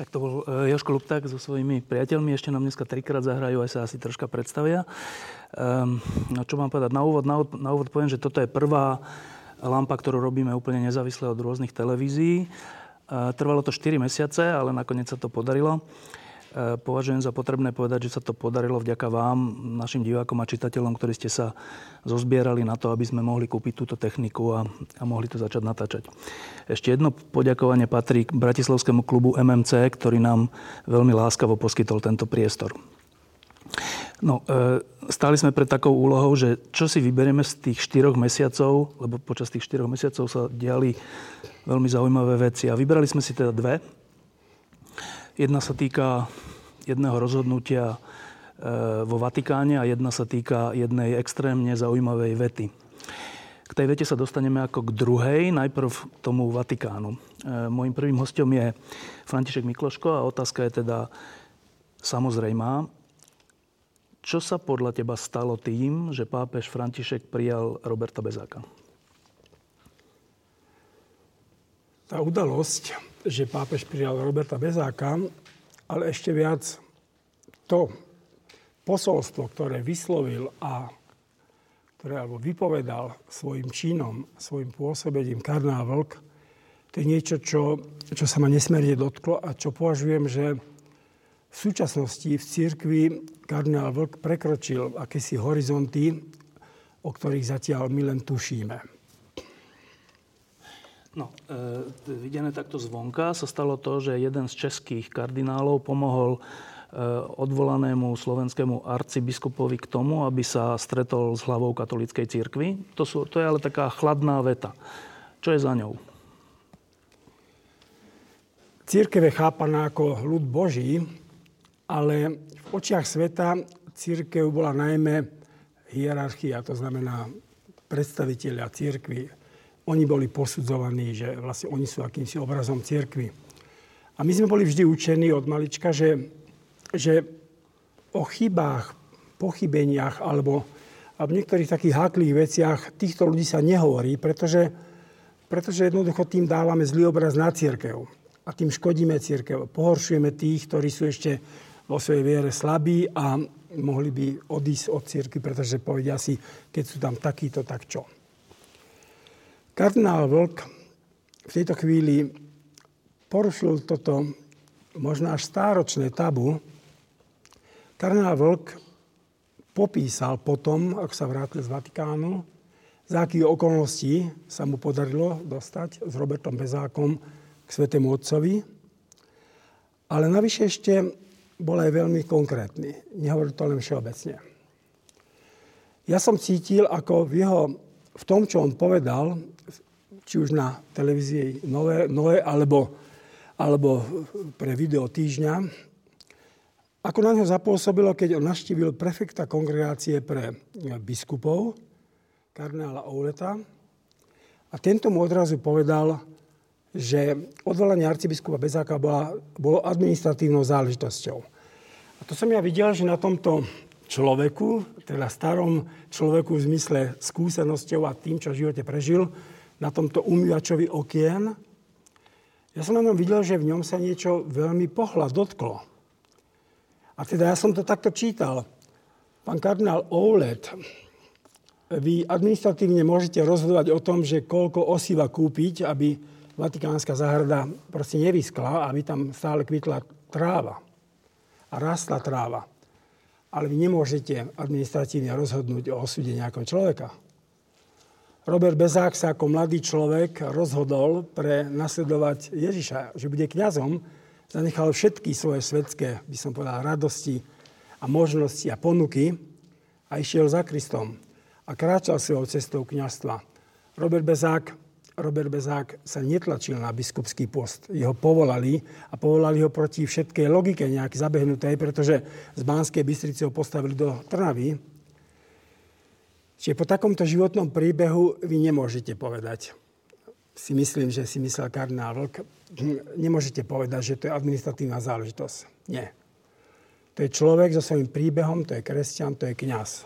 Tak to bol e, Joško Lupták so svojimi priateľmi. Ešte nám dneska trikrát zahrajú, aj sa asi troška predstavia. Um, no čo mám povedať? Na úvod, na, úvod, na úvod poviem, že toto je prvá lampa, ktorú robíme úplne nezávisle od rôznych televízií. Uh, trvalo to 4 mesiace, ale nakoniec sa to podarilo. E, považujem za potrebné povedať, že sa to podarilo vďaka vám, našim divákom a čitateľom, ktorí ste sa zozbierali na to, aby sme mohli kúpiť túto techniku a, a mohli to začať natáčať. Ešte jedno poďakovanie patrí k Bratislavskému klubu MMC, ktorý nám veľmi láskavo poskytol tento priestor. No, e, stáli sme pred takou úlohou, že čo si vyberieme z tých štyroch mesiacov, lebo počas tých štyroch mesiacov sa diali veľmi zaujímavé veci. A vybrali sme si teda dve. Jedna sa týka jedného rozhodnutia e, vo Vatikáne a jedna sa týka jednej extrémne zaujímavej vety. K tej vete sa dostaneme ako k druhej, najprv k tomu Vatikánu. E, Mojím prvým hostom je František Mikloško a otázka je teda samozrejmá. Čo sa podľa teba stalo tým, že pápež František prijal Roberta Bezáka? Tá udalosť že pápež prijal Roberta Bezáka, ale ešte viac to posolstvo, ktoré vyslovil a ktoré alebo vypovedal svojim činom, svojim pôsobením kardinál Vlk, to je niečo, čo, čo sa ma nesmierne dotklo a čo považujem, že v súčasnosti v církvi kardinál Vlk prekročil akési horizonty, o ktorých zatiaľ my len tušíme. No, e, videné takto zvonka sa stalo to, že jeden z českých kardinálov pomohol e, odvolanému slovenskému arcibiskupovi k tomu, aby sa stretol s hlavou katolíckej církvy. To, sú, to je ale taká chladná veta. Čo je za ňou? Církev je chápaná ako ľud Boží, ale v očiach sveta církev bola najmä hierarchia, to znamená predstaviteľia církvy, oni boli posudzovaní, že vlastne oni sú akýmsi obrazom cirkvy. A my sme boli vždy učení od malička, že, že o chybách, pochybeniach alebo, a v niektorých takých háklých veciach týchto ľudí sa nehovorí, pretože, pretože jednoducho tým dávame zlý obraz na církev. A tým škodíme církev. Pohoršujeme tých, ktorí sú ešte vo svojej viere slabí a mohli by odísť od círky, pretože povedia si, keď sú tam takýto, tak čo. Kardinál Vlk v tejto chvíli porušil toto možno až stáročné tabu. Kardinál Vlk popísal potom, ako sa vrátil z Vatikánu, za akých okolností sa mu podarilo dostať s Robertom Bezákom k Svetému Otcovi. Ale navyše ešte bol aj veľmi konkrétny. Nehovoril to len všeobecne. Ja som cítil, ako v jeho v tom, čo on povedal, či už na televízii Nové, Nové alebo, alebo pre video týždňa, ako na ňo zapôsobilo, keď on naštívil prefekta kongregácie pre biskupov, kardinála Ouleta, a tento mu odrazu povedal, že odvolanie arcibiskupa Bezáka bola, bolo administratívnou záležitosťou. A to som ja videl, že na tomto človeku, teda starom človeku v zmysle skúsenosťou a tým, čo v živote prežil, na tomto umývačovi okien, ja som na ňom videl, že v ňom sa niečo veľmi pohľad dotklo. A teda ja som to takto čítal. Pán kardinál Oulet, vy administratívne môžete rozhodovať o tom, že koľko osiva kúpiť, aby Vatikánska záhrada proste nevyskla, aby tam stále kvitla tráva a rastla tráva. Ale vy nemôžete administratívne rozhodnúť o osude nejakého človeka. Robert Bezák sa ako mladý človek rozhodol pre nasledovať Ježiša, že bude kňazom, zanechal všetky svoje svetské, by som povedal, radosti a možnosti a ponuky a išiel za Kristom a kráčal svojou cestou kňazstva. Robert Bezák, Robert Bezák sa netlačil na biskupský post. Jeho povolali a povolali ho proti všetkej logike nejak zabehnutej, pretože z Banskej Bystrice ho postavili do Trnavy, Čiže po takomto životnom príbehu vy nemôžete povedať, si myslím, že si myslel kardinál Vlk, nemôžete povedať, že to je administratívna záležitosť. Nie. To je človek so svojím príbehom, to je kresťan, to je kňaz.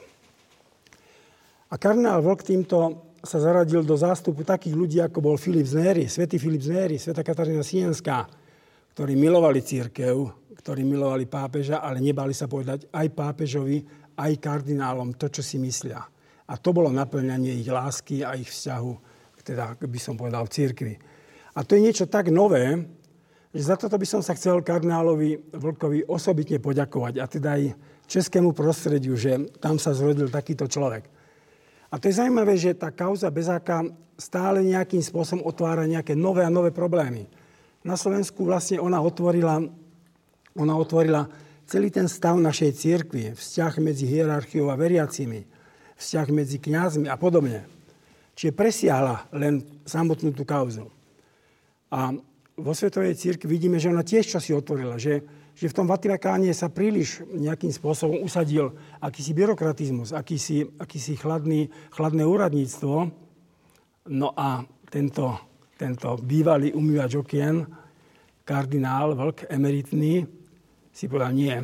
A kardinál Vlk týmto sa zaradil do zástupu takých ľudí, ako bol Filip z Néry, svätý Filip z sveta Katarína Sienská, ktorí milovali církev, ktorí milovali pápeža, ale nebali sa povedať aj pápežovi, aj kardinálom to, čo si myslia. A to bolo naplňanie ich lásky a ich vzťahu, teda by som povedal, v církvi. A to je niečo tak nové, že za toto by som sa chcel kardinálovi Vlkovi osobitne poďakovať a teda aj českému prostrediu, že tam sa zrodil takýto človek. A to je zaujímavé, že tá kauza Bezáka stále nejakým spôsobom otvára nejaké nové a nové problémy na Slovensku vlastne ona otvorila, ona otvorila celý ten stav našej církvy, vzťah medzi hierarchiou a veriacimi, vzťah medzi kňazmi a podobne. Čiže presiahla len samotnú tú kauzu. A vo Svetovej církvi vidíme, že ona tiež čo otvorila, že, že v tom Vatikáne sa príliš nejakým spôsobom usadil akýsi byrokratizmus, akýsi, akýsi chladný, chladné úradníctvo. No a tento tento bývalý umývač okien, kardinál Vlk, emeritný, si povedal, nie.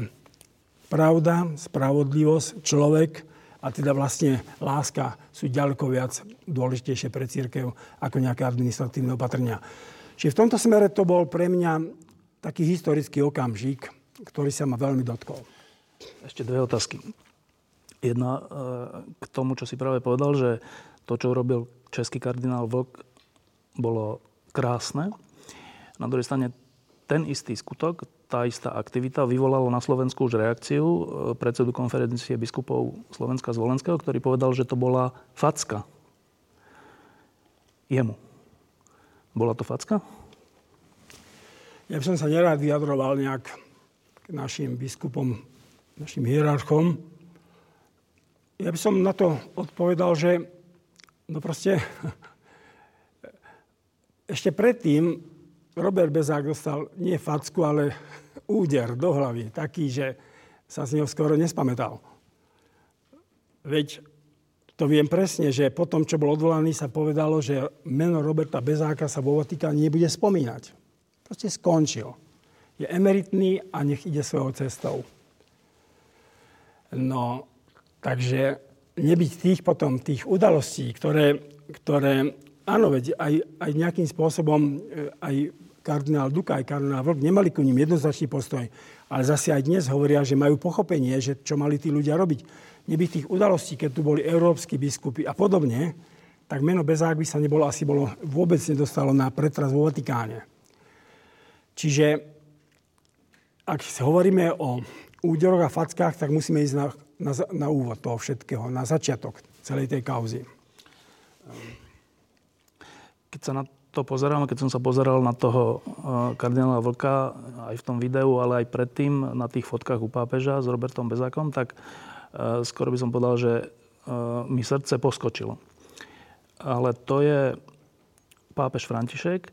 Pravda, spravodlivosť, človek a teda vlastne láska sú ďaleko viac dôležitejšie pre církev ako nejaké administratívne opatrenia. Čiže v tomto smere to bol pre mňa taký historický okamžik, ktorý sa ma veľmi dotkol. Ešte dve otázky. Jedna e, k tomu, čo si práve povedal, že to, čo urobil český kardinál Vlk, bolo krásne. Na druhej strane ten istý skutok, tá istá aktivita vyvolala na Slovensku už reakciu e, predsedu konferencie biskupov Slovenska Zvolenského, ktorý povedal, že to bola facka. Jemu. Bola to facka? Ja by som sa nerád vyjadroval nejak k našim biskupom, našim hierarchom. Ja by som na to odpovedal, že no proste ešte predtým Robert Bezák dostal nie facku, ale úder do hlavy, taký, že sa z neho skoro nespamätal. Veď to viem presne, že po tom, čo bol odvolaný, sa povedalo, že meno Roberta Bezáka sa vo Vatikáne nebude spomínať. Proste skončil. Je emeritný a nech ide svojou cestou. No, takže nebyť tých potom, tých udalostí, ktoré, ktoré áno, veď aj, aj nejakým spôsobom e, aj kardinál Duka, aj kardinál Vlk nemali ku ním jednoznačný postoj. Ale zase aj dnes hovoria, že majú pochopenie, že čo mali tí ľudia robiť. Neby tých udalostí, keď tu boli európsky biskupy a podobne, tak meno Bezák by sa nebolo, asi bolo, vôbec nedostalo na pretras vo Vatikáne. Čiže ak hovoríme o úderoch a fackách, tak musíme ísť na, na, na úvod toho všetkého, na začiatok celej tej kauzy keď sa na to pozerám, keď som sa pozeral na toho eh, kardinála Vlka aj v tom videu, ale aj predtým na tých fotkách u pápeža s Robertom Bezákom, tak eh, skoro by som povedal, že eh, mi srdce poskočilo. Ale to je pápež František,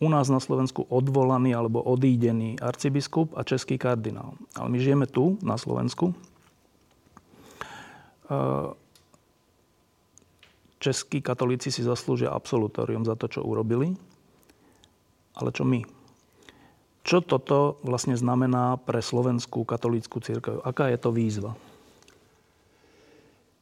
u nás na Slovensku odvolaný alebo odídený arcibiskup a český kardinál. Ale my žijeme tu, na Slovensku českí katolíci si zaslúžia absolutórium za to, čo urobili. Ale čo my? Čo toto vlastne znamená pre slovenskú katolícku církev? Aká je to výzva?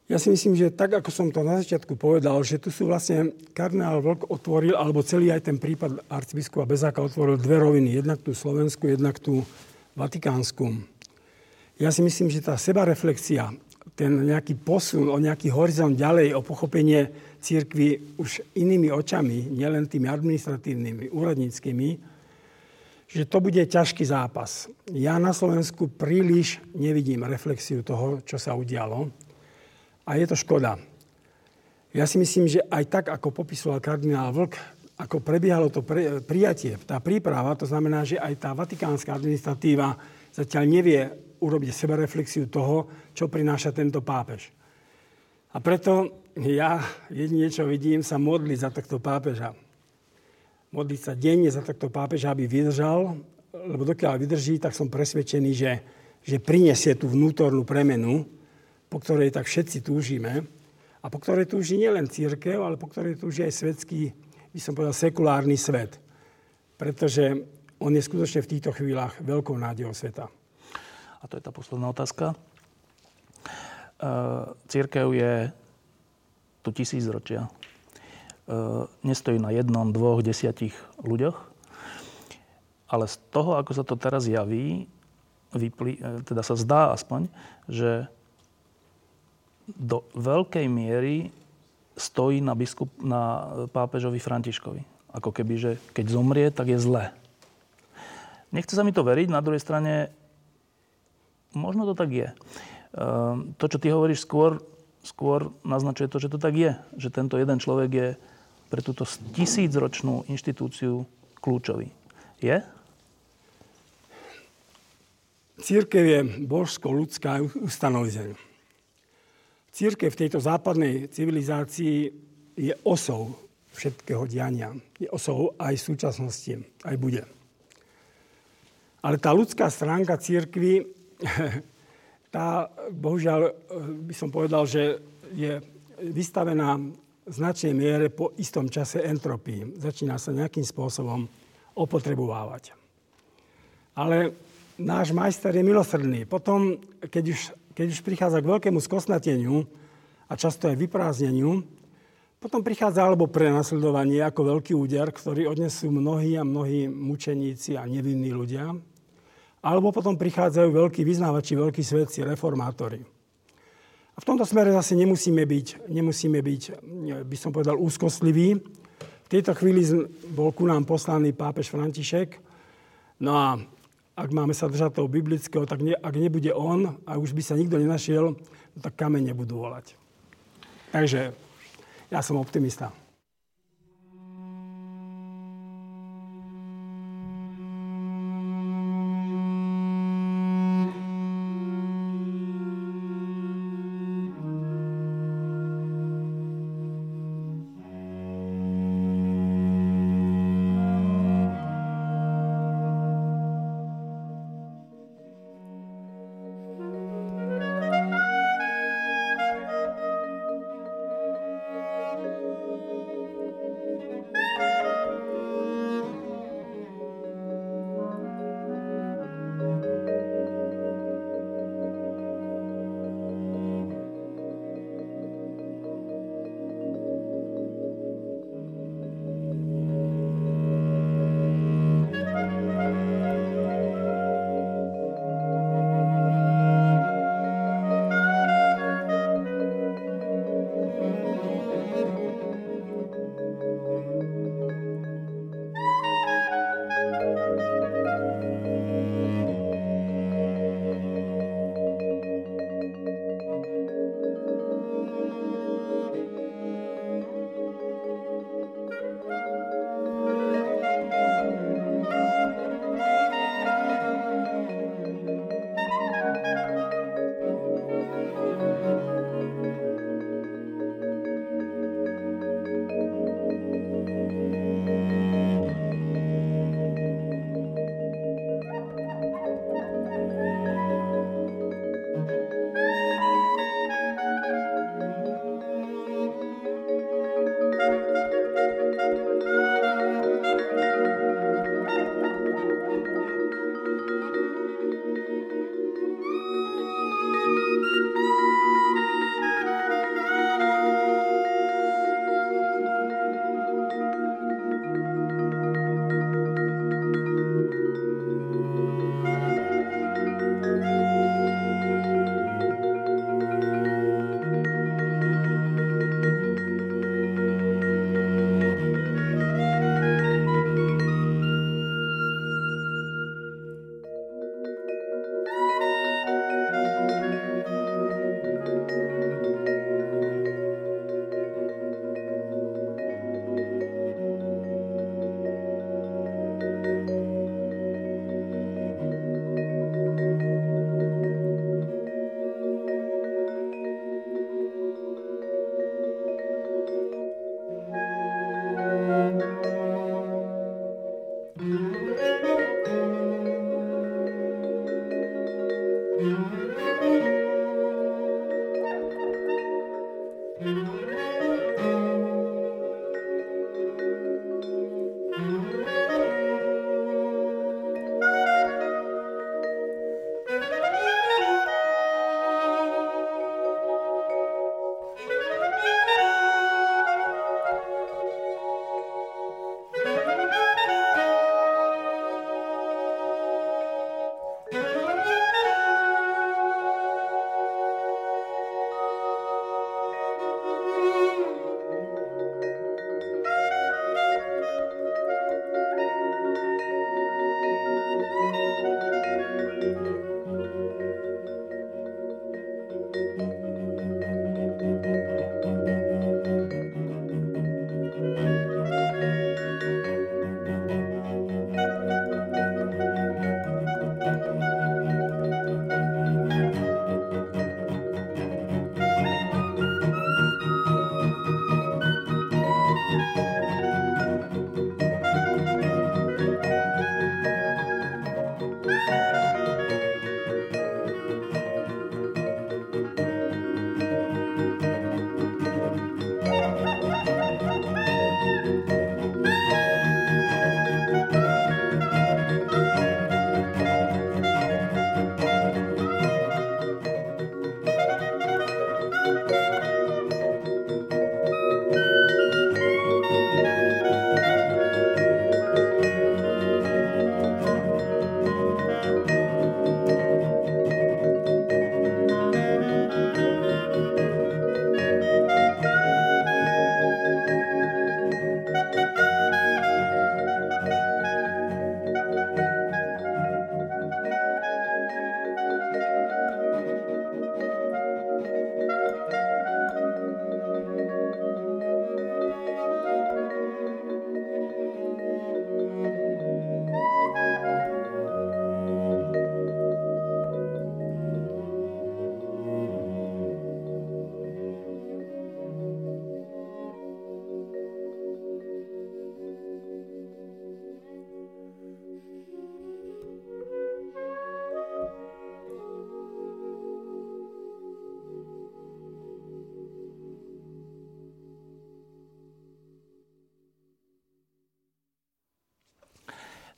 Ja si myslím, že tak, ako som to na začiatku povedal, že tu sú vlastne kardinál Vlk otvoril, alebo celý aj ten prípad arcibiskupa Bezáka otvoril dve roviny. Jednak tú Slovensku, jednak tú Vatikánsku. Ja si myslím, že tá sebareflexia ten nejaký posun, o nejaký horizont ďalej, o pochopenie církvy už inými očami, nielen tými administratívnymi, úradníckými, že to bude ťažký zápas. Ja na Slovensku príliš nevidím reflexiu toho, čo sa udialo. A je to škoda. Ja si myslím, že aj tak, ako popisoval kardinál Vlk, ako prebiehalo to prijatie, tá príprava, to znamená, že aj tá vatikánska administratíva zatiaľ nevie urobiť sebereflexiu toho, čo prináša tento pápež. A preto ja jedine, čo vidím, sa modliť za takto pápeža. Modliť sa denne za takto pápeža, aby vydržal, lebo dokiaľ vydrží, tak som presvedčený, že, že prinesie tú vnútornú premenu, po ktorej tak všetci túžime a po ktorej túži nielen církev, ale po ktorej túži aj svetský, by som povedal, sekulárny svet. Pretože on je skutočne v týchto chvíľach veľkou nádejou sveta. A to je tá posledná otázka. E, církev je tu tisíc ročia. E, nestojí na jednom, dvoch, desiatich ľuďoch. Ale z toho, ako sa to teraz javí, vyplí, e, teda sa zdá aspoň, že do veľkej miery stojí na, biskup, na pápežovi Františkovi. Ako keby, že keď zomrie, tak je zlé. Nechce sa mi to veriť, na druhej strane možno to tak je. Ehm, to, čo ty hovoríš skôr, skôr naznačuje to, že to tak je. Že tento jeden človek je pre túto tisícročnú inštitúciu kľúčový. Je? Církev je božsko-ľudská ustanovizň. Církev v tejto západnej civilizácii je osou všetkého diania. Je osou aj v súčasnosti, aj bude. Ale tá ľudská stránka církvy, tá bohužiaľ by som povedal, že je vystavená v značnej miere po istom čase entropii. Začína sa nejakým spôsobom opotrebovávať. Ale náš majster je milosrdný. Potom, keď už, keď už prichádza k veľkému skosnateniu a často aj vyprázdneniu, potom prichádza alebo prenasledovanie ako veľký úder, ktorý odnesú mnohí a mnohí mučeníci a nevinní ľudia. Alebo potom prichádzajú veľkí vyznávači, veľkí svedci, reformátori. A v tomto smere zase nemusíme byť, nemusíme byť, by som povedal, úzkostliví. V tejto chvíli bol ku nám poslaný pápež František. No a ak máme sa držať toho biblického, tak ne, ak nebude on a už by sa nikto nenašiel, no tak kamene budú volať. Takže ja som optimista.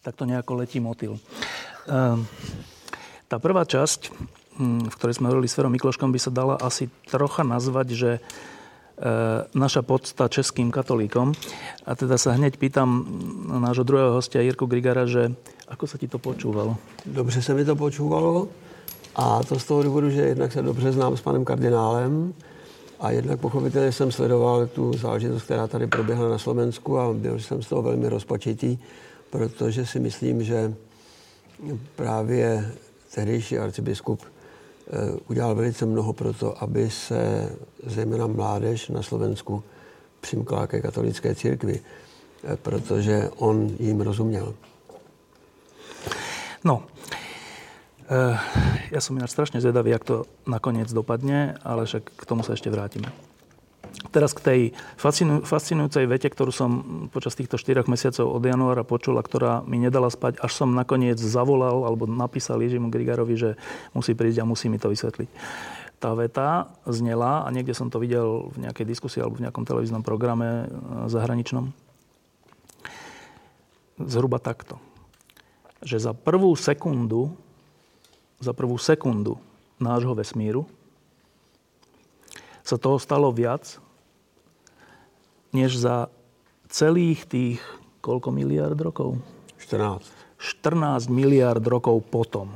Tak to nejako letí motil. Ehm, tá prvá časť, hm, v ktorej sme hovorili s Ferom Mikloškom, by sa dala asi trocha nazvať, že e, naša podsta českým katolíkom. A teda sa hneď pýtam nášho druhého hostia Jirku Grigara, že ako sa ti to počúvalo? Dobře se mi to počúvalo a to z toho důvodu, že jednak se dobře znám s panem kardinálem a jednak pochopitelně jsem sledoval tu záležitost, která tady proběhla na Slovensku a byl jsem z toho velmi rozpačitý, protože si myslím, že právě tehdejší arcibiskup eh, udělal velice mnoho pro to, aby se zejména mládež na Slovensku přimkla ke katolické církvi, eh, protože on jim rozuměl. No, eh, ja som ináč strašne zvedavý, jak to nakoniec dopadne, ale však k tomu sa ešte vrátime. Teraz k tej fascinu, fascinujúcej vete, ktorú som počas týchto 4 mesiacov od januára počul a ktorá mi nedala spať, až som nakoniec zavolal alebo napísal Ježimu Grigarovi, že musí prísť a musí mi to vysvetliť. Tá veta znela, a niekde som to videl v nejakej diskusii alebo v nejakom televíznom programe eh, zahraničnom, zhruba takto že za prvú sekundu, za prvú sekundu nášho vesmíru sa toho stalo viac, než za celých tých koľko miliard rokov? 14. 14 miliard rokov potom.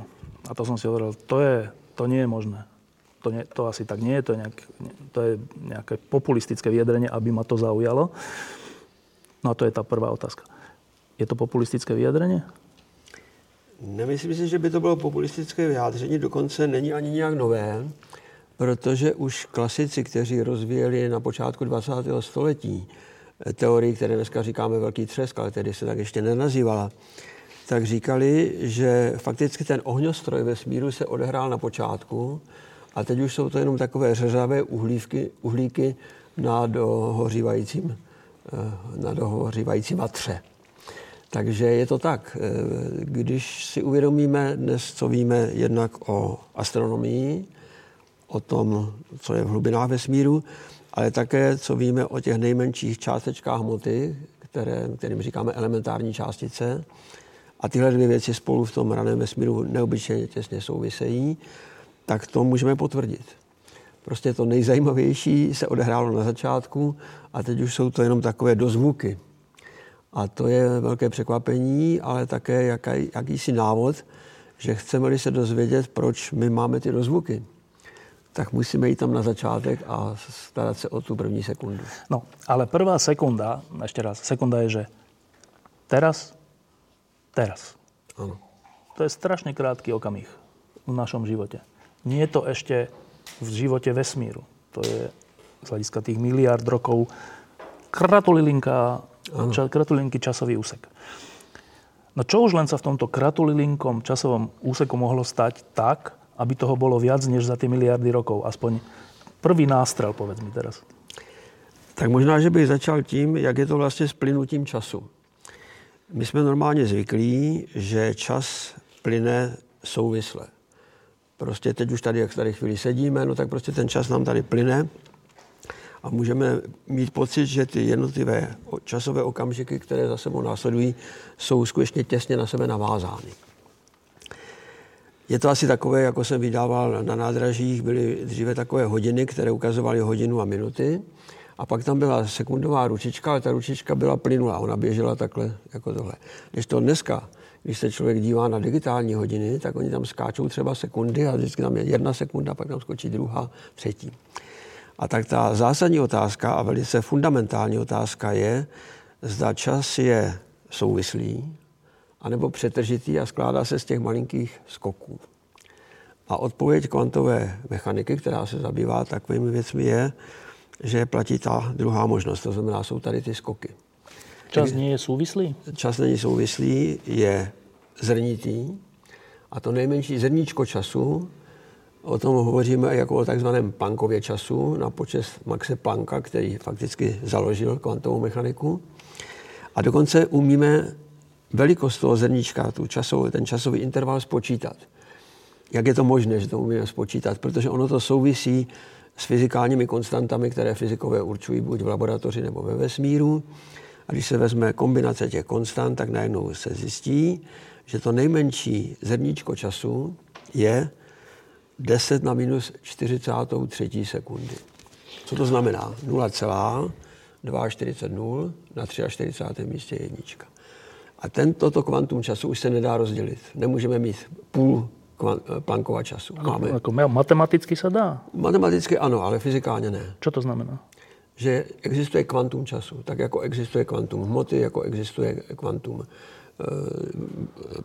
A to som si hovoril, to, je, to nie je možné. To, nie, to asi tak nie je, to je, nejak, to je nejaké populistické vyjadrenie, aby ma to zaujalo. No a to je tá prvá otázka. Je to populistické vyjadrenie? Nemyslím si, že by to bylo populistické vyjádření, dokonce není ani nějak nové, protože už klasici, kteří rozvíjeli na počátku 20. století eh, teorii, které dneska říkáme velký třesk, ale tedy se tak ještě nenazývala, tak říkali, že fakticky ten ohňostroj ve smíru se odehrál na počátku a teď už jsou to jenom takové řeřavé uhlívky, uhlíky na dohořívajícím, eh, na dohořívající vatře. Takže je to tak. Eh, když si uvědomíme dnes, co víme jednak o astronomii, o tom, co je v hlubinách vesmíru, ale také, co víme o těch nejmenších částečkách hmoty, které, kterým říkáme elementární částice. A tyhle dvě věci spolu v tom raném vesmíru neobyčejně těsně souvisejí, tak to můžeme potvrdit. Prostě to nejzajímavější se odehrálo na začátku a teď už jsou to jenom takové dozvuky. A to je velké překvapení, ale také jaký, jakýsi návod, že chceme-li se dozvědět, proč my máme ty dozvuky, tak musíme jít tam na začátek a starat se o tu první sekundu. No, ale prvá sekunda, ešte raz, sekunda je, že teraz, teraz. Ano. To je strašne krátky okamih v našom živote. Nie je to ešte v živote vesmíru. To je z hľadiska tých miliard rokov kratulilinka Ča, kratulinky časový úsek. No čo už len sa v tomto kratulilinkom časovom úseku mohlo stať tak, aby toho bolo viac než za tie miliardy rokov? Aspoň prvý nástrel, povedz mi teraz. Tak možná, že bych začal tím, jak je to vlastně s plynutím času. My jsme normálně zvyklí, že čas plyne souvisle. Prostě teď už tady, jak tady chvíli sedíme, no tak prostě ten čas nám tady plyne a můžeme mít pocit, že ty jednotlivé časové okamžiky, které za sebou následují, jsou skutečně těsně na sebe navázány. Je to asi takové, jako jsem vydával na nádražích, byly dříve takové hodiny, které ukazovaly hodinu a minuty. A pak tam byla sekundová ručička, ale ta ručička byla plynulá, ona běžela takhle jako tohle. Když to dneska, když se člověk dívá na digitální hodiny, tak oni tam skáčou třeba sekundy a vždycky tam je jedna sekunda, pak tam skočí druhá, třetí. A tak ta zásadní otázka a velice fundamentální otázka je, zda čas je souvislý, anebo přetržitý a skládá se z těch malinkých skoků. A odpověď kvantové mechaniky, která se zabývá takovými věcmi, je, že platí ta druhá možnost. To znamená, jsou tady ty skoky. Čas nie je souvislý? Čas není souvislý, je zrnitý. A to nejmenší zrníčko času O tom hovoříme jako o takzvaném Planckově času na počest Maxe Plancka, který fakticky založil kvantovou mechaniku. A dokonce umíme velikost toho zrníčka, tu časový, ten časový interval spočítat. Jak je to možné, že to umíme spočítat? Protože ono to souvisí s fyzikálními konstantami, které fyzikové určují buď v laboratoři nebo ve vesmíru. A když se vezme kombinace těch konstant, tak najednou se zjistí, že to nejmenší zrníčko času je 10 na minus 43 sekundy. Co to znamená? 0,240 na 43. místě jednička. A tento kvantum času už se nedá rozdělit. Nemůžeme mít půl Planckova času. Máme. Jako matematicky se dá? Matematicky ano, ale fyzikálně ne. Co to znamená? Že existuje kvantum času, tak jako existuje kvantum hmoty, jako existuje kvantum e,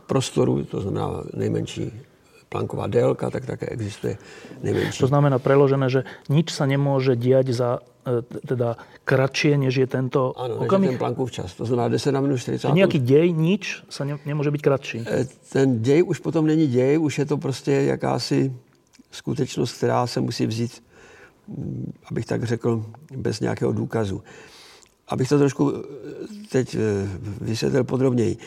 prostoru, to znamená nejmenší Plancková délka, tak také existuje nejmenší. To znamená preložené, že nič sa nemôže diať za e, teda kratšie, než je tento ano, okamih? Ano, ten Planckův čas. To znamená 10 na minus 40. A nějaký děj, nič sa ne, nemůže být kratší. E, ten děj už potom není děj, už je to prostě jakási skutečnost, která se musí vzít, mm, abych tak řekl, bez nějakého důkazu. Abych to trošku e, teď vysvětlil podrobněji.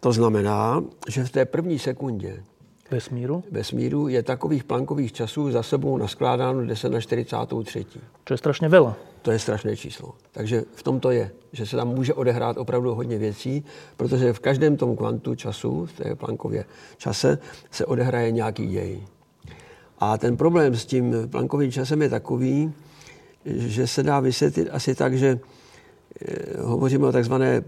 To znamená, že v té první sekundě vesmíru? Vesmíru je takových plankových časů za sebou naskládáno 10 na 43. To je strašně veľa. To je strašné číslo. Takže v tom to je, že se tam může odehrát opravdu hodně věcí, protože v každém tom kvantu času, v té plankově čase, se odehraje nějaký děj. A ten problém s tím plankovým časem je takový, že se dá vysvětlit asi tak, že eh, hovoříme o takzvané eh,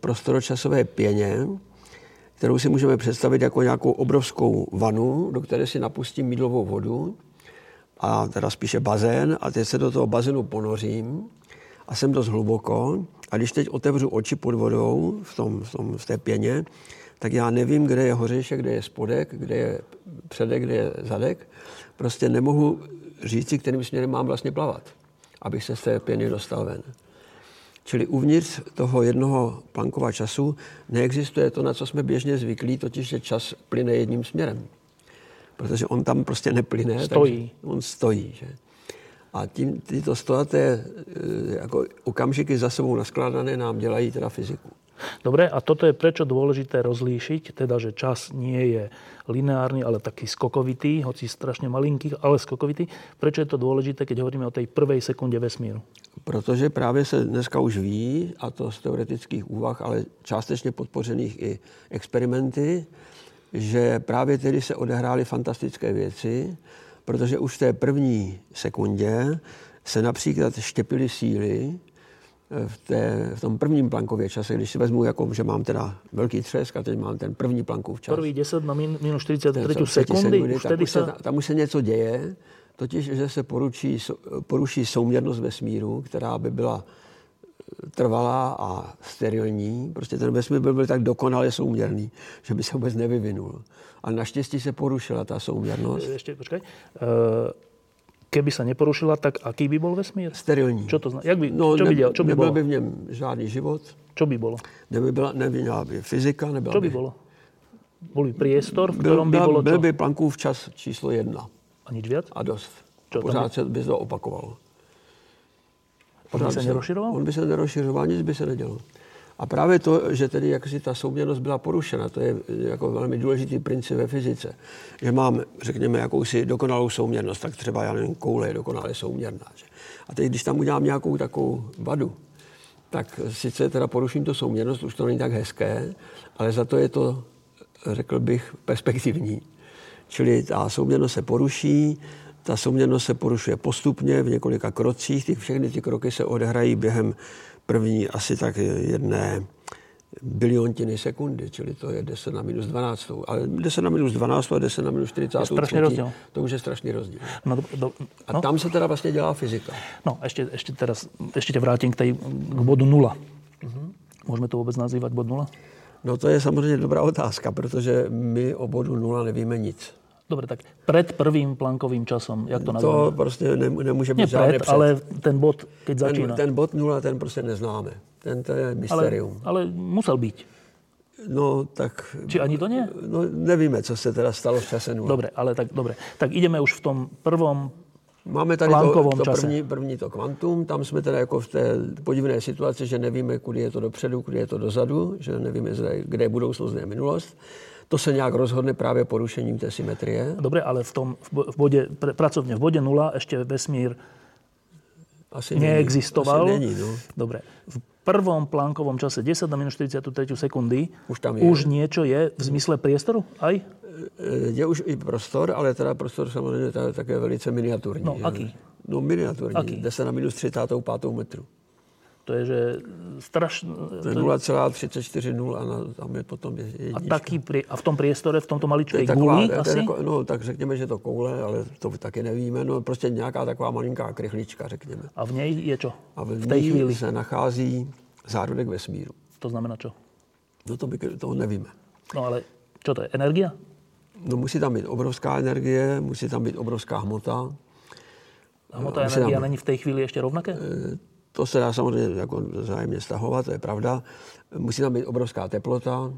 prostoročasové pěně, kterou si můžeme představit jako nějakou obrovskou vanu, do které si napustím mídlovou vodu, a teda spíše bazén, a teď se do toho bazénu ponořím a jsem dost hluboko. A když teď otevřu oči pod vodou v, tom, v, tom, v té pěně, tak já nevím, kde je hořejšek, kde je spodek, kde je předek, kde je zadek. Prostě nemohu říci, kterým směrem mám vlastně plavat, abych se z té pěny dostal ven. Čili uvnitř toho jednoho plankova času neexistuje to, na co jsme běžně zvyklí, totiž, že čas plyne jedním směrem. Protože on tam prostě neplyne. Stojí. on stojí. Že? A tím, tyto stojaté e, jako okamžiky za sebou naskládané nám dělají teda fyziku. Dobre, a toto je prečo dôležité rozlíšiť, teda, že čas nie je lineárny, ale taký skokovitý, hoci strašne malinký, ale skokovitý. Prečo je to dôležité, keď hovoríme o tej prvej sekunde vesmíru? Protože právě se dneska už ví, a to z teoretických úvah, ale částečně podpořených i experimenty, že právě tedy se odehrály fantastické věci, protože už v té první sekundě se například štěpily síly, v, té, v tom prvním plankově čase, když si vezmu, jako, že mám teda velký třesk a teď mám ten první plankův čas. První 10 na minus 43 sekundy, sekundy už tak už se, tam už se něco děje, totiž, že se poručí, poruší souměrnost vesmíru, která by byla eh, trvalá a sterilní. Prostě ten vesmír by byl tak dokonale souměrný, že by se vůbec nevyvinul. A naštěstí se porušila ta souměrnost. Ještě, počkej. Uh keby sa neporušila, tak aký by bol vesmír? Sterilní. Čo to znamená? Jak by, no, čo by, ne, čo by nebyl bolo? by v něm žádný život. Čo by bolo? Neby byla, nebyla by fyzika. Nebyla čo by, by bolo? Bol by priestor, v byl, by bolo Byl by Planckův čas číslo jedna. A nič viac? A dost. Čo, Pořád se by to opakovalo. On by se nerozširoval? On by se nerozširoval, nic by se nedělo. A právě to, že tedy jak si ta souměrnost byla porušena, to je jako velmi důležitý princip ve fyzice. Že mám, řekněme, jakousi dokonalou souměrnost, tak třeba, já nevím, koule je dokonale souměrná. Že? A teď, když tam udělám nějakou takovou vadu, tak sice teda poruším to souměrnost, už to není tak hezké, ale za to je to, řekl bych, perspektivní. Čili ta souměrnost se poruší, ta souměrnost se porušuje postupně v několika krocích, ty, všechny ty kroky se odehrají během první asi tak jedné biliontiny sekundy, čili to je 10 na minus 12. Ale 10 na minus 12 a 10 na minus 40. Je strašný rozdíl. To už je strašný rozdíl. No, do, do, no. A tam se teda vlastně dělá fyzika. No, ještě, ještě teraz, ještě tě vrátím k, tej, k bodu nula. Uh-huh. Můžeme to vůbec nazývat bod nula? No to je samozřejmě dobrá otázka, protože my o bodu nula nevíme nic. Dobre, tak pred prvým plankovým časom, jak to nazveme? To prostě ne, nemůže být žádný před, ale ten bod, keď ten, začíná. Ten bod nula, ten prostě neznáme. Ten to je mysterium. Ale, ale musel být. No, tak... Či ani to nie? No, nevíme, co se teda stalo v čase nula. Dobre, ale tak, dobre. Tak ideme už v tom prvom Máme tady to, to první, první to kvantum, tam jsme teda jako v té podivné situaci, že nevíme, kudy je to dopředu, kudy je to dozadu, že nevíme, kde je budoucnost, kde je minulost. To se nějak rozhodne právě porušením té symetrie. Dobre, ale v tom v bodě, pracovně v bodě nula ještě vesmír Asi neexistoval. Není, asi není, no. Dobre. V prvom plánkovom čase 10 na minus 43 sekundy Už tam je. už niečo je v zmysle priestoru? Aj? E, Je už i prostor, ale teda prostor samozřejmě ta- také velice miniaturní. No, aký? No miniaturní. Aký? 10 na minus 35 metru. To je, že strašné... To je 0,340 a na, tam je potom je A, jednička. taký, pri- a v tom priestore, v tomto To je taková, guli to je asi? tako, no, tak řekněme, že to koule, ale to taky nevíme. No, prostě nějaká taková malinká krychlička, řekněme. A v nej je čo? A v v ní chvíli. se nachází zárodek vesmíru. To znamená čo? No to, by, to nevíme. No ale čo to je? Energia? No musí tam být obrovská energie, musí tam být obrovská hmota. Hmota musí energia tam- není v tej chvíli ešte rovnaké? To se dá samozřejmě jako vzájemně stahovat, to je pravda. Musí tam být obrovská teplota.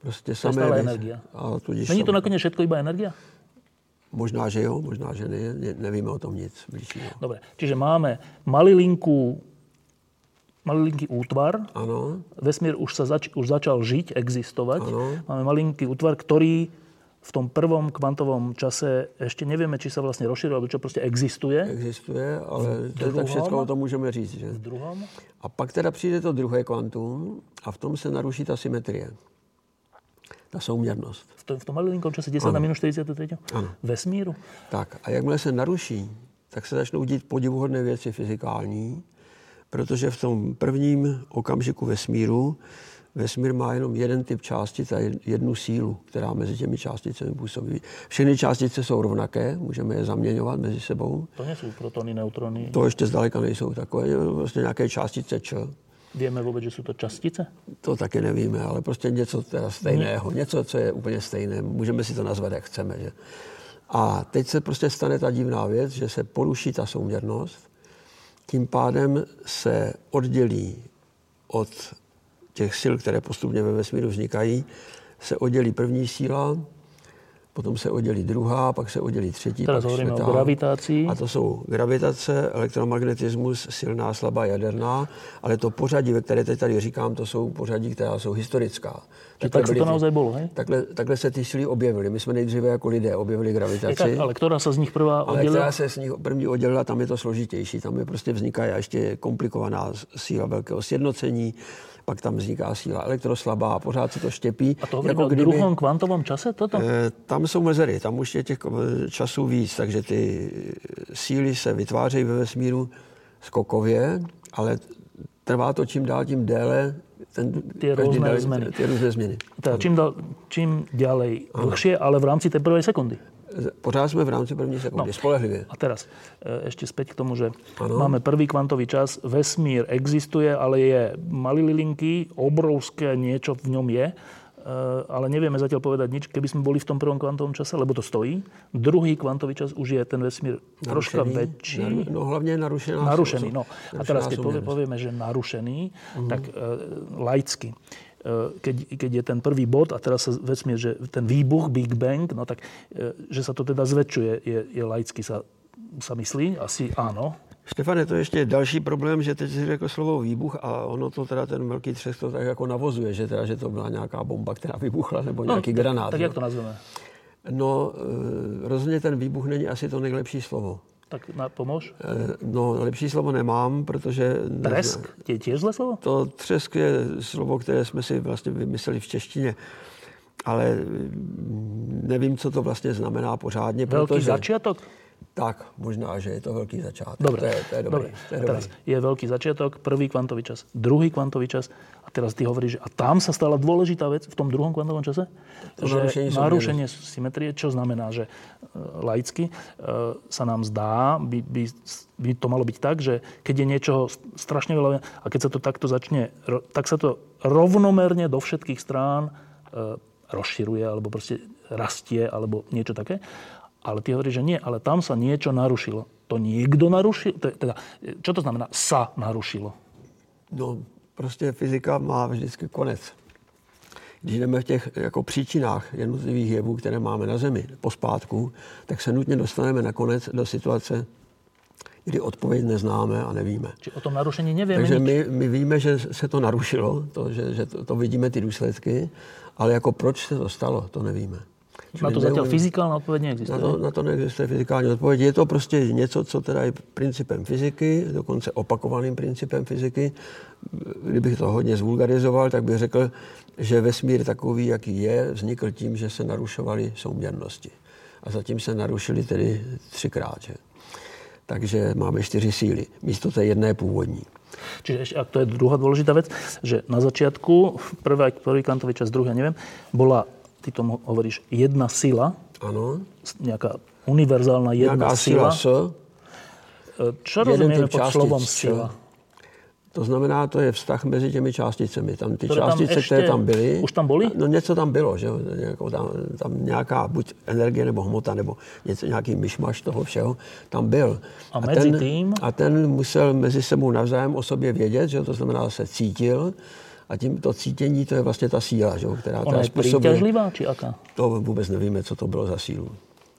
Prostě To je samé stále věci. energia. A tudíž Není to nakoniec všetko iba energia? Možná, že jo, možná, že ne, ne nevíme o tom nic bližšího. Dobre, čiže máme malilinku, malilinký útvar, Ano, vesmír už, sa zač- už začal žiť, existovať. Áno. Máme malinký útvar, ktorý v tom prvom kvantovom čase ešte nevieme, či sa vlastne rozšíril, alebo čo proste existuje. existuje, ale to tak všechno o tom můžeme říct. Že? V druhom. A pak teda přijde to druhé kvantum a v tom se naruší ta symetrie. Ta souměrnost. V tom, v tom malilinkom čase 10 na minus 43. Ano. Vesmíru. Tak a jakmile se naruší, tak se začnou dít podivuhodné věci fyzikální, protože v tom prvním okamžiku vesmíru vesmír má jenom jeden typ částic a jed- jednu sílu, která mezi těmi částicemi působí. Všechny částice jsou rovnaké, můžeme je zaměňovat mezi sebou. To sú protony, neutrony. To ještě zdaleka nejsou takové, prostě nějaké částice Č. Vieme vôbec, že sú to častice? To taky nevíme, ale prostě něco teda stejného, něco, co je úplně stejné. Můžeme si to nazvat, jak chceme. Že? A teď se prostě stane ta divná věc, že se poruší ta souměrnost, tím pádem se oddělí od těch sil, které postupně ve vesmíru vznikají, se oddělí první síla, potom se oddělí druhá, pak se oddělí třetí, Teraz pak hovoríme o gravitácii. A to jsou gravitace, elektromagnetismus, silná, slabá, jaderná, ale to pořadí, ve které teď tady říkám, to jsou pořadí, která jsou historická. Takhle tak byly to naozaj bolo, hej? Takhle, takhle se ty síly objevily. My jsme nejdříve jako lidé objevili Je gravitaci. tak, ale ktorá sa z nich prvá Ale oddelila? která se s ní první oddělila, tam je to složitější. Tam je prostě vzniká ještě komplikovaná síla velkého sjednocení, pak tam vzniká síla elektroslabá a pořád se to štěpí. A to hovoríme o druhom kvantovom čase? Toto? Eh, Tam jsou mezery, tam už je těch eh, časů víc, takže ty síly se vytvářejí ve vesmíru skokově, ale trvá to čím dál tím déle. Ten, každý rôzne den- zmeny. Ty různé změny. Teda čím, dal, čím ďalej dlhšie, ale v rámci tej prvej sekundy. Pořád jsme v rámci první sekundy, no. spolehlivě. A teraz e, ešte späť k tomu, že Áno. máme prvý kvantový čas, vesmír existuje, ale je malilinký, obrovské niečo v ňom je, e, ale nevieme zatiaľ povedať nič, keby sme boli v tom prvom kvantovom čase, lebo to stojí. Druhý kvantový čas už je ten vesmír troška Narušený, väčší. naru- No hlavně narušená. Narušený, sou- no. A teraz, keď povieme, že narušený, tak e, laicky, keď, keď je ten prvý bod a teraz sa vesmír, že ten výbuch, Big Bang, no tak, e, že sa to teda zväčšuje, je, je laicky sa, sa myslí? Asi áno. Štefane, to je ještě další problém, že teď si řekl slovo výbuch a ono to teda ten velký třes to tak jako navozuje, že teda, že to byla nějaká bomba, která vybuchla, nebo nějaký granát. No, Tak jo. jak to nazveme? No, e, rozhodně ten výbuch není asi to nejlepší slovo. Tak na, pomôž. E, No, lepší slovo nemám, protože... Tresk? Je tiež zlé slovo? To třesk je slovo, které jsme si vlastně vymysleli v češtině. Ale mm, nevím, co to vlastně znamená pořádně, Veľký protože... začiatok? Tak, možná, že je to velký začátek. Dobre. To je, to je dobrý. Dobre. To je a teraz dobrý. je veľký začiatok, prvý kvantový čas, druhý kvantový čas a teraz ty hovoríš, že a tam sa stala dôležitá vec v tom druhom kvantovom čase? To že narušenie narušenie symetrie, čo znamená, že e, laicky e, sa nám zdá, by, by, by to malo byť tak, že keď je niečoho strašne veľa a keď sa to takto začne, tak sa to rovnomerne do všetkých strán e, rozširuje alebo proste rastie alebo niečo také. Ale ty hovoríš, že nie, ale tam sa niečo narušilo. To niekto narušil? Teda, čo to znamená sa narušilo? No, prostě fyzika má vždycky konec. Když jdeme v těch jako příčinách jednotlivých jevů, které máme na Zemi, pospátku, tak se nutně dostaneme nakonec do situace, kdy odpověď neznáme a nevíme. Či o tom narušení nevieme Takže my, my víme, že se to narušilo, to, že, že to, to vidíme ty důsledky, ale jako proč se to stalo, to nevíme. Čili na to zatiaľ fyzikálna odpověď neexistuje? Na to, na to neexistuje fyzikální odpověď. Je to prostě něco, co teda je principem fyziky, dokonce opakovaným principem fyziky. Kdybych to hodně zvulgarizoval, tak bych řekl, že vesmír takový, jaký je, vznikl tím, že se narušovaly souměrnosti. A zatím se narušily tedy třikrát. Že? Takže máme čtyři síly, místo té jedné původní. Čiže a to je druhá dôležitá vec, že na prvý kvantový čas, druhý, ja neviem, bola, ty tomu hovoríš, jedna sila, ano. nejaká univerzálna jedna Nějaká sila. sila S, Čo rozumieme pod slovom sila? To znamená, to je vztah mezi těmi částicemi. Tam ty Které tam částice, ještě- které tam byly. už tam byly? No něco tam bylo, že jo? Jako tam, tam nějaká buď energie nebo hmota, nebo něco, nějaký myšmaš toho všeho tam byl. A mezi ten, tím? A ten musel mezi sebou navzájem o sobě vědět, že to znamená, se cítil. A tím to cítění, to je vlastně ta síla, že která Ona je príťažlivá, či aká? To vůbec nevíme, co to bylo za sílu.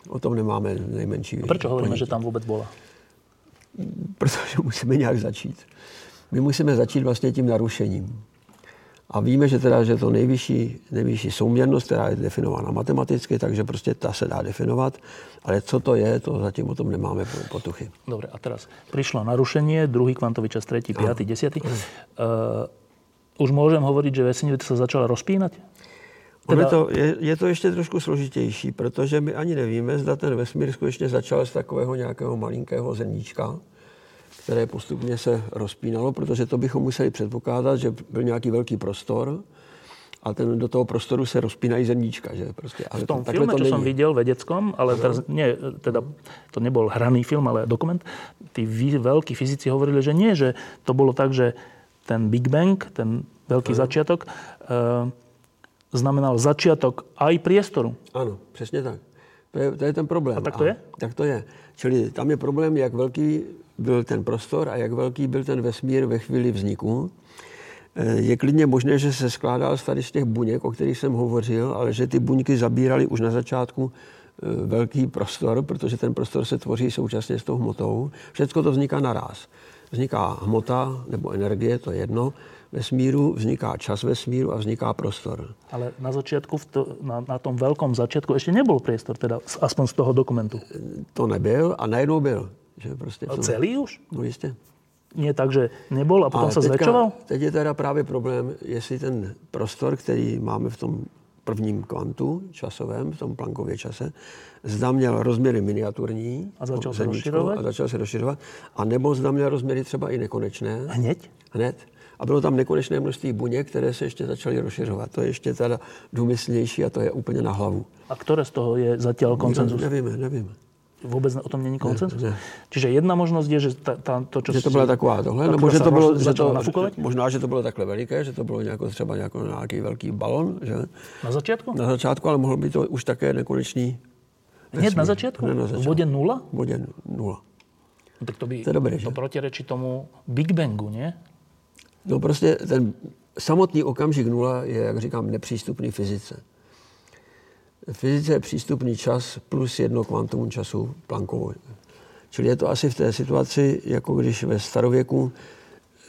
O tom nemáme nejmenší Prečo hovoríme, ponětí. že tam vůbec bola? protože musíme nějak začít. My musíme začít vlastně tím narušením. A víme, že teda, že to nejvyšší, nejvyšší souměrnost, která je definována matematicky, takže prostě ta se dá definovat, ale co to je, to zatím o tom nemáme potuchy. Dobre, a teraz prišlo narušenie, druhý kvantový čas, tretí, piatý, desiatý. Uh, už môžem hovoriť, že vesmír sa začal rozpínať? Ono Teda- to, je, je to ještě trošku složitější, protože my ani nevíme, zda ten vesmír skutečně začal z takového nějakého malinkého zrníčka, které postupně se rozpínalo, protože to bychom museli předpokládat, že byl nějaký velký prostor a ten, do toho prostoru se rozpínají zrníčka. Že? Prostě, ale V tom takhle filme, to čo som není. videl, vedeckom, ale teraz, nie, teda, to nebol hraný film, ale dokument, tí vy, veľkí fyzici hovorili, že nie, že to bolo tak, že ten Big Bang, ten veľký začiatok, uh, znamenal začiatok aj priestoru. Ano, přesně tak. To je, to je ten problém. A tak to je? Tak to je. Čili tam je problém, jak velký byl ten prostor a jak velký byl ten vesmír ve chvíli vzniku. Eh, Je klidně možné, že se skládal z tady z těch buněk, o kterých jsem hovořil, ale že ty buňky zabíraly už na začátku eh, velký prostor, protože ten prostor se tvoří současně s tou hmotou. Všechno to vzniká naraz. Vzniká hmota nebo energie, to je jedno, vesmíru, vzniká čas vesmíru a vzniká prostor. Ale na začiatku, v to, na, na tom veľkom začiatku ešte nebol priestor, teda aspoň z toho dokumentu. To nebyl a najednou byl. Že prostě A to- celý už? No jistě. Nie tak, že nebol a potom Ale sa zväčšoval? teď je teda právě problém, jestli ten prostor, který máme v tom prvním kvantu časovém, v tom Planckově čase, zda měl rozměry miniaturní A začal se zrníčko, rozšiřovat? a začal se rozšiřovat, a nebo zda měl rozměry třeba i nekonečné. Hneď? Hned. A bylo tam nekonečné množství buněk, které se ještě začaly rozšiřovat. To je ještě teda důmyslnější a to je úplně na hlavu. A ktoré z toho je zatiaľ koncenzus? Nevíme, nevíme. Vôbec o tom není koncenzus? ne. Čiže jedna možnosť je, že ta, ta, to, čo Že to byla taková tohle, nebo že to bylo, že to, možná, že to bylo takhle veliké, že to bylo nějako, třeba nějako, nějaký velký balon, že? Na začiatku? Na začátku, ale mohl by to už také nekonečný Hneď na začiatku? Hned na V začátku. bode nula? V bodě nula. No, tak to by To je dobré, že? to protirečí tomu Big Bangu, nie? No prostě ten samotný okamžik nula je, jak říkám, nepřístupný fyzice. Fyzice je přístupný čas plus jedno kvantum času Planckovo. Čili je to asi v té situaci, jako když ve starověku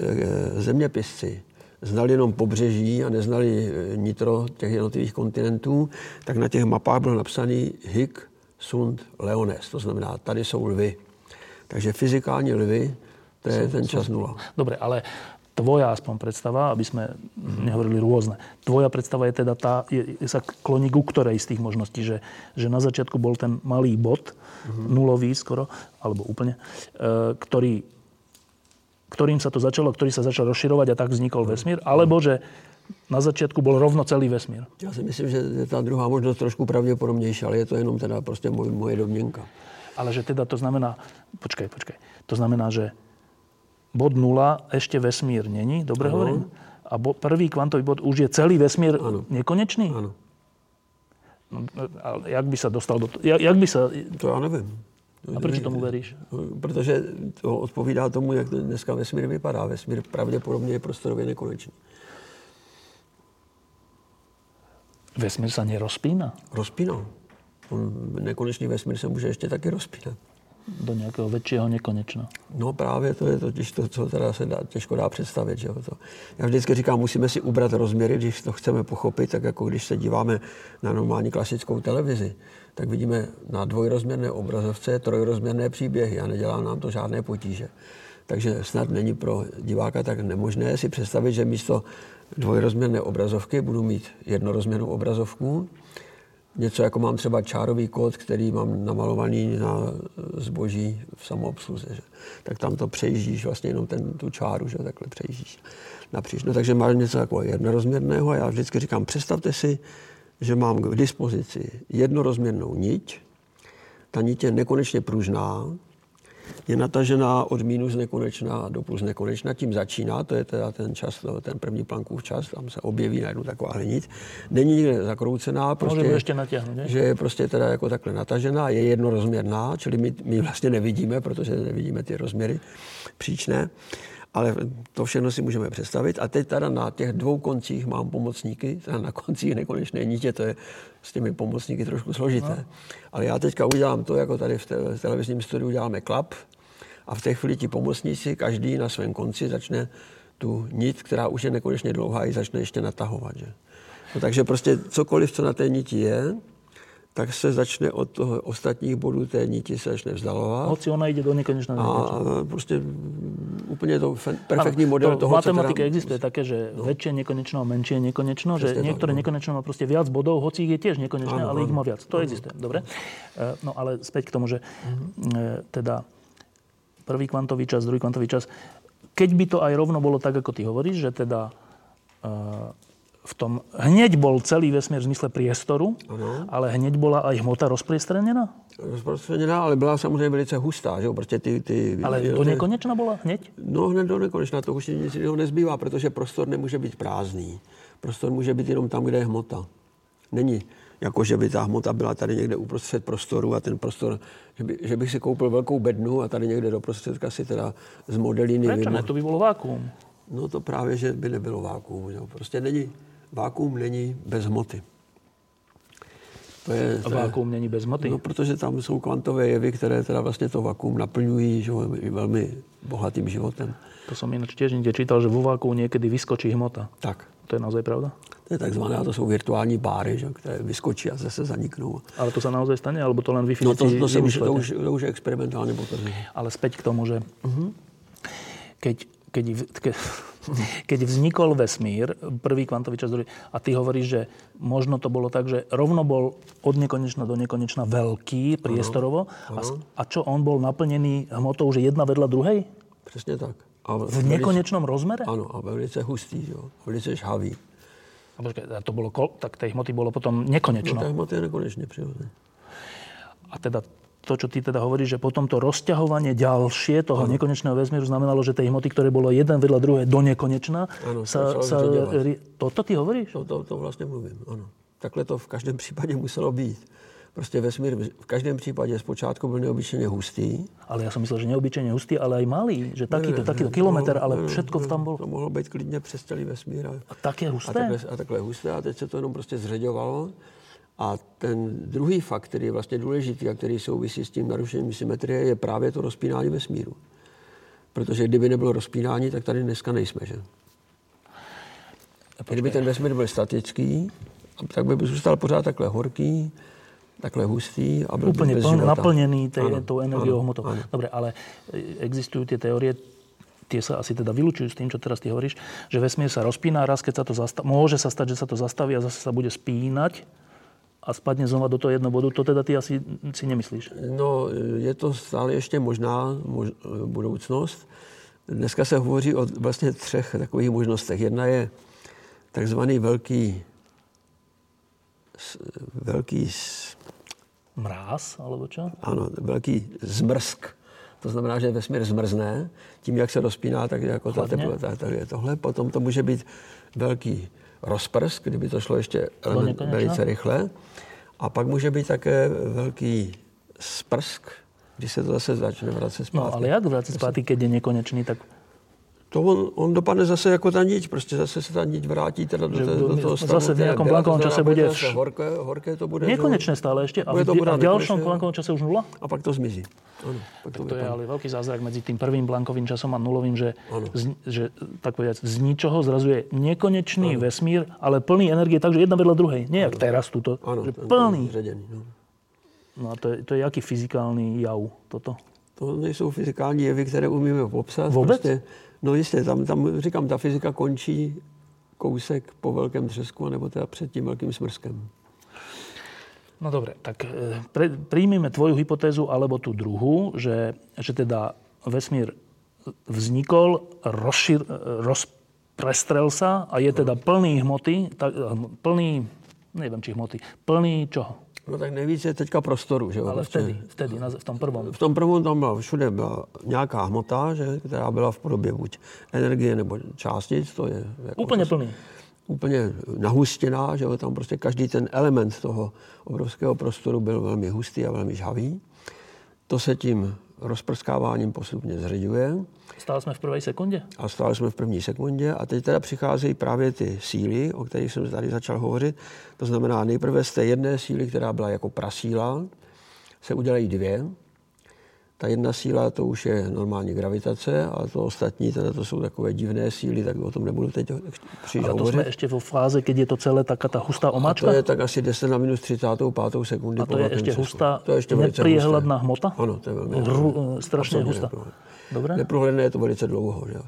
eh, zeměpisci znali jenom pobřeží a neznali eh, nitro těch jednotlivých kontinentů, tak na těch mapách byl napsaný Hic sunt leones, to znamená, tady jsou lvy. Takže fyzikální lvy, to je ten čas nula. Dobre, ale tvoja aspoň predstava, aby sme nehovorili rôzne, tvoja predstava je teda tá, je, je sa kloní ku ktorej z tých možností, že, že na začiatku bol ten malý bod, nulový skoro, alebo úplne, e, ktorý, ktorým sa to začalo, ktorý sa začal rozširovať a tak vznikol vesmír, alebo že na začiatku bol rovno celý vesmír. Já si myslím, že je ta druhá možnost trošku pravděpodobnější, ale je to jenom teda prostě moje, moje domněnka. Ale že teda to znamená, počkaj, počkaj, to znamená, že bod nula ešte vesmír není, dobre Ano. hovorím? A bo, prvý kvantový bod už je celý vesmír Ano. nekonečný? Ano, No, ale jak by sa dostal do toho? Jak, jak by sa... to já nevím. A prečo tomu veríš? Protože to odpovídá tomu, jak dneska vesmír vypadá. Vesmír pravděpodobně je prostorově nekonečný. Vesmír sa nerozpína? Rozpínal. On, nekonečný vesmír se může ještě taky rozpínat. Do nějakého většího nekonečna? No právě to je totiž to, co teda se dá, těžko dá představit. Že jo, to. Já vždycky říkám, musíme si ubrat rozměry, když to chceme pochopit, tak jako když se díváme na normální klasickou televizi, tak vidíme na dvojrozměrné obrazovce trojrozměrné příběhy a nedělá nám to žádné potíže. Takže snad není pro diváka tak nemožné si představit, že místo dvojrozměrné obrazovky budu mít jednorozměrnou obrazovku, něco jako mám třeba čárový kód, který mám namalovaný na zboží v samoobsluze. Že? Tak tam to přejíždíš vlastně jenom ten, tu čáru, že takhle přejíždíš napříč. No, takže máš něco jako jednorozměrného a já vždycky říkám, představte si, že mám k dispozici jednorozměrnou niť, ta niť je nekonečně pružná, je natažená od minus nekonečna do plus nekonečna, tím začíná, to je teda ten čas, ten první plankův čas, tam se objeví najednou taková hlinit. Není nikde zakroucená, prostě, ještě natěhnout, že je prostě teda jako takhle natažená, je jednorozměrná, čili my, my vlastně nevidíme, protože nevidíme ty rozměry příčné. Ale to všechno si můžeme představit. A teď teda na těch dvou koncích mám pomocníky, teda na koncích nekonečné nítě, to je s těmi pomocníky trošku složité. No. Ale já teďka udělám to, jako tady v, te, v televizním studiu uděláme klap a v té chvíli ti pomocníci, každý na svém konci začne tu nit, která už je nekonečně dlouhá, i začne ještě natahovat. Že? No, takže prostě cokoliv, co na té niti je, tak se začne od toho ostatních bodů té niti se začne vzdalovat. Hoci ona jde do nekonečna. A prostě úplně to perfektní model to, toho, V matematike teda... existuje také, že no. väčšie nekonečno a menšie nekonečno, že niektoré no. nekonečno má prostě viac bodov, hoci ich je tiež nekonečné, ale ich má viac. To ano. existuje. Dobre? Eh, no ale späť k tomu, že mm-hmm. teda prvý kvantový čas, druhý kvantový čas, keď by to aj rovno bolo tak, ako ty hovoríš, že teda uh, v tom hneď bol celý vesmír v zmysle priestoru, ano. ale hneď bola aj hmota rozpriestrenená? Rozprostřeněná, ale byla samozřejmě velice hustá, že jo? Prostě ty, ty, ale do nekonečna byla hneď? No hned do nekonečna, to už nic jiného nezbývá, protože prostor nemůže být prázdný. Prostor může být jenom tam, kde je hmota. Není jako, že by ta hmota byla tady někde uprostřed prostoru a ten prostor, že, by, že bych si koupil velkou bednu a tady někde do prostředka si teda z modelíny... Proč ne? To by bylo vákuum. No to právě, že by nebylo vákuum. Jo? Prostě není, vákuum není bez hmoty. To je, a vákuum není bez hmoty? No, protože tam jsou kvantové jevy, které teda vlastně to vakuum naplňují že, velmi bohatým životem. To jsem jinak tiež někde čítal, že vo vákuum někdy vyskočí hmota. Tak. To je naozaj pravda? To je takzvané, to jsou virtuální páry, že, které vyskočí a zase zaniknou. Ale to se naozaj stane, alebo to len vy No to, to, se už, to, už, to už je experimentálně potvrzené. Ale zpět k tomu, že uh-huh. keď, keď, keď keď vznikol vesmír, prvý kvantový čas, druhý, a ty hovoríš, že možno to bolo tak, že rovno bol od nekonečna do nekonečna veľký priestorovo ano, ano. A, a čo, on bol naplnený hmotou, že jedna vedľa druhej? Přesně tak. A v velice, nekonečnom rozmere? Ano, a velice hustý, jo, velice žhavý. A počkej, a to bolo, tak tej hmoty bolo potom nekonečno. No, tej hmoty je nekonečne prirodzené. A teda to, čo ty teda hovoríš, že potom to rozťahovanie ďalšie toho ano. nekonečného vesmíru znamenalo, že tej hmoty, ktoré bolo jeden vedľa druhé do nekonečna, ano, sa, sa, toto ty hovoríš? To, to, to vlastně mluvím, ano. Takhle to v každém případě muselo být. Prostě vesmír v každém případě zpočátku byl neobyčejně hustý. Ale já jsem myslel, že neobyčejně hustý, ale i malý. Že takýto, ne, takýto kilometr, ale ne, všetko ne, tam bylo. To mohlo být klidně přes celý vesmír. A, a tak je husté? A takhle, a takhle husté a teď se to jenom prostě zředovalo. A ten druhý fakt, který je vlastně důležitý a který souvisí s tím narušením symetrie, je právě to rozpínání vesmíru. Protože kdyby nebylo rozpínání, tak tady dneska nejsme, že? Kdyby ten vesmír byl statický, tak by zůstal pořád takhle horký, takhle hustý a byl Úplně pln, naplněný tej, ano, tou energiou hmotou. Dobre, ale existují ty teorie, tie sa asi teda vylučujú s tým, čo teraz ty hovoríš, že vesmír sa rozpíná, raz keď sa to zastaví, môže sa stať, že sa to zastaví a zase sa bude spínať a spadne znova do toho jednoho bodu, to teda ty asi si nemyslíš? No, je to stále ještě možná mož, budoucnost. Dneska se hovoří o vlastně třech takových možnostech. Jedna je takzvaný velký velký mráz, alebo čo? Ano, velký zmrzk. To znamená, že vesmír zmrzne. Tím, jak se rozpíná, tak jako ta teplota, tak je tohle. Potom to může být velký rozprsk, kdyby to šlo ještě velice rychle. A pak může být také velký sprsk, když se to zase začne vracet zpátky. No ale jak vracet zpátky, když je nekonečný, tak To on, on dopadne zase jako ta niť, prostě zase se ta niť vrátí teda do, té, do toho stavu. zase v byla, blankovom čase bude vš- horké, horké to bude. Nekonečné stále ešte. A v, to a bude v ďalšom čase už nula? A pak to zmizí. Ano, pak to, To je ale veľký zázrak medzi tým prvým blankovým časom a nulovým, že, z, že tak povedať, z ničoho zrazu je nekonečný vesmír, ale plný energie, takže jedna vedľa druhej. Nie jak teraz tuto, Ano, že plný. zředěný, no. No a to je, to je jaký fyzikálny jav toto? To nejsou fyzikální jevy, které umíme popsat. Vůbec? Prostě, no jistě, tam, tam, říkám, ta fyzika končí kousek po velkém třesku, nebo teda před tím velkým smrskem. No dobre, tak e, pre, príjmime tvoju hypotézu alebo tú druhú, že, že teda vesmír vznikol, rozšir, rozprestrel sa a je teda plný hmoty, tak, plný, neviem či hmoty, plný čoho? No tak nejvíc je teďka prostoru, že jo? Ale prostě. vtedy, vtedy, na- v tom prvom. V tom prvom tam byla, všude byla nějaká hmota, že, která byla v podobě buď energie nebo částic, to je jako Úplne to- plný. úplně nahustěná, že jo, tam prostě každý ten element toho obrovského prostoru byl velmi hustý a velmi žhavý. To se tím rozprskáváním postupně zřiďuje Stále sme v prvej sekunde? a stále jsme v první sekundě a teď teda přicházejí právě ty síly, o kterých jsem tady začal hovořit. To znamená, nejprve z té jedné síly, která byla jako prasíla, se udělají dvě. Ta jedna síla, to už je normální gravitace a to ostatní, teda to jsou takové divné síly, tak o tom nebudu teď příliš Ale to hovořit. sme ešte vo fáze, keď je to celé taká tá hustá A omáčka? to je tak asi 10 na minus 35 sekundy. A to je ešte třesku. hustá, to je ještě husté. hmota? Ano, to je velmi Hru, strašne Absolutně hustá. neprůhledné. Dobre. Neprůhledné je to velice dlouho. Že?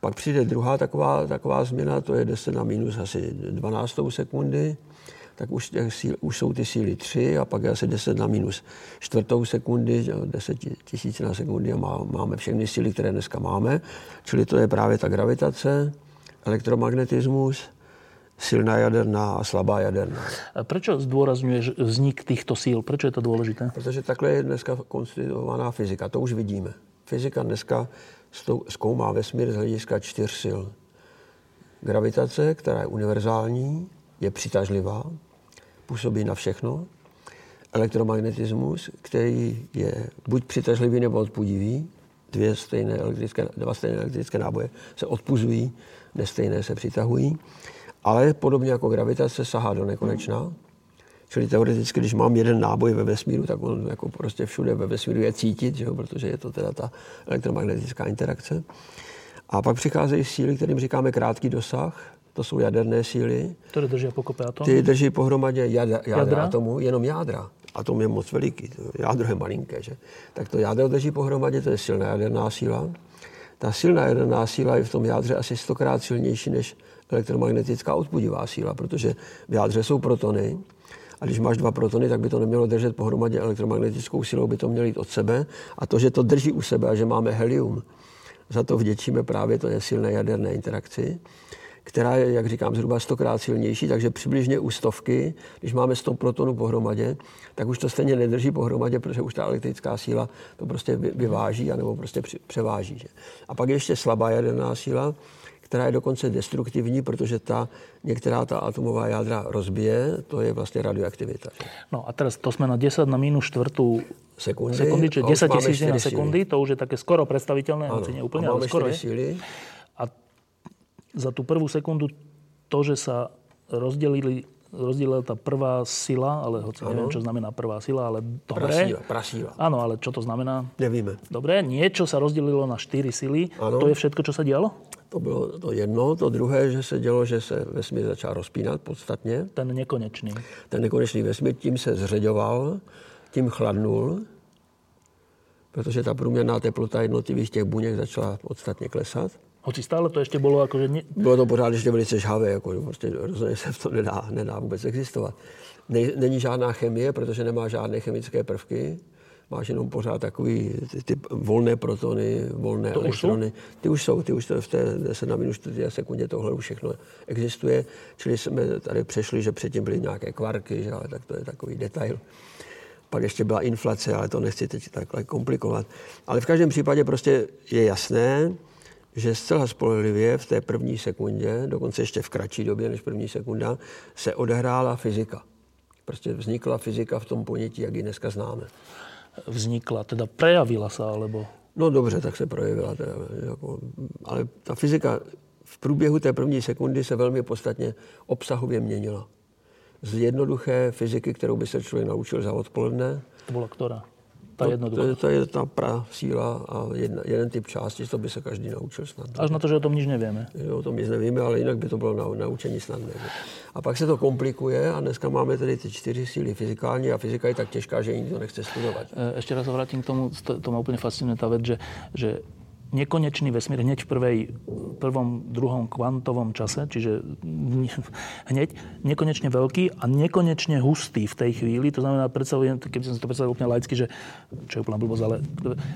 Pak přijde druhá taková, taková změna, to je 10 na minus asi 12 sekundy, tak už, síl, už jsou ty síly 3 a pak je asi 10 na minus čtvrtou sekundy, že jo, 10 tisíc na sekundy a má, máme všechny síly, které dneska máme. Čili to je právě ta gravitace, elektromagnetismus, silná jaderná a slabá jaderná. A Prečo zdôrazňuješ vznik týchto síl? Prečo je to dôležité? Protože takhle je dneska konstituovaná fyzika. To už vidíme. Fyzika dneska zkoumá vesmír z hlediska čtyř sil. Gravitace, která je univerzální, je přitažlivá, působí na všechno. Elektromagnetismus, který je buď přitažlivý nebo odpudivý. Dvě stejné elektrické, dva stejné elektrické náboje se odpuzují, nestejné se přitahují. Ale podobně jako gravitace sahá do nekonečna. Čili teoreticky, když mám jeden náboj ve vesmíru, tak on jako prostě všude ve vesmíru je cítit, že jo, protože je to teda ta elektromagnetická interakce. A pak přicházejí síly, kterým říkáme krátký dosah. To jsou jaderné síly. Ktoré držia pokope atom? Ty drží pohromadě jadra, jádra, Jadra? atomu, jenom jádra. Atom je moc veliký, jádro je malinké. Že? Tak to jádro drží pohromadě, to je silná jaderná síla. Ta silná jaderná síla je v tom jádře asi stokrát silnější než elektromagnetická odpudivá síla, protože v jádře jsou protony a když máš dva protony, tak by to nemělo držet pohromadě elektromagnetickou silou, by to mělo jít od sebe. A to, že to drží u sebe a že máme helium, za to vděčíme právě to je silné jaderné interakci která je, jak říkám, zhruba stokrát silnější, takže přibližně u stovky, když máme 100 protonů pohromadě, tak už to stejně nedrží pohromadě, protože už ta elektrická síla to prostě vy- vyváží anebo prostě převáží. Že? A pak je ještě slabá jaderná síla, která je dokonce destruktivní, protože ta, některá ta atomová jádra rozbije, to je vlastně radioaktivita. Že? No a teraz to sme na 10 na minus štvrtú Sekundy. sekundy, čiže A už 10 máme tisíc na sekundy, to už je také skoro predstaviteľné, Ano. hoci máme ale skoro síly. Za tú prvú sekundu to, že sa rozdelili rozdelila tá prvá sila, ale hoci neviem, čo znamená prvá sila, ale dobre. Prasíla, prasíla. Áno, ale čo to znamená? Nevíme. Dobre, niečo sa rozdelilo na štyri sily. Áno. To je všetko, čo sa dialo? To bylo to jedno. To druhé, že se dělo, že se vesmír začal rozpínat podstatně. Ten nekonečný. Ten nekonečný vesmír tím se zřeďoval, tím chladnul, protože ta průměrná teplota jednotlivých těch buněk začala podstatně klesat. Hoci stále to ešte bolo akože... Ne... Bylo to pořád ještě velice žhavé, jako prostě rozhodně se v tom nedá, nedá vůbec existovat. Ne, není žádná chemie, protože nemá žádné chemické prvky. Máš jenom pořád takový ty, ty volné protony, volné To už elektrony. Ty už jsou, ty už to v té 10 na minus 4 sekundě tohle už všechno existuje. Čili jsme tady přešli, že předtím byly nějaké kvarky, že, ale tak to je takový detail. Pak ještě byla inflace, ale to nechci teď takhle komplikovat. Ale v každém případě prostě je jasné, že zcela spolehlivě v té první sekundě, dokonce ještě v kratší době než první sekunda, se odehrála fyzika. Prostě vznikla fyzika v tom ponětí, jak ji dneska známe. vznikla, teda prejavila sa, alebo... No dobře, tak se projevila. Teda, jako, ale ta fyzika v průběhu té první sekundy se velmi podstatně obsahově měnila. Z jednoduché fyziky, kterou by se člověk naučil za odpoledne. To byla která? Ta no, to, je, to je ta pra síla a jedna, jeden typ části, to by se každý naučil snad. Až na to, že o tom nic nevíme. O tom nic nevíme, ale jinak by to bylo na, naučení snadné. A pak se to komplikuje a dneska máme tedy ty čtyři síly fyzikální a fyzika je tak těžká, že nikdo nechce studovat. Ještě raz se vrátím k tomu, to má úplně fascinuje ta věc, že, že nekonečný vesmír hneď v prvej, prvom, druhom kvantovom čase, čiže hneď nekonečne veľký a nekonečne hustý v tej chvíli. To znamená, predstavujem, keby som si to predstavil úplne laicky, že, čo je úplná blbosť, ale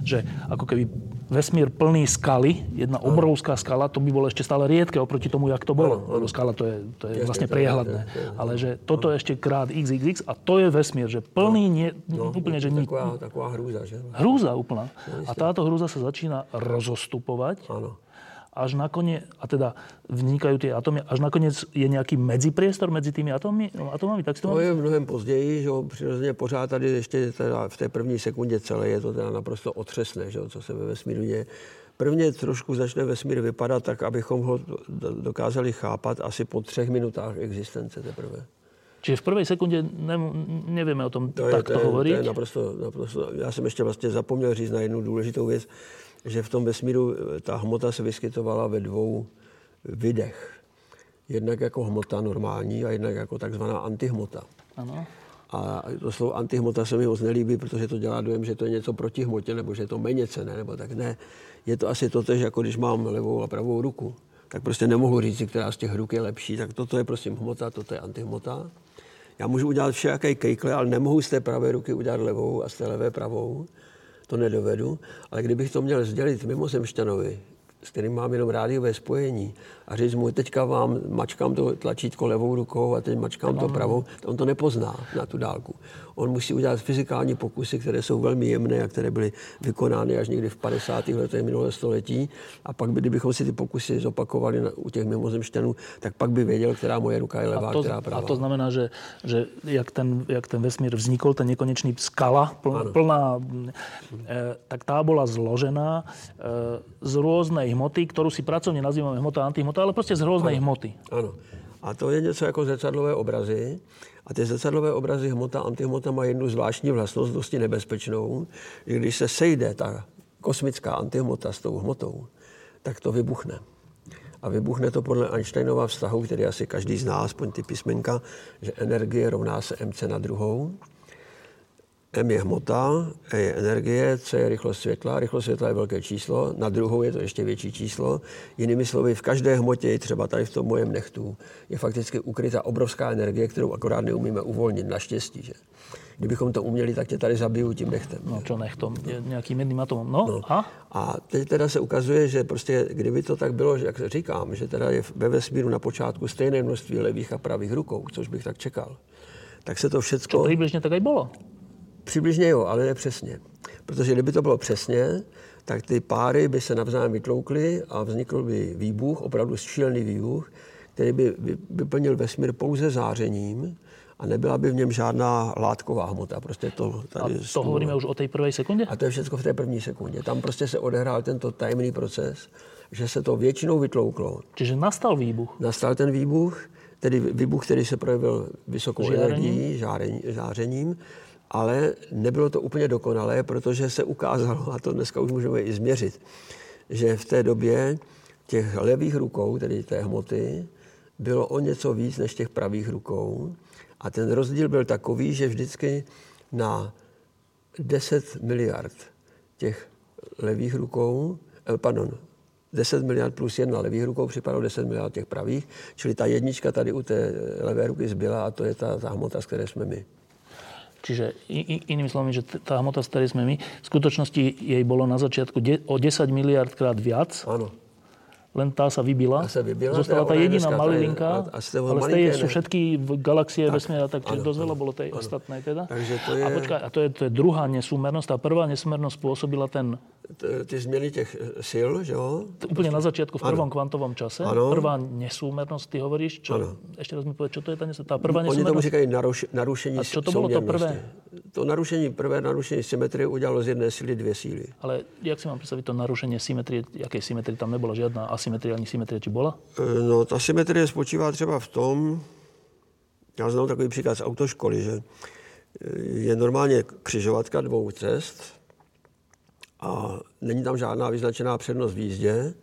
že ako keby vesmír plný skaly, jedna obrovská skala, to by bolo ešte stále riedke oproti tomu, jak to bolo. Lebo skala to je, to je vlastne priehľadné. Ale že toto ešte krát xxx a to je vesmír, že plný, nie, no, úplne, že taková, taková hrúza, že? Hrúza úplná. A táto hrúza sa začína roz rozostupovať. Áno. Až nakoniec, a teda vznikajú tie atómy, až nakoniec je nějaký medzipriestor mezi tými atomy, atomami? Tak to, to je mnohem později, že přirozeně pořád tady ještě teda v té první sekundě celé je to teda naprosto otřesné, že co se ve vesmíru děje. Prvně trošku začne vesmír vypadat tak, abychom ho dokázali chápat asi po třech minutách existence teprve. Čiže v první sekundě ne, nevíme o tom to je, takto to je, hovoriť? To je naprosto, naprosto, já jsem ještě vlastně zapomněl říct na jednu důležitou věc že v tom vesmíru eh, ta hmota se vyskytovala ve dvou videch. Jednak jako hmota normální a jednak jako takzvaná antihmota. Ano. A to slovo antihmota se mi moc nelíbí, protože to dělá dojem, že to je něco proti hmotě, nebo že je to méně cené, nebo tak ne. Je to asi to tež, jako když mám levou a pravou ruku. Tak prostě nemohu říct, která z těch ruk je lepší. Tak toto je prostě hmota, toto je antihmota. Já můžu udělat všelijaké kejkle, ale nemohu z té pravé ruky udělat levou a z té levé pravou to nedovedu, ale kdybych to měl sdělit mimozemšťanovi, s kterým mám jenom rádiové spojení a říct mu, teďka vám mačkám to tlačítko levou rukou a teď mačkám to pravou, on to nepozná na tu dálku. On musí udělat fyzikální pokusy, které jsou velmi jemné a které byly vykonány až někdy v 50. letech minulého století. A pak, by, kdybychom si ty pokusy zopakovali na, u těch mimozemšťanů, tak pak by věděl, která moje ruka je levá, a to, která pravá. A to znamená, že, že jak, ten, jak ten vesmír vznikl, ten nekonečný skala plná, plná e, tak tá bola zložená e, z rôznej hmoty, ktorú si pracovne nazývame hmota a antihmota, ale prostě z různé hmoty. Ano. A to je něco jako zrcadlové obrazy. A ty zrcadlové obrazy hmota, antihmota má jednu zvláštní vlastnost, dosti nebezpečnou, že když se sejde ta kosmická antihmota s tou hmotou, tak to vybuchne. A vybuchne to podle Einsteinova vztahu, který asi každý zná, aspoň ty písmenka, že energie rovná se mc na druhou. M je hmota, E je energie, C je rychlost světla. Rychlost světla je velké číslo, na druhou je to ještě větší číslo. Jinými slovy, v každé hmotě, třeba tady v tom mojem nechtu, je fakticky ukryta obrovská energie, kterou akorát neumíme uvolnit, naštěstí. Že? Kdybychom to uměli, tak tě tady zabiju tím nechtem. No čo nechtom, je nějakým jedným atomem. No, no. A? a teď teda se ukazuje, že prostě kdyby to tak bylo, jak říkám, že teda je ve vesmíru na počátku stejné množství levých a pravých rukou, což bych tak čekal, tak se to všechno... Čo přibližně tak aj bylo. Přibližně jo, ale ne přesně. Protože kdyby to bylo přesně, tak ty páry by se navzájem vytloukly a vznikl by výbuch, opravdu šílený výbuch, který by vyplnil vesmír pouze zářením a nebyla by v něm žádná látková hmota. Prostě to tady a to hovoríme už o té první sekundě? A to je všechno v té první sekundě. Tam prostě se odehrál tento tajemný proces, že se to většinou vytlouklo. Čiže nastal výbuch? Nastal ten výbuch, tedy výbuch, který se projevil vysokou Žárením? energií, žářením ale nebylo to úplně dokonalé, protože se ukázalo, a to dneska už můžeme i změřit, že v té době těch levých rukou, tedy té hmoty, bylo o něco víc než těch pravých rukou. A ten rozdíl byl takový, že vždycky na 10 miliard těch levých rukou, eh, pardon, 10 miliard plus jedna levých rukou připadalo 10 miliard těch pravých, čili ta jednička tady u té levé ruky zbyla a to je ta, ta hmota, z které jsme my. Čiže inými slovami, že tá hmota, z ktorej sme my, v skutočnosti jej bolo na začiatku o 10 miliard krát viac. Áno. Len tá sa vybila. Tá sa vybila, Zostala tá jediná dneska- malilinka, a- a z toho ale z malinké sú všetky galaxie, Tak, vesmír a tak, áno, dosť veľa bolo tej áno. ostatnej teda. Takže to A je- počkaj, a to je, to je druhá nesúmernosť. Tá prvá nesúmernosť spôsobila ten, Ty změny těch eh, sil, že jo? úplne na začiatku, v prvom kvantovom čase, Áno. prvá nesúmernosť, ty hovoríš, čo, Áno. ešte raz mi povedz, čo to je tá nesúmernosť? Tá prvá Oni tomu říkají naruš, narušení A čo to bylo to prvé? To narušení, prvé narušení symetrie udělalo z jedné síly dvě síly. Ale jak si mám predstaviť to narušenie symetrie, jakej symetrie tam nebola žiadna asymetria ani symetria, či bola? E, No, ta symetrie spočívá třeba v tom, já znám takový příklad z autoškoly, že e, je normálně křižovatka dvou cest a není tam žádná vyznačená přednost v jízdě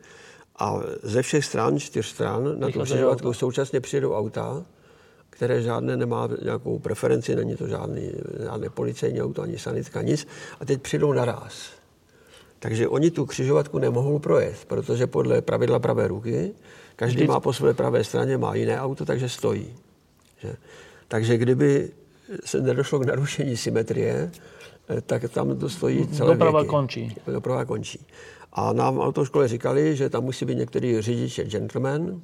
a ze všech stran, čtyř stran, na tu křižovatku současně přijedou auta, které žádné nemá nějakou preferenci, není to žádný, žádné policejní auto, ani sanitka, nic. A teď přijdou naraz. Takže oni tu křižovatku nemohou projet, protože podle pravidla pravé ruky, každý Vždyť- má po své pravé straně, má jiné auto, takže stojí. Že? Takže kdyby se nedošlo k narušení symetrie, eh, tak tam to stojí celé Doprava věky. končí. Doprava končí. A nám autoškole říkali, že tam musí být některý řidič je gentleman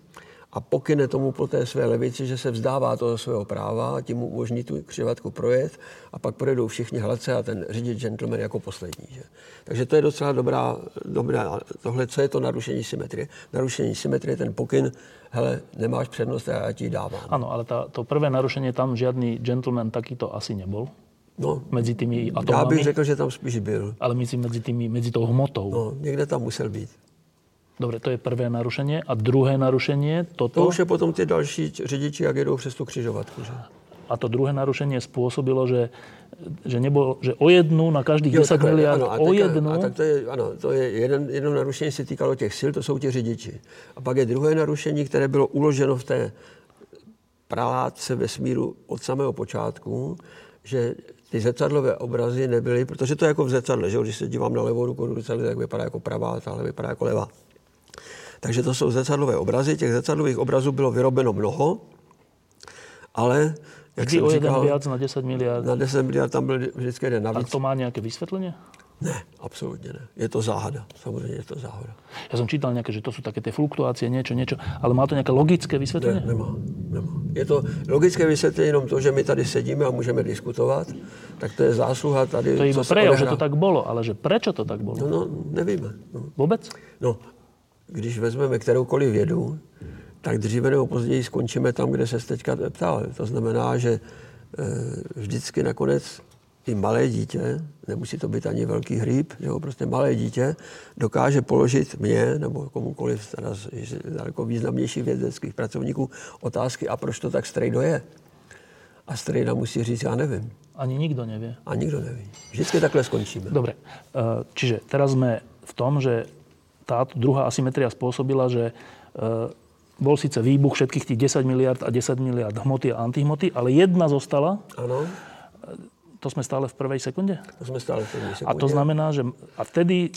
a pokyne tomu po té své levici, že se vzdává toho svého práva a tím mu umožní tu křivatku projet a pak projedou všichni hladce a ten řidič gentleman jako poslední. Že? Takže to je docela dobrá, dobrá, tohle, co je to narušení symetrie. Narušení symetrie, ten pokyn, hele, nemáš přednost a já ti dávám. Áno, ale tá, to prvé narušenie, tam žiadny gentleman takýto asi nebol. No, Medzi tými já bych atomami, řekl, že tam spíš byl. ale myslím medzi, tými, medzi tou hmotou. No, někde tam musel být. Dobre, to je prvé narušenie. A druhé narušenie, To toto, už je potom ty další řidiči, jak jedou přes tu křižovatku. Že? a to druhé narušenie spôsobilo, že, že, nebol, že o jednu na každých 10 takhle, miliard, ano, a o teďka- jednu, A tak to je, ano, to je jeden, jedno narušení se týkalo těch sil, to jsou ti řidiči. A pak je druhé narušení, které bylo uloženo v té pralátce vesmíru od samého počátku, že ty zrcadlové obrazy nebyly, protože to je jako v zrcadle, že když se dívám na levou ruku do tak vypadá jako pravá, tahle vypadá jako levá. Takže to jsou zrcadlové obrazy, těch zrcadlových obrazů bylo vyrobeno mnoho, ale, jak vždy jsem o jeden říkal, na 10 miliard. na 10 miliard tam byl vždycky jeden A navíc. to má nejaké vysvetlenie? Ne, absolutně ne. Je to záhada. Samozřejmě je to záhada. Ja som čítal nejaké, že to sú také tie fluktuácie, niečo, niečo, ale má to nejaké logické Ne, vysvetlenie? nemá, nemá. Je to logické vysvětlení jenom to, že my tady sedíme a můžeme diskutovat, tak to je zásluha tady, To je iba prejav, že to tak bolo, ale že prečo to tak bolo? No, no, nevíme. No. Vôbec? no, když vezmeme kteroukoliv vědu, tak dříve nebo později skončíme tam, kde se teďka ptal. To znamená, že e, vždycky nakonec i malé dítě, nemusí to být ani velký hříb, že jo, prostě malé dítě dokáže položit mě nebo komukoliv teda z daleko významnějších vědeckých pracovníků otázky, a proč to tak strejdo je. A strejda musí říct, já nevím. Ani nikto nevie. A nikdo neví. Vždycky takhle skončíme. Dobre, e, čiže teraz sme v tom, že táto druhá asymetria spôsobila, že e, bol síce výbuch všetkých tých 10 miliard a 10 miliard hmoty a antihmoty, ale jedna zostala, Ano, to sme stále v prvej sekunde. to jsme stále v první A sekundě. to znamená, že a vtedy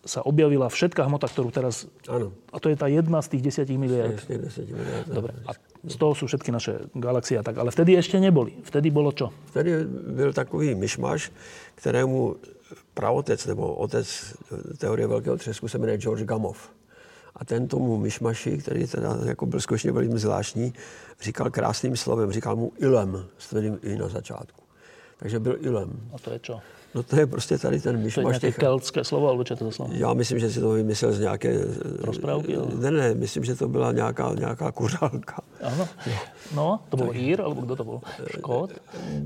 sa objavila všetká hmota, ktorú teraz... Ano, A to je tá jedna z tých 10 miliard. ještě 10 miliard. Dobre, a z toho sú všetky naše galaxie a tak. Ale vtedy ešte neboli. Vtedy bolo čo? Tady byl takový myšmaš, kterému praotec nebo otec teorie velkého třesku se jmenuje George Gamow. A ten tomu myšmaši, který teda jako byl skutečně velmi zvláštní, říkal krásným slovem, říkal mu Ilem, s i na začátku. Takže byl Ilem. A to je čo? No to je prostě tady ten To je myšmaš těch... keltské slovo, alebo čo to za slovo? Já myslím, že si to vymyslel z nějaké... Rozprávky, ale- Ne, ne, myslím, že to byla nějaká, nějaká kuřálka. Áno. No, to bol Ír, alebo kto to bol? Škód?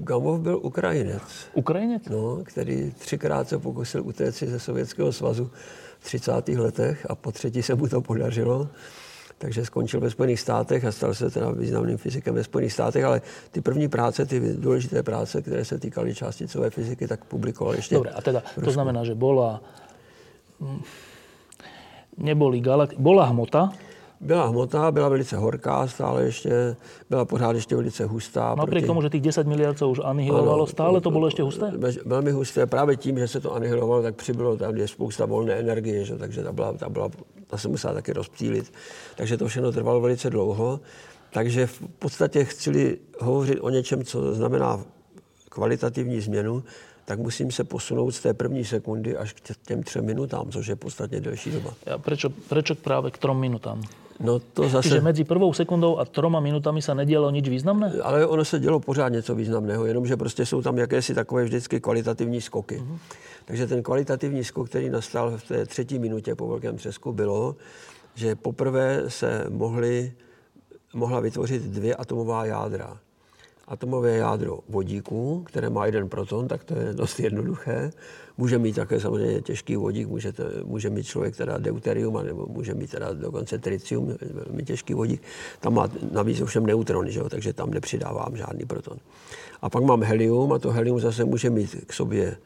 Gamov byl Ukrajinec. Ukrajinec? no, který třikrát se pokusil utéct si ze Sovětského svazu v 30. letech a po třetí se mu to podařilo. Takže skončil ve Spojených státech a stal se teda významným fyzikem ve Spojených státech, ale ty první práce, ty důležité práce, které se týkaly částicové fyziky, tak publikoval ještě. Dobre, a teda to znamená, že bola... mm, Neboli galak... Bola hmota, Byla hmota, byla velice horká, stále ještě, byla pořád ještě velice hustá. napriek proti- tomu, že tých 10 miliard sa už anihilovalo, stále to bolo ešte husté? Ve- Velmi husté. Právě tím, že se to anihilovalo, tak přibylo tam je spousta volné energie, že? takže ta, byla, ta, byla, ta se musela taky rozptýlit. Takže to všechno trvalo velice dlouho. Takže v podstatě chci hovořit o něčem, co znamená kvalitativní změnu, tak musím se posunout z té první sekundy až k těm třem minutám, což je podstatně delší doba. A prečo, prečo práve k trom minutám? No to zase... Čiže medzi prvou sekundou a troma minutami sa nedialo nič významné? Ale ono se dělo pořád něco významného, jenomže prostě jsou tam jakési takové vždycky kvalitativní skoky. Mm-hmm. Takže ten kvalitativní skok, který nastal v té třetí minutě po velkém třesku, bylo, že poprvé se mohly, mohla vytvořit dvě atomová jádra atomové jádro vodíku, které má jeden proton, tak to je dost jednoduché. Může mít také samozřejmě těžký vodík, může, to, může mít člověk teda deuterium, nebo může mít teda dokonce tritium, velmi těžký vodík. Tam má navíc ovšem neutrony, že jo? takže tam nepřidávám žádný proton. A pak mám helium a to helium zase může mít k sobě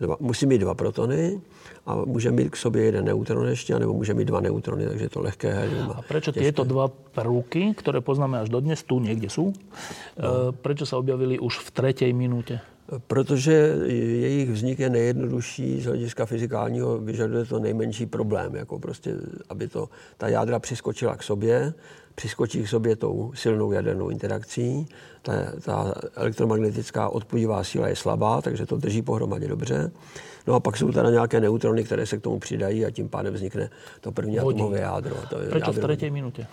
dva, musí mít dva protony a může mít k sobě jeden neutron ještě, nebo může mít dva neutrony, takže je to lehké helium. A těžké. tieto dva prvky, které poznáme až dodnes, tu někde jsou, no. prečo se objavili už v třetí minutě? Protože jejich vznik je nejjednodušší z hlediska fyzikálního, vyžaduje to nejmenší problém, jako prostě, aby to, ta jádra přiskočila k sobě, přiskočí k sobě tou silnou jadernou interakcí. Ta, ta elektromagnetická odpudivá síla je slabá, takže to drží pohromadě dobře. No a pak jsou teda nějaké neutrony, které se k tomu přidají a tím pádem vznikne to první Hodí. atomové jádro. To je Proč v třetí minutě?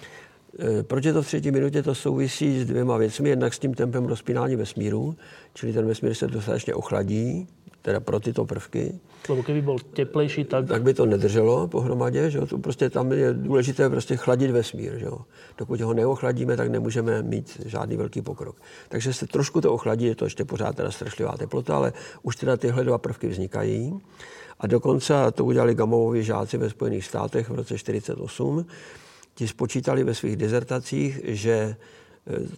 Eh, proč je to v třetí minutě? To souvisí s dvěma věcmi. Jednak s tím tempem rozpínání vesmíru, čili ten vesmír se dostatečně ochladí, teda pro tyto prvky. Lebo kdyby byl teplejší, tak... Tak by to nedrželo pohromadě, že To prostě tam je důležité prostě chladit vesmír, že jo? Dokud ho neochladíme, tak nemůžeme mít žádný velký pokrok. Takže se trošku to ochladí, je to ještě pořád teda strašlivá teplota, ale už teda tyhle dva prvky vznikají. A dokonce to udělali gamovovi žáci ve Spojených státech v roce 1948, ti spočítali ve svých dezertacích, že e,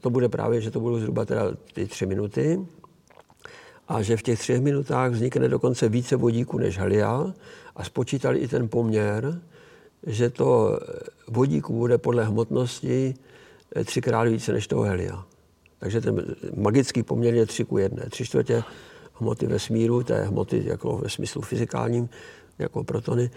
to bude právě, že to budou zhruba teda ty tři minuty a že v těch třech minutách vznikne dokonce více vodíku než helia a spočítali i ten poměr, že to vodíku bude podle hmotnosti e, třikrát více než toho helia. Takže ten magický poměr je tři ku jedné. Tři čtvrtě hmoty vesmíru, té hmoty jako ve smyslu fyzikálním, jako protony,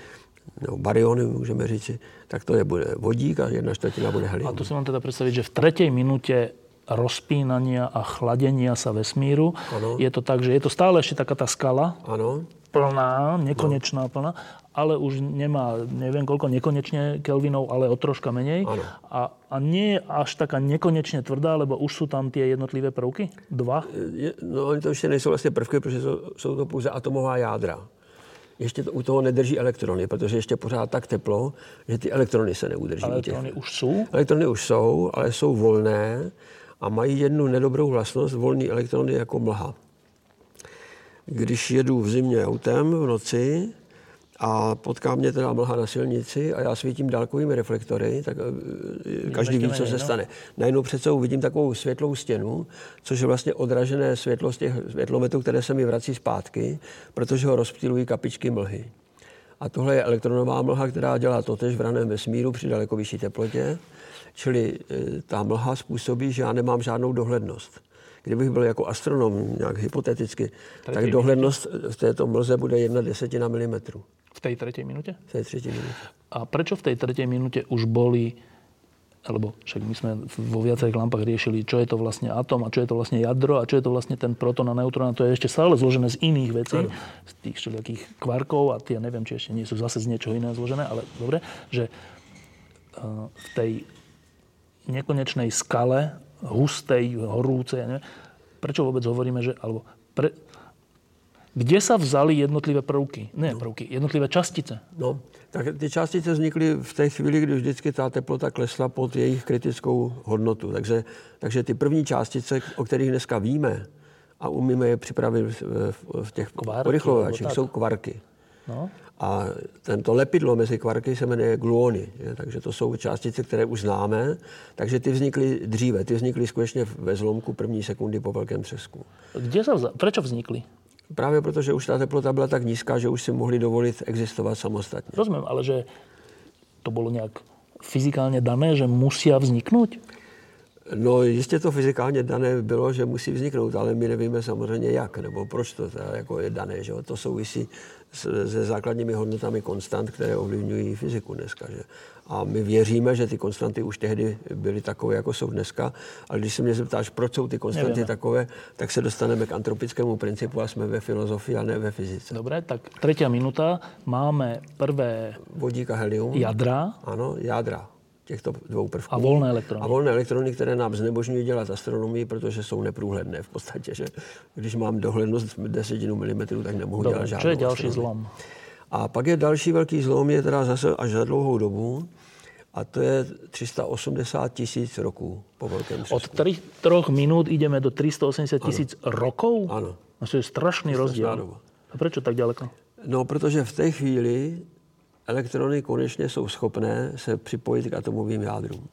nebo baryony, můžeme říci, tak to je bude vodík a jedna čtvrtina bude helium. A to si mám teda představit, že v třetí minutě rozpínania a chladenia sa vesmíru. Ano. Je to tak, že je to stále ešte taká tá skala. Ano. Plná, nekonečná no. plná, ale už nemá, neviem koľko, nekonečne Kelvinov, ale o troška menej. Ano. A, a nie je až taká nekonečne tvrdá, lebo už sú tam tie jednotlivé prvky? Dva? Je, no, oni to ještě nejsou vlastně prvky, protože jsou, jsou to pouze atomová jádra ještě to, u toho nedrží elektrony, protože ještě pořád tak teplo, že ty elektrony se neudrží. Elektrony těch. už jsou? Elektrony už jsou, ale jsou volné a mají jednu nedobrou vlastnost, volný elektrony jako mlha. Když jedu v zimě autem v noci, a potká mě teda mlha na silnici a já svítím dálkovými reflektory, tak eh, každý ví, co se stane. Najednou přece vidím takovou světlou stěnu, což je vlastně odražené světlo z těch světlometů, které se mi vrací zpátky, protože ho rozptýlují kapičky mlhy. A tohle je elektronová mlha, která dělá totež v raném vesmíru při daleko vyšší teplotě. Čili eh, ta mlha způsobí, že já nemám žádnou dohlednost. Kdybych byl jako astronom nějak hypoteticky, tak dohlednost v této mlze bude jedna desetina milimetru. V tej tretej minúte? V tej tretej minúte. A prečo v tej tretej minúte už boli alebo však my sme vo viacerých lampách riešili, čo je to vlastne atom a čo je to vlastne jadro a čo je to vlastne ten proton a neutrón. A to je ešte stále zložené z iných vecí, ano. z tých všelijakých kvarkov a tie neviem, či ešte nie sú zase z niečoho iného zložené, ale dobre, že uh, v tej nekonečnej skale, hustej, horúcej, neviem, prečo vôbec hovoríme, že, alebo pre, kde sa vzali jednotlivé prvky? Ne no. prvky, jednotlivé častice. No, tak ty částice vznikly v té chvíli, kdy vždycky ta teplota klesla pod jejich kritickou hodnotu. Takže, takže ty první částice, o kterých dneska víme a umíme je připravit v, v těch urychlovačích, jsou kvarky. No. A tento lepidlo mezi kvarky se jmenuje gluony. Je? Takže to jsou částice, které už známe. Takže ty vznikly dříve. Ty vznikly skutečně ve zlomku první sekundy po velkém třesku. Kde se, proč vznikly? Právě proto, že už ta teplota byla tak nízká, že už si mohli dovolit existovat samostatně. Rozumím, ale že to bylo nějak fyzikálně dané, že musí vzniknout? No jistě to fyzikálně dané bylo, že musí vzniknout, ale my nevíme samozřejmě jak, nebo proč to teda jako je dané. Že? To souvisí se základními hodnotami konstant, které ovlivňují fyziku dneska. Že? A my věříme, že ty konstanty už tehdy byly takové, jako jsou dneska. Ale když se mě zeptáš, proč jsou ty konstanty Nevíme. takové, tak se dostaneme k antropickému principu a jsme ve filozofii a ne ve fyzice. Dobre, tak třetí minuta. Máme prvé vodík a helium. Jadra. Ano, jádra těchto dvou prvků. A volné elektrony. A volné elektrony, které nám znemožňují dělat astronomii, protože jsou neprůhledné v podstatě. Že? Když mám dohlednost desetinu milimetrů, tak nemohu Dobre, dělat žádnou je další zlom? A pak je další velký zlom, je teda zase až za dlouhou dobu, a to je 380 tisíc roků po velkém třesku. Od 3 minut ideme do 380 tisíc rokov? Ano. A to je strašný rozdíl. A proč tak daleko? No, protože v té chvíli elektrony konečně jsou schopné se připojit k atomovým jádrům.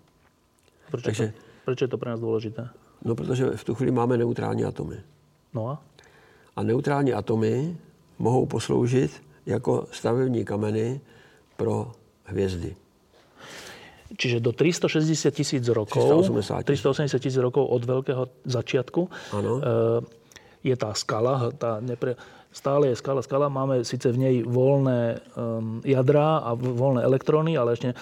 Proč, Takže, to, proč je to pro nás důležité? No, protože v tu chvíli máme neutrální atomy. No a? A neutrální atomy mohou posloužit jako stavební kameny pro hvězdy. Čiže do 360 tisíc rokov, 380 tisíc rokov od veľkého začiatku ano. je tá skala, tá nepre, stále je skala, skala, máme síce v nej voľné um, jadra a voľné elektróny, ale ešte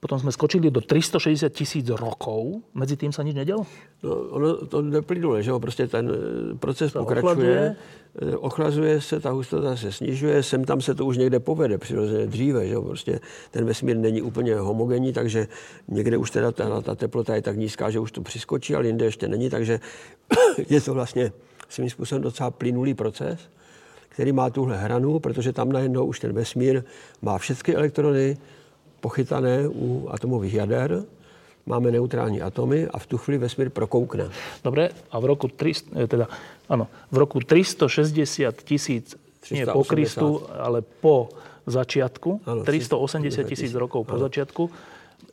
potom jsme skočili do 360 tisíc rokov. Mezi tím se nic nedělo? No, ono to neplynule, že jo? Prostě ten eh, proces to pokračuje. Ochladuje. Eh, ochlazuje se, ta hustota se snižuje, sem tam se to už někde povede, přirozeně dříve, že jo? Prostě ten vesmír není úplně homogenní, takže někde už teda ta, ta teplota je tak nízká, že už to přiskočí, ale jinde ještě není, takže je to vlastně svým způsobem docela plynulý proces, který má tuhle hranu, protože tam najednou už ten vesmír má všechny elektrony, pochytané u atomových jader, máme neutrální atomy a v tu chvíli vesmír prokoukne. Dobre, a v roku, 300, eh, teda, ano, v roku 360 tisíc, nie po Kristu, ale po začiatku, ano, 380 tisíc rokov po ano. začiatku,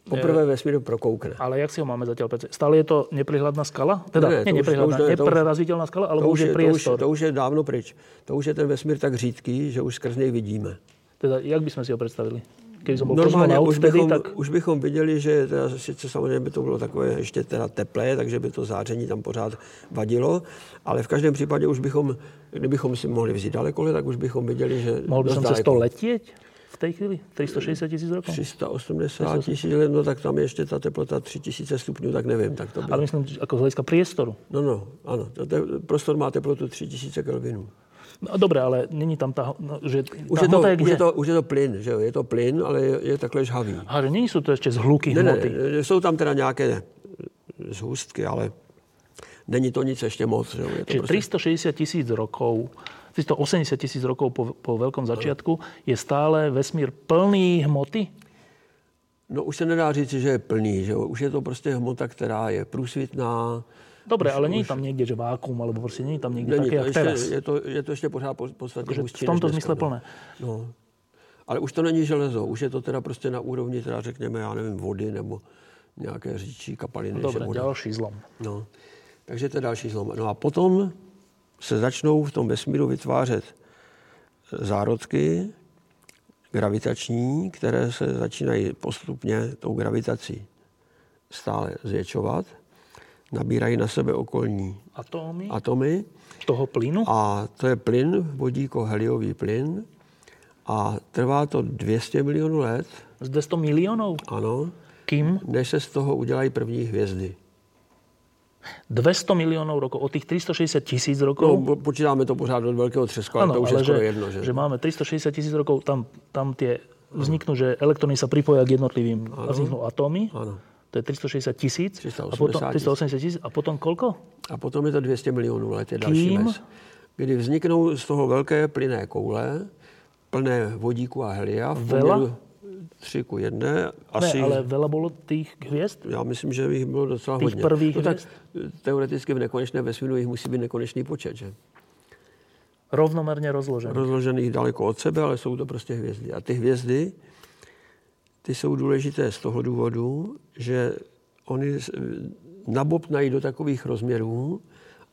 Poprvé eh, vesmír prokoukne. Ale jak si ho máme zatiaľ predstaviť? Stále je to neprihľadná skala? Teda ne, ne, nie neprihľadná, už, nepreraziteľná skala, ale už je. To, to už je dávno pryč. To už je ten vesmír tak řídký, že už skrz něj vidíme. Teda jak bychom si ho představili? když jsem byl Normálně už bychom, tak... už bychom viděli, že teda, sice samozřejmě by to bylo takové ještě teda teplé, takže by to záření tam pořád vadilo, ale v každém případě už bychom, kdybychom si mohli vzít daleko, tak už bychom viděli, že Mohl bych se to letět? V té chvíli? 360 tisíc rokov? 380 tisíc let, no tak tam ještě ta teplota 3000 stupňů, tak nevím. Tak to bylo. Ale myslím, jako z hlediska priestoru. No, no, ano. Prostor má teplotu 3000 kelvinů. No, dobré, ale není tam ta, no, že ta už je, to, je už, je to, už je to plyn, že jo? Je to plyn, ale je, je takhle žhavý. A že nejsou to ještě zhluky ne, hmoty? Ne, jsou tam teda nějaké zhustky, ale není to nic ještě moc. Že jo? Je to Čiže prostě... 360 tisíc rokov 380 tisíc rokov po, po veľkom začiatku je stále vesmír plný hmoty? No už se nedá říct, že je plný, že už je to prostě hmota, která je průsvitná, Dobre, ale není tam někde, že vákuum, alebo prostě není tam někde není, také, jak ještě, teraz. Je to, je to ještě pořád podstatně hustší. V tomto smysle plné. No. Ale už to není železo, už je to teda prostě na úrovni, teda řekněme, já nevím, vody nebo nějaké říčí kapaliny. No, Dobre, další zlom. No. Takže to je další zlom. No a potom se začnou v tom vesmíru vytvářet zárodky gravitační, které se začínají postupně tou gravitací stále zvětšovat nabírají na sebe okolní atomy, atomy toho plynu. A to je plyn, vodíko-heliový plyn. A trvá to 200 milionů let. Z 200 milionů? Ano. Kým? Než se z toho udělají první hvězdy. 200 milionů rokov, od těch 360 tisíc rokov. No, počítáme to pořád od velkého třesku, ale to už ale je skoro že, jedno. Že? že máme 360 tisíc rokov, tam, tam tie vzniknú, že elektrony sa pripoja k jednotlivým ano. a vzniknú atómy. Ano to je 360 tisíc. A potom 380 tisíc. A potom kolko? A potom je to 200 milionů let, je další Kým? mes. Kdy vzniknou z toho velké plynné koule, plné vodíku a helia. V Vela? 3 ku 1. Asi... Ne, ale vela bylo těch hvězd? Já myslím, že jich bylo docela těch hodně. prvých no, tak teoreticky v nekonečné vesmíru jich musí být nekonečný počet, že? Rovnomerně rozložených. Rozložených daleko od sebe, ale jsou to prostě hvězdy. A ty hvězdy ty jsou důležité z toho důvodu, že oni nabobnají do takových rozměrů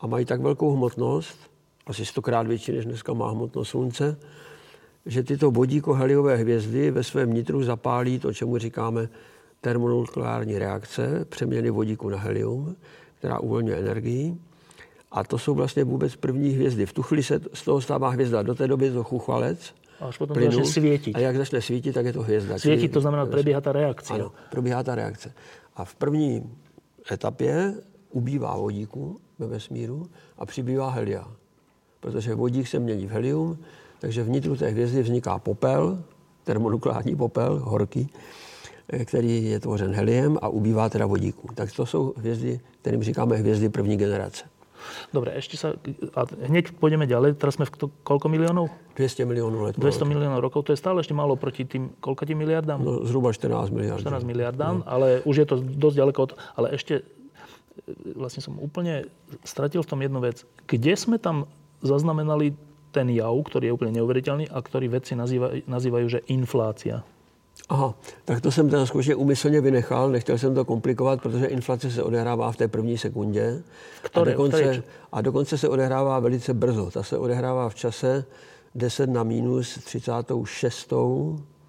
a mají tak velkou hmotnost, asi stokrát větší, než dneska má hmotnost Slunce, že tyto vodíko-heliové hvězdy ve svém nitru zapálí to, čemu říkáme termonukleární reakce, přeměny vodíku na helium, která uvolňuje energii. A to jsou vlastně vůbec první hvězdy. V tu chvíli se z toho stává hvězda. Do té doby je to chuchvalec, a až potom plynu, začne svítiť. A jak začne svítit, tak je to hvězda. Svítiť to znamená, probíhá ta reakce. Ano, probíhá ta reakce. A v první etapě ubývá vodíku ve vesmíru a přibývá helia. Protože vodík se mění v helium, takže vnitru té hvězdy vzniká popel, termonukleární popel, horký, který je tvořen heliem a ubývá teda vodíku. Tak to jsou hvězdy, kterým říkáme hvězdy první generace. Dobre, ešte sa... A hneď pôjdeme ďalej. Teraz sme v to, koľko miliónov? 200 miliónov let. 200 miliónov rokov. To je stále ešte málo proti tým koľkatým miliardám? No, zhruba 14 miliard. 14 miliardám, no. ale už je to dosť ďaleko od... Ale ešte e, vlastne som úplne stratil v tom jednu vec. Kde sme tam zaznamenali ten jav, ktorý je úplne neuveriteľný a ktorý vedci nazývajú, nazývajú že inflácia? Aha, tak to jsem teda skutečně umyslně vynechal, nechtěl jsem to komplikovat, protože inflace se odehrává v té první sekundě. Které, a, dokonce, a dokonce se odehrává velice brzo. Ta se odehrává v čase 10 na minus 36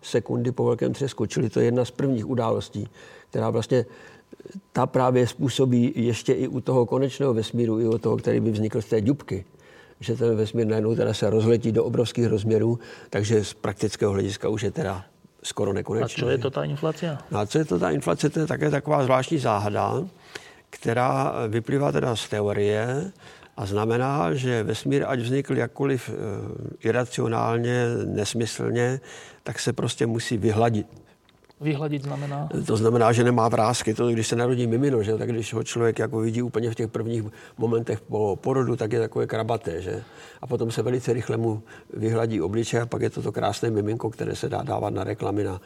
sekundy po velkém třesku, čili to je jedna z prvních událostí, která vlastně ta právě způsobí ještě i u toho konečného vesmíru, i u toho, který by vznikl z té dubky, že ten vesmír najednou teda se rozletí do obrovských rozměrů, takže z praktického hlediska už je teda skoro nekonečný. A co je to ta inflace? No a co je to ta inflace? To je také taková zvláštní záhada, která vyplývá teda z teorie a znamená, že vesmír, ať vznikl jakkoliv eh, iracionálně, nesmyslně, tak se prostě musí vyhladit. Vyhladit znamená? To znamená, že nemá vrázky. To, když se narodí mimino, že? tak když ho člověk jako vidí úplně v těch prvních momentech po porodu, tak je takové krabaté. Že? A potom se velice rychle mu vyhladí obličej a pak je to to krásné miminko, které se dá dávat na reklamy na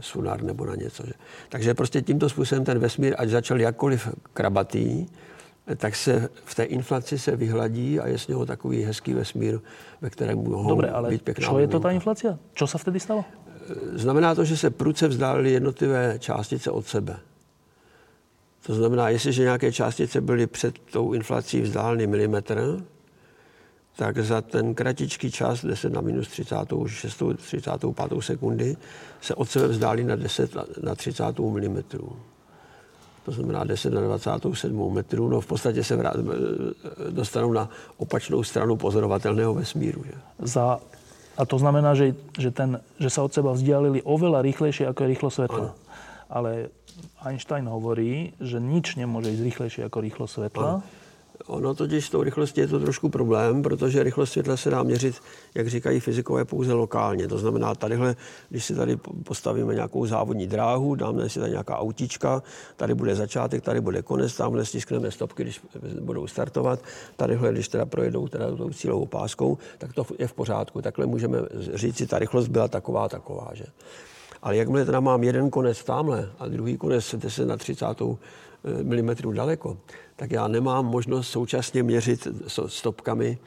sunar nebo na něco. Že? Takže prostě tímto způsobem ten vesmír, ať začal jakkoliv krabatý, tak se v té inflaci se vyhladí a je z něho takový hezký vesmír, ve kterém mohou Dobre, ale být pěkná čo je to ta inflace? Co se vtedy stalo? Znamená to, že se pruce vzdálily jednotlivé částice od sebe. To znamená, jestliže nějaké částice byly před tou inflací vzdáleny milimetr, tak za ten kratičký čas, 10 na minus 36, 35 sekundy, se od sebe vzdálí na 10 na 30 mm. To znamená 10 na 27 metrů. No v podstatě se vrát, dostanou na opačnou stranu pozorovatelného vesmíru. Že? Za a to znamená, že, že, ten, že sa od seba vzdialili oveľa rýchlejšie, ako je rýchlo svetla. Ano. Ale Einstein hovorí, že nič nemôže ísť rýchlejšie ako rýchlo svetla. Ano. Ono totiž s tou rychlostí je to trošku problém, protože rychlost světla se dá měřit, jak říkají fyzikové, pouze lokálně. To znamená, tadyhle, když si tady postavíme nějakou závodní dráhu, dáme si tady nějaká autička, tady bude začátek, tady bude konec, tamhle stiskneme stopky, když budou startovat, tadyhle, když teda projedou teda tou cílovou páskou, tak to je v pořádku. Takhle můžeme říct si, ta rychlost byla taková, taková. Že? Ale jakmile teda mám jeden konec tamhle a druhý konec 10 na 30 mm daleko, tak já nemám možnost současně měřit stopkami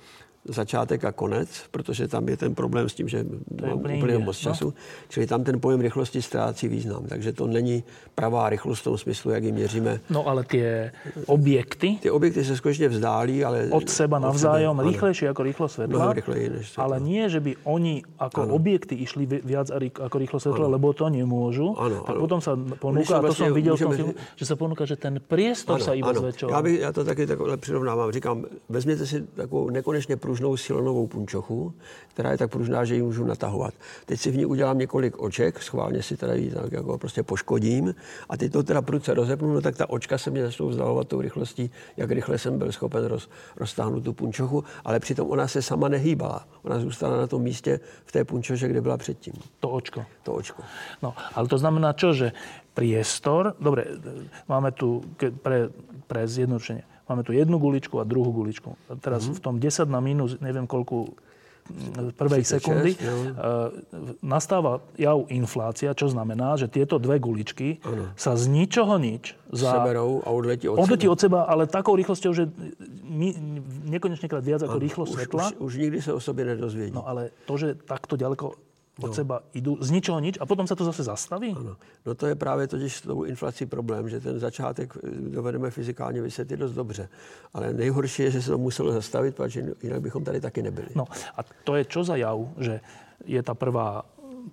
začátek a konec, protože tam je ten problém s tím, že mám úplně, úplně moc no. času. No? Čili tam ten pojem rychlosti ztrácí význam. Takže to není pravá rychlost v tom smyslu, jak ji měříme. No ale ty objekty? Ty objekty se skutečně vzdálí, ale... Od seba navzájom, rýchlejšie jako rýchlo světla. No, rychleji než světla. Ale nie, že by oni jako ano. objekty išli viac jako rýchlo světla, ano. lebo to nemůžu. Ano, tak ano. potom se ponúka, a to vlastně, jsem viděl v tom filmu, že se ponúka, že ten priestor se iba zväčšoval. Já, bych, já to taky takhle přirovnávám. Říkám, vezměte si takovou nekonečně pružnou silonovou punčochu, která je tak pružná, že ji můžu natahovat. Teď si v ní udělám několik oček, schválně si teda ji tak jako prostě poškodím a teď to teda prudce rozepnu, no tak ta očka se mě začnou vzdalovat tou rychlostí, jak rychle jsem byl schopen roz, roztáhnout tu punčochu, ale přitom ona se sama nehýbala. Ona zůstala na tom místě v té punčoše, kde byla předtím. To očko. To očko. No, ale to znamená čo, že priestor, dobre, máme tu pre, pre zjednodušenie, Máme tu jednu guličku a druhú guličku. Teraz mm-hmm. v tom 10 na minus, neviem koľku prvej sekundy, uh, nastáva jav inflácia, čo znamená, že tieto dve guličky ano. sa z ničoho nič za, Seberou a odletí od, odletí od seba, ale takou rýchlosťou, že my, nekonečne krát viac ako rýchlosť svetla. Už, už nikdy sa o sobě nedozvědí. No ale to, že takto ďaleko od no. seba idú z ničoho nič a potom sa to zase zastaví? Ano. No to je právě totiž s tou inflací problém, že ten začátek eh, dovedeme fyzikálně vysvětlit dost dobře. Ale nejhorší je, že se to muselo zastavit, protože jinak bychom tady taky nebyli. No a to je čo za jav, že je ta prvá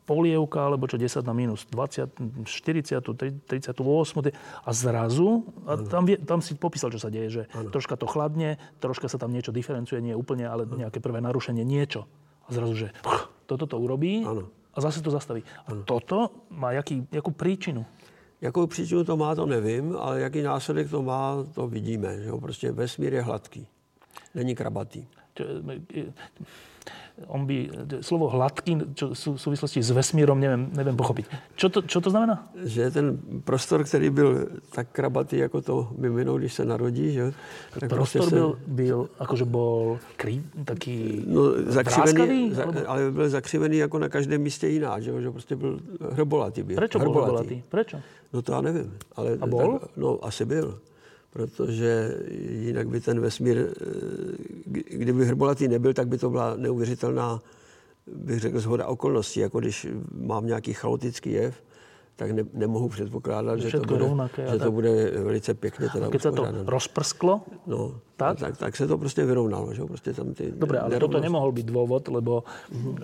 polievka, alebo čo 10 na minus 20, 40, 38 a zrazu, a tam, tam si popísal, čo sa deje, že ano. troška to chladne, troška sa tam niečo diferencuje, nie úplne, ale ano. nejaké prvé narušenie, niečo. A zrazu, že toto to urobí ano. a zase to zastaví. A ano. toto má jaký, jakú príčinu? Jakou příčinu to má, to nevím, ale jaký následek to má, to vidíme. Že jo? Prostě vesmír je hladký, není krabatý on by, slovo hladký čo, v súvislosti s vesmírom neviem, neviem pochopiť. Čo to, čo to znamená? Že ten prostor, který byl tak krabatý, jako to mimino, když se narodí, že? Tak prostor prostě byl, se... byl, akože bol kry, taký no, zakřivený, za, ale byl zakřivený jako na každém místě jiná, že, že prostě byl hrbolatý. Byl. Prečo hrbolatý. bol hrbolatý? Prečo? No to já nevím. Ale, A bol? Tak, no asi byl protože jinak by ten vesmír, eh, kdyby hrbolatý nebyl, tak by to byla neuvěřitelná, bych řekl, zhoda okolností. Jako když mám nějaký chaotický jev, tak ne, nemohu předpokládat, že, to bude, rovnaké, že to bude velice pěkně teda Když se to rozprsklo, no, tak? Tak, tak se to prostě vyrovnalo. Že? Prostě tam ty Dobre, ale nerovnost... toto nemohol byť dôvod, lebo uh-huh.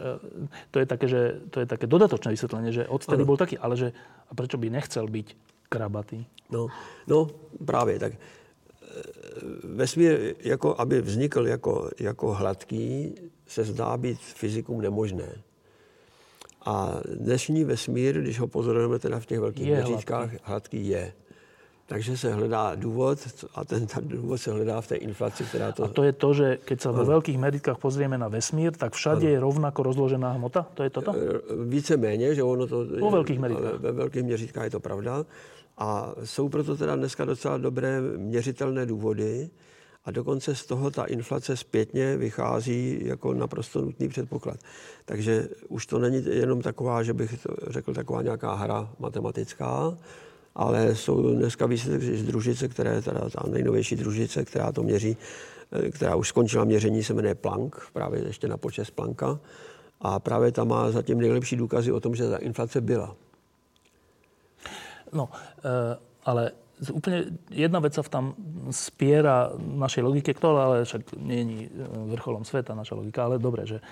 to, je také, že, to je také dodatočné vysvetlenie, že odtedy bol taký, ale že a prečo by nechcel byť krabatý. No, no právě, tak e, vesmír, jako aby vznikl jako, jako hladký, se zdá být fyzikum nemožné. A dnešní vesmír, když ho pozorujeme teda v těch velkých měřítkách, hladký. hladký je. Takže se hledá důvod a ten, ten důvod se hledá v té inflaci, která to... A to je to, že keď sa vo veľkých meritkách pozrieme na vesmír, tak všade ano. je rovnako rozložená hmota? To je toto? E, více méně, že ono to... Vo veľkých meritkách. Ve veľkých měřítkách je to pravda. A jsou proto teda dneska docela dobré měřitelné důvody a dokonce z toho ta inflace zpětně vychází jako naprosto nutný předpoklad. Takže už to není jenom taková, že bych řekl, taková nějaká hra matematická, ale jsou dneska výsledky z družice, která teda ta nejnovější družice, která to měří, eh, která už skončila měření, se jmenuje Planck, právě ještě na počest Plancka. A právě tam má zatím nejlepší důkazy o tom, že ta inflace byla. No, e, ale úplne jedna vec sa tam spiera našej logike, ktorá ale však nie je vrcholom sveta naša logika, ale dobre, že,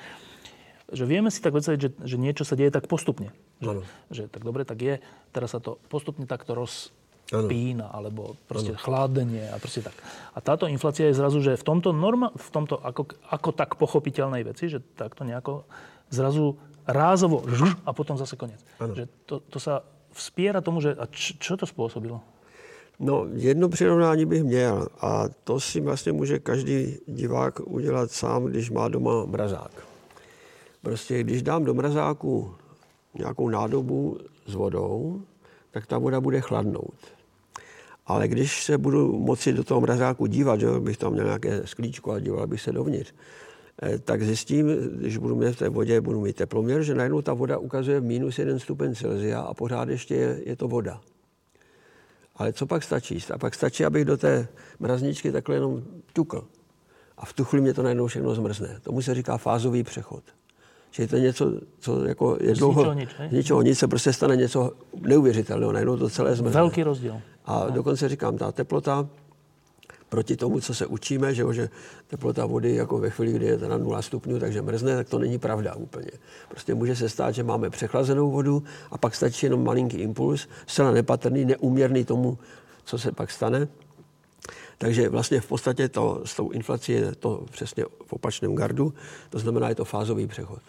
že vieme si tak predstaviť, že, že niečo sa deje tak postupne. Že, že tak dobre, tak je, teraz sa to postupne takto rozpína, ano. alebo proste ano. chladenie a proste tak. A táto inflácia je zrazu, že v tomto, norma, v tomto ako, ako tak pochopiteľnej veci, že takto nejako zrazu rázovo a potom zase koniec. Že to, to sa vzpiera tomu, že a č, čo to způsobilo? No, jedno přirovnání bych měl a to si vlastně může každý divák udělat sám, když má doma mrazák. Prostě když dám do mrazáku nějakou nádobu s vodou, tak ta voda bude chladnout. Ale když se budu moci do toho mrazáku dívat, že bych tam měl nějaké sklíčko a díval bych se dovnitř, tak zjistím, když budu mít v té vodě, budu mít teploměr, že najednou ta voda ukazuje minus jeden stupeň Celsia a pořád ještě je, je to voda. Ale co pak stačí? A pak stačí, abych do té mrazničky takhle jenom tukl. A v tu chvíli mě to najednou všechno zmrzne. Tomu se říká fázový přechod. Je to něco, co jako je dlouho... Z ničeho nic, z ničeho nic se prostě stane něco neuvěřitelného. Najednou to celé zmrzne. Velký rozdíl. A no. dokonce říkám, ta teplota proti tomu, co se učíme, že, že teplota vody jako ve chvíli, kdy je na 0 stupňů, takže mrzne, tak to není pravda úplně. Prostě může se stát, že máme přechlazenou vodu a pak stačí jenom malinký impuls, zcela nepatrný, neuměrný tomu, co se pak stane. Takže vlastně v podstatě to, s tou inflací je to přesně v opačném gardu, to znamená, je to fázový přechod.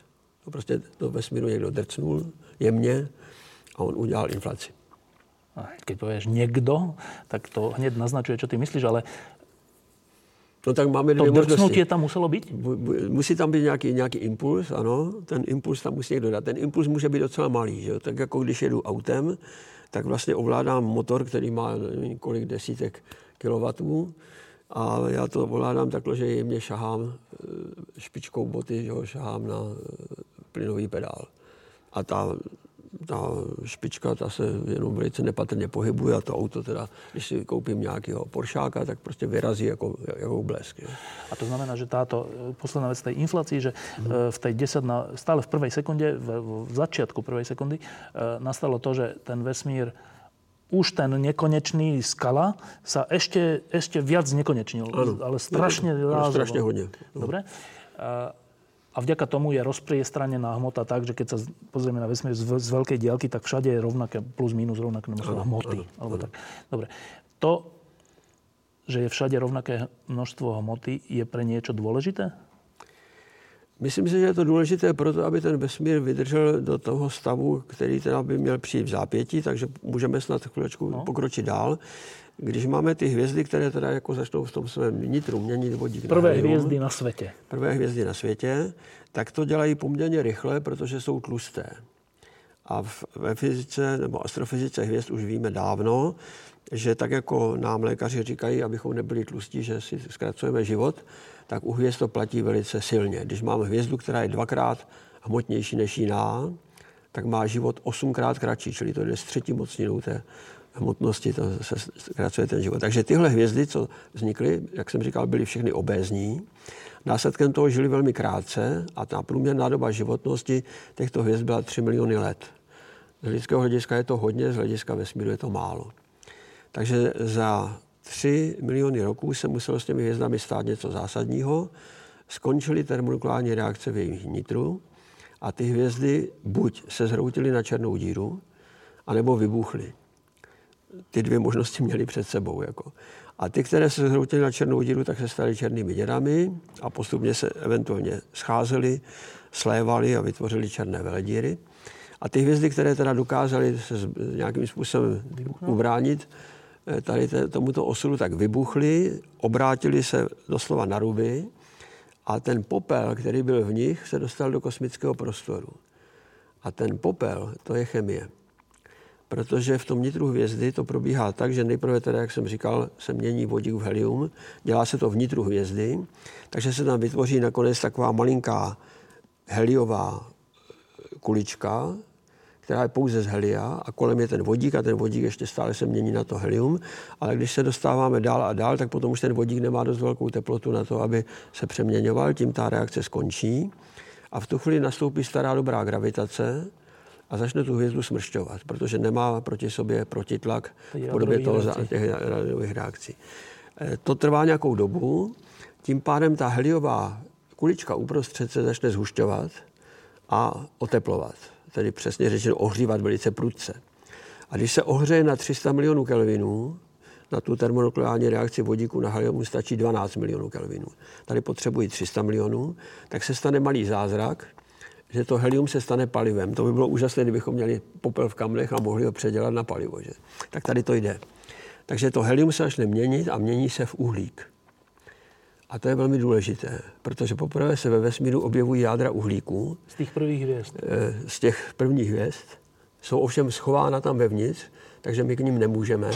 To prostě do vesmíru někdo drcnul jemně a on udělal inflaci keď povieš niekto, tak to hneď naznačuje, čo ty myslíš, ale No tak máme dvě to možnosti. tam muselo být? Musí tam být nějaký, nějaký impuls, ano. Ten impuls tam musí někdo dát. Ten impuls může být docela malý, že? Tak jako když jedu autem, tak vlastně ovládám motor, který má nevím, kolik desítek kilowattů a já to ovládám takhle, že jemně šahám eh, špičkou boty, že ho, šahám na eh, plynový pedál. A ta ta špička ta se jenom velice nepatrně pohybuje a to auto teda, když si koupím nějakého Poršáka, tak prostě vyrazí jako, jako blesk. Je. A to znamená, že táto eh, posledná věc tej inflací, že hmm. v tej 10 na, stále v prvej sekunde, v, v začiatku prvej sekundy, eh, nastalo to, že ten vesmír už ten nekonečný skala sa ešte, ešte viac nekonečnil. Ano. Ale strašne rázovo. Strašne hodne. Dobre. A a vďaka tomu je rozpriestranená hmota tak, že keď sa pozrieme na vesmír z, z veľkej diaľky, tak všade je rovnaké, plus minus rovnaké množstvo hmoty. Ano, alebo ano. Tak. Dobre. To, že je všade rovnaké množstvo hmoty, je pre niečo dôležité? Myslím si, že je to důležité proto, aby ten vesmír vydržel do toho stavu, který teda by měl přijít v zápětí, takže můžeme snad chvílečku no. pokročit dál. Když máme ty hvězdy, které teda jako začnou v tom svém nitru měnit vodík Prvé na helium, hvězdy na světě. Prvé hvězdy na světě, tak to dělají poměrně rychle, protože jsou tlusté. A v, ve fyzice nebo astrofyzice hvězd už víme dávno, že tak jako nám lékaři říkají, abychom nebyli tlustí, že si zkracujeme život, tak u hvězd to platí velice silně. Když máme hvězdu, která je dvakrát hmotnější než jiná, tak má život osmkrát kratší, čili to je s třetí mocninou té hmotnosti, to se zkracuje ten život. Takže tyhle hvězdy, co vznikly, jak jsem říkal, byly všechny obézní. Následkem toho žili velmi krátce a ta průměrná doba životnosti těchto hvězd byla 3 miliony let. Z lidského hlediska je to hodně, z hlediska vesmíru je to málo. Takže za 3 miliony roků se muselo s těmi hvězdami stát něco zásadního. Skončily termonukleární reakce v jejich nitru a ty hvězdy buď se zhroutily na černou díru, anebo vybuchly. Ty dvě možnosti měly před sebou. Jako. A ty, které se zhroutily na černou díru, tak se staly černými děrami a postupně se eventuálně scházely, slévaly a vytvořily černé veledíry. A ty hvězdy, které teda dokázaly se nějakým způsobem ubránit, Eh, tady tomuto osudu, tak vybuchly, obrátili se doslova na ruby a ten popel, který byl v nich, se dostal do kosmického prostoru. A ten popel, to je chemie. Protože v tom nitru hvězdy to probíhá tak, že nejprve teda, jak jsem říkal, se mění vodík v helium, dělá se to vnitru hvězdy, takže se tam vytvoří nakonec taková malinká heliová kulička, která je pouze z helia a kolem je ten vodík a ten vodík ještě stále se mění na to helium. Ale když se dostáváme dál a dál, tak potom už ten vodík nemá dost velkou teplotu na to, aby se přeměňoval, tím ta reakce skončí. A v tu chvíli nastoupí stará dobrá gravitace a začne tu hvězdu smršťovat, protože nemá proti sobě protitlak v podobě toho, těch radiových reakcí. E, to trvá nějakou dobu, tím pádem ta heliová kulička uprostřed se začne zhušťovat a oteplovat tedy přesně řečeno ohřívat velice prudce. A když se ohřeje na 300 milionů kelvinů, na tu termonukleární reakci vodíku na helium stačí 12 milionů kelvinů. Tady potřebují 300 milionů, tak se stane malý zázrak, že to helium se stane palivem. To by bylo úžasné, kdybychom měli popel v kamlech a mohli ho předělat na palivo. Že? Tak tady to jde. Takže to helium se začne měnit a mění se v uhlík. A to je velmi důležité, protože poprvé se ve vesmíru objevují jádra uhlíků. Z těch prvních hvězd. Eh, z těch prvních hvězd. Jsou ovšem schována tam vevnitř, takže my k ním nemůžeme.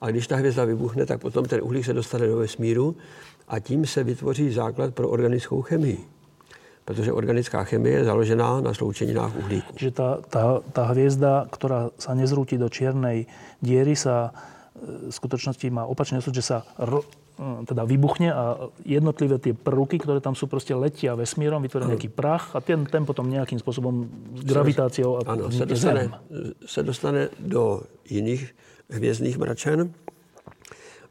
A když ta hvězda vybuchne, tak potom ten uhlík se dostane do vesmíru a tím se vytvoří základ pro organickou chemii. Protože organická chemie je založená na sloučeninách uhlíku. Že ta, ta, ta hvězda, která se nezrúti do černé díry, sa v skutočnosti má opačný osud, že sa ro, hm, teda vybuchne a jednotlivé tie prvky, ktoré tam sú, prostě letia vesmírom, vytvoria nejaký prach a ten, ten potom nejakým spôsobom s gravitáciou a ano, se dostane, se dostane do jiných hvězdných mračen.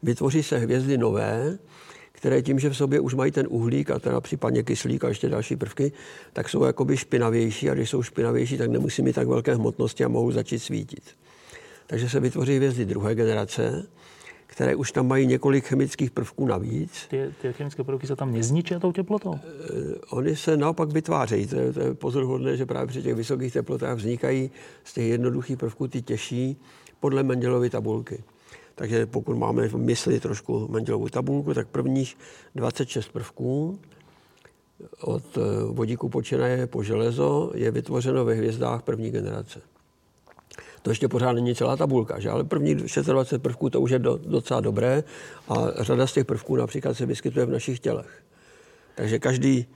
Vytvoří se hvězdy nové, které tím, že v sobě už mají ten uhlík a teda případně kyslík a ještě další prvky, tak jsou jakoby špinavější a když jsou špinavější, tak nemusí mít tak velké hmotnosti a mohou začít svítit. Takže se vytvoří hvězdy druhé generace, které už tam mají několik chemických prvků navíc. Ty, ty chemické prvky se tam nezničí tou teplotou? Uh, oni se naopak vytvářejí. To je, to je pozoruhodné, že právě při těch vysokých teplotách vznikají z těch jednoduchých prvků ty těžší podle Mendelovy tabulky. Takže pokud máme v mysli trošku Mendelovu tabulku, tak prvních 26 prvků od eh, vodíku počínaje po železo je vytvořeno ve hvězdách první generace. To ještě pořád není celá tabulka, že? ale první 26 prvků to už je do, docela dobré a řada z těch prvků například se vyskytuje v našich tělech. Takže každý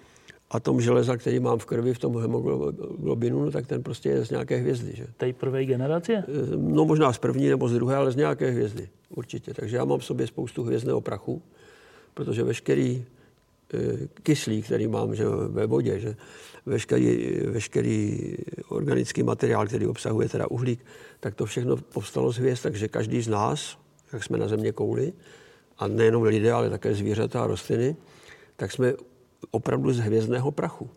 atom železa, který mám v krvi v tom hemoglobinu, no, tak ten prostě je z nějaké hvězdy. Že? Té prvé generace? No možná z první nebo z druhé, ale z nějaké hvězdy. Určitě. Takže já mám v sobě spoustu hvězdného prachu, protože veškerý Eh, kyslík, který mám že, ve vodě, že veškerý, veškerý organický materiál, který obsahuje teda uhlík, tak to všechno povstalo z hvězd, takže každý z nás, jak jsme na země kouli, a nejenom lidé, ale také zvířata a rostliny, tak jsme opravdu z hvězdného prachu.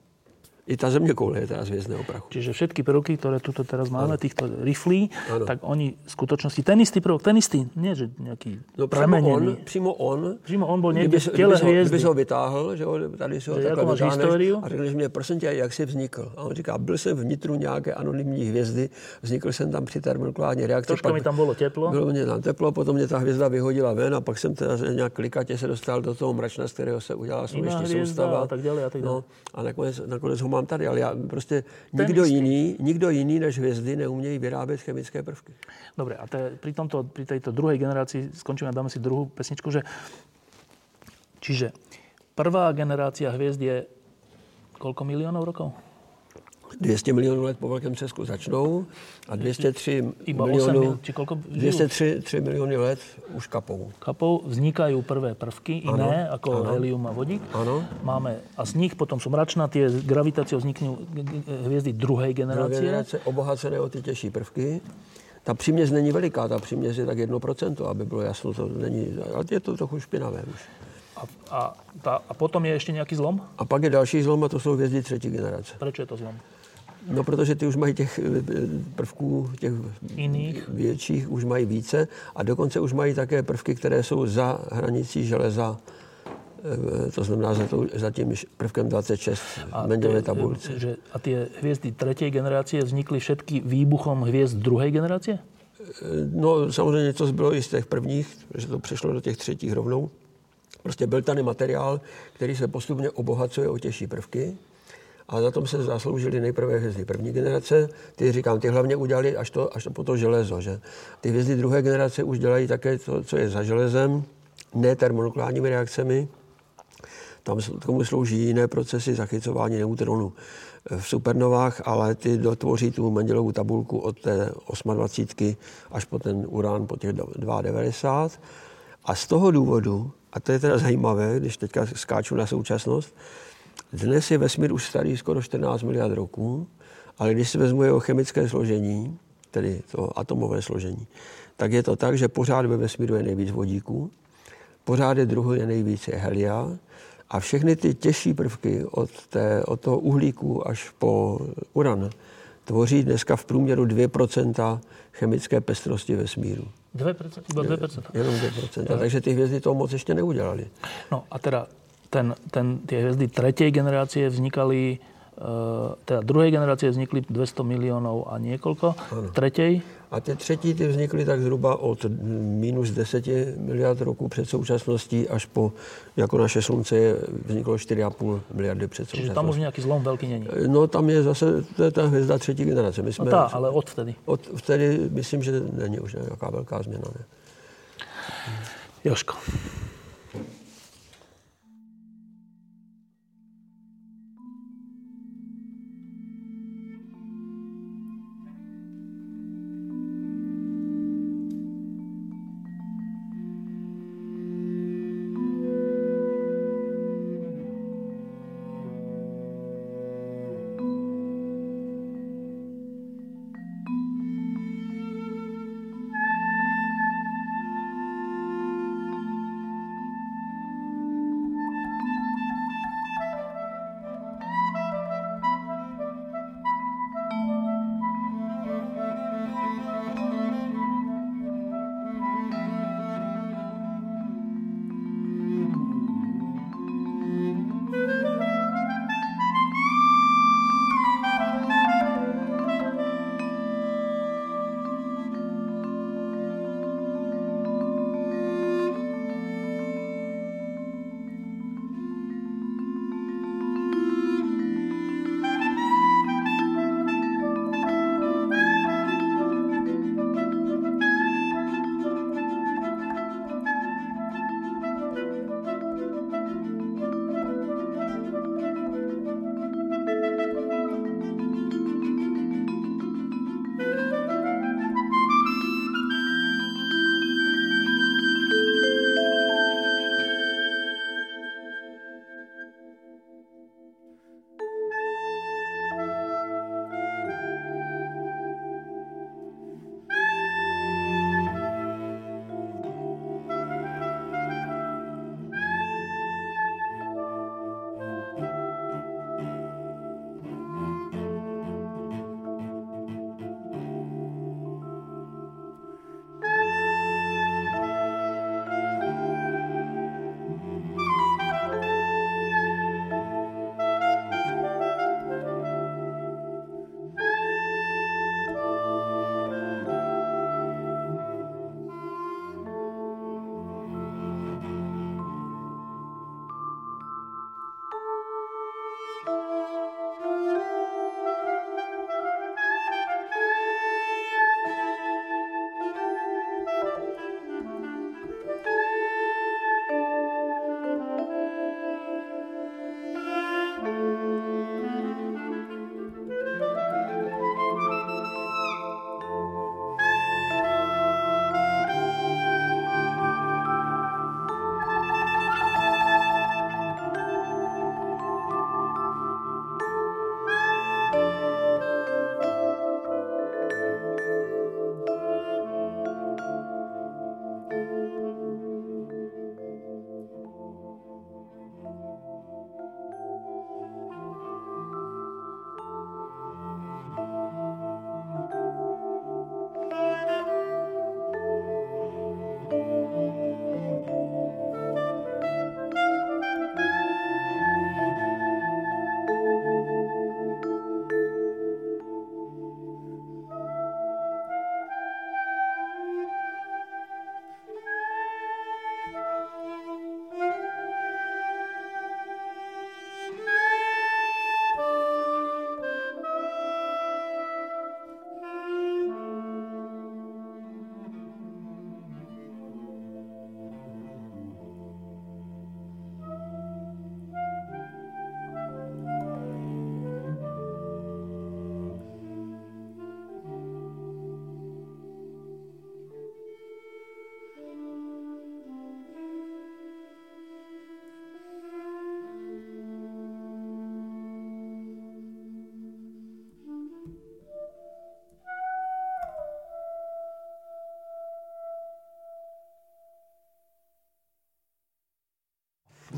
I ta země koule je teda z hviezdného prachu. Čiže všetky prvky, ktoré tuto teraz máme, ano. týchto riflí, Ano. tak oni v skutočnosti, ten istý prvok, ten istý, nie že nejaký No přímo premenený. on, přímo on, Přímo on bol niekde v tele kdyby, ho, hviezdy. kdyby ho vytáhl, že jo, tady si ho Že takhle vytáhneš históriu? a řekneš mě, prosím tě, jak jsi vznikl? A on říká, byl jsem vnitru nějaké anonymní hvězdy, vznikl jsem tam při termonukleární reakci. Troška mi tam bolo teplo. Bylo mě tam teplo, potom mě ta hvězda vyhodila ven a pak jsem teda nějak klikatě se dostal do toho mračna, z kterého se udělala sluneční soustava. a tak dále a tak dále. No, a nakonec, nakonec ho mám tady, ale já prostě nikdo jiný, nikdo jiný než hvězdy neumějí vyrábět chemické prvky. Dobre, a te, pri, tomto, pri tejto druhej generácii skončíme a dáme si druhú pesničku, že čiže prvá generácia hviezd je koľko miliónov rokov? 200 milionů let po velkém třesku začnou a 203 Iba 8 milionů, mil, či koľko žijú? 203 3 miliony let už kapou. kapov vznikajú prvé prvky, Ano, iné ako ano. helium a vodík. Ano. Máme, a z nich potom sú mračnaté, gravitáciou vzniknú g- g- hviezdy druhej Druhá generácie. generace obohacené o ty těžší prvky. Ta příměs není veliká, ta příměs je tak 1%, aby bylo jasno, to není, ale je to trochu špinavé už. A, a, tá, a potom je ešte nejaký zlom? A pak je další zlom a to jsou hvězdy třetí generace. Prečo je to zlom? No, protože ty už mají těch eh, prvků, těch Iných? větších, už mají více a dokonce už mají také prvky, které jsou za hranicí železa, eh, to znamená za, tou, za tím prvkem 26 v Mendelově tie- tabulce. Že, a tie hviezdy tretej generácie vznikli všetky výbuchom hviezd druhej generácie? No, samozřejmě něco zbylo i z těch prvních, že to přešlo do těch třetích rovnou. Prostě byl tady materiál, který se postupně obohacuje o těžší prvky. A na tom se zasloužili nejprve hvězdy první generace. Ty říkám, ty hlavně udělali až, to, až to po to železo. Že? Ty hvězdy druhé generace už dělají také to, co je za železem, ne termonukleárními reakcemi. Tam tomu slouží jiné procesy zachycování neutronů v supernovách, ale ty dotvoří tu Mendelovu tabulku od té 28 až po ten urán po těch 92. A z toho důvodu, a to je teda zajímavé, když teďka skáču na současnost, dnes je vesmír už starý skoro 14 miliard roků, ale když si vezmu jeho chemické složení, tedy to atomové složení, tak je to tak, že pořád ve vesmíru je nejvíc vodíků, pořád je druhý je nejvíc je helia a všechny ty těžší prvky od, té, od toho uhlíku až po uran tvoří dneska v průměru 2% chemické pestrosti vesmíru. 2%? Iba 2%. Jenom 2%. Takže ty hvězdy toho moc ještě neudělali. No a teda ten, ten, tie hviezdy tretej generácie vznikali, e, teda druhej generácie vznikli 200 miliónov a niekoľko. Tretej A ty třetí ty vznikly tak zhruba od minus 10 miliard roků před současností až po, jako naše slunce je, vzniklo 4,5 miliardy před Čiže současností. tam už nejaký zlom veľký není. No tam je zase, to je ta hvězda třetí generace. My No jsme, tá, ale odvtedy. od, vtedy myslím, že není už nějaká velká změna. Ne? Joško.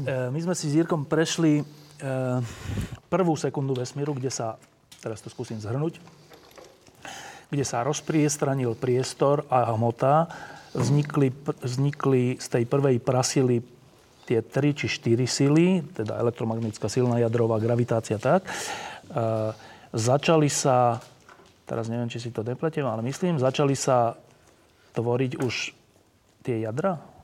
My sme si s Jirkom prešli e, prvú sekundu vesmíru, kde sa, teraz to skúsim zhrnúť, kde sa rozpriestranil priestor a hmota, vznikli, vznikli z tej prvej prasily tie tri či štyri sily, teda elektromagnetická silná jadrová gravitácia tak, e, začali sa, teraz neviem, či si to nepletiem, ale myslím, začali sa tvoriť už tie jadra?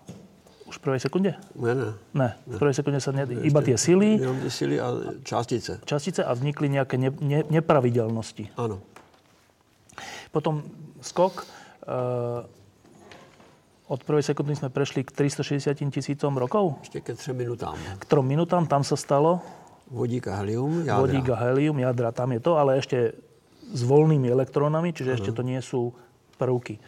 Prvej sekunde? Ne, ne. Ne, v prvej sekunde sa ne, iba tie sily, Jenom ty sily a částice. častice a vznikli nejaké ne, ne, nepravidelnosti. Ano. Potom skok. E, od prvej sekundy sme prešli k 360 tisícom rokov. Ještě ke třem minutám. K trom minútam tam sa stalo Vodík a helium, jádra. vodík a helium, jadra, tam je to, ale ešte s voľnými elektrónami, čiže ešte to nie sú prvky.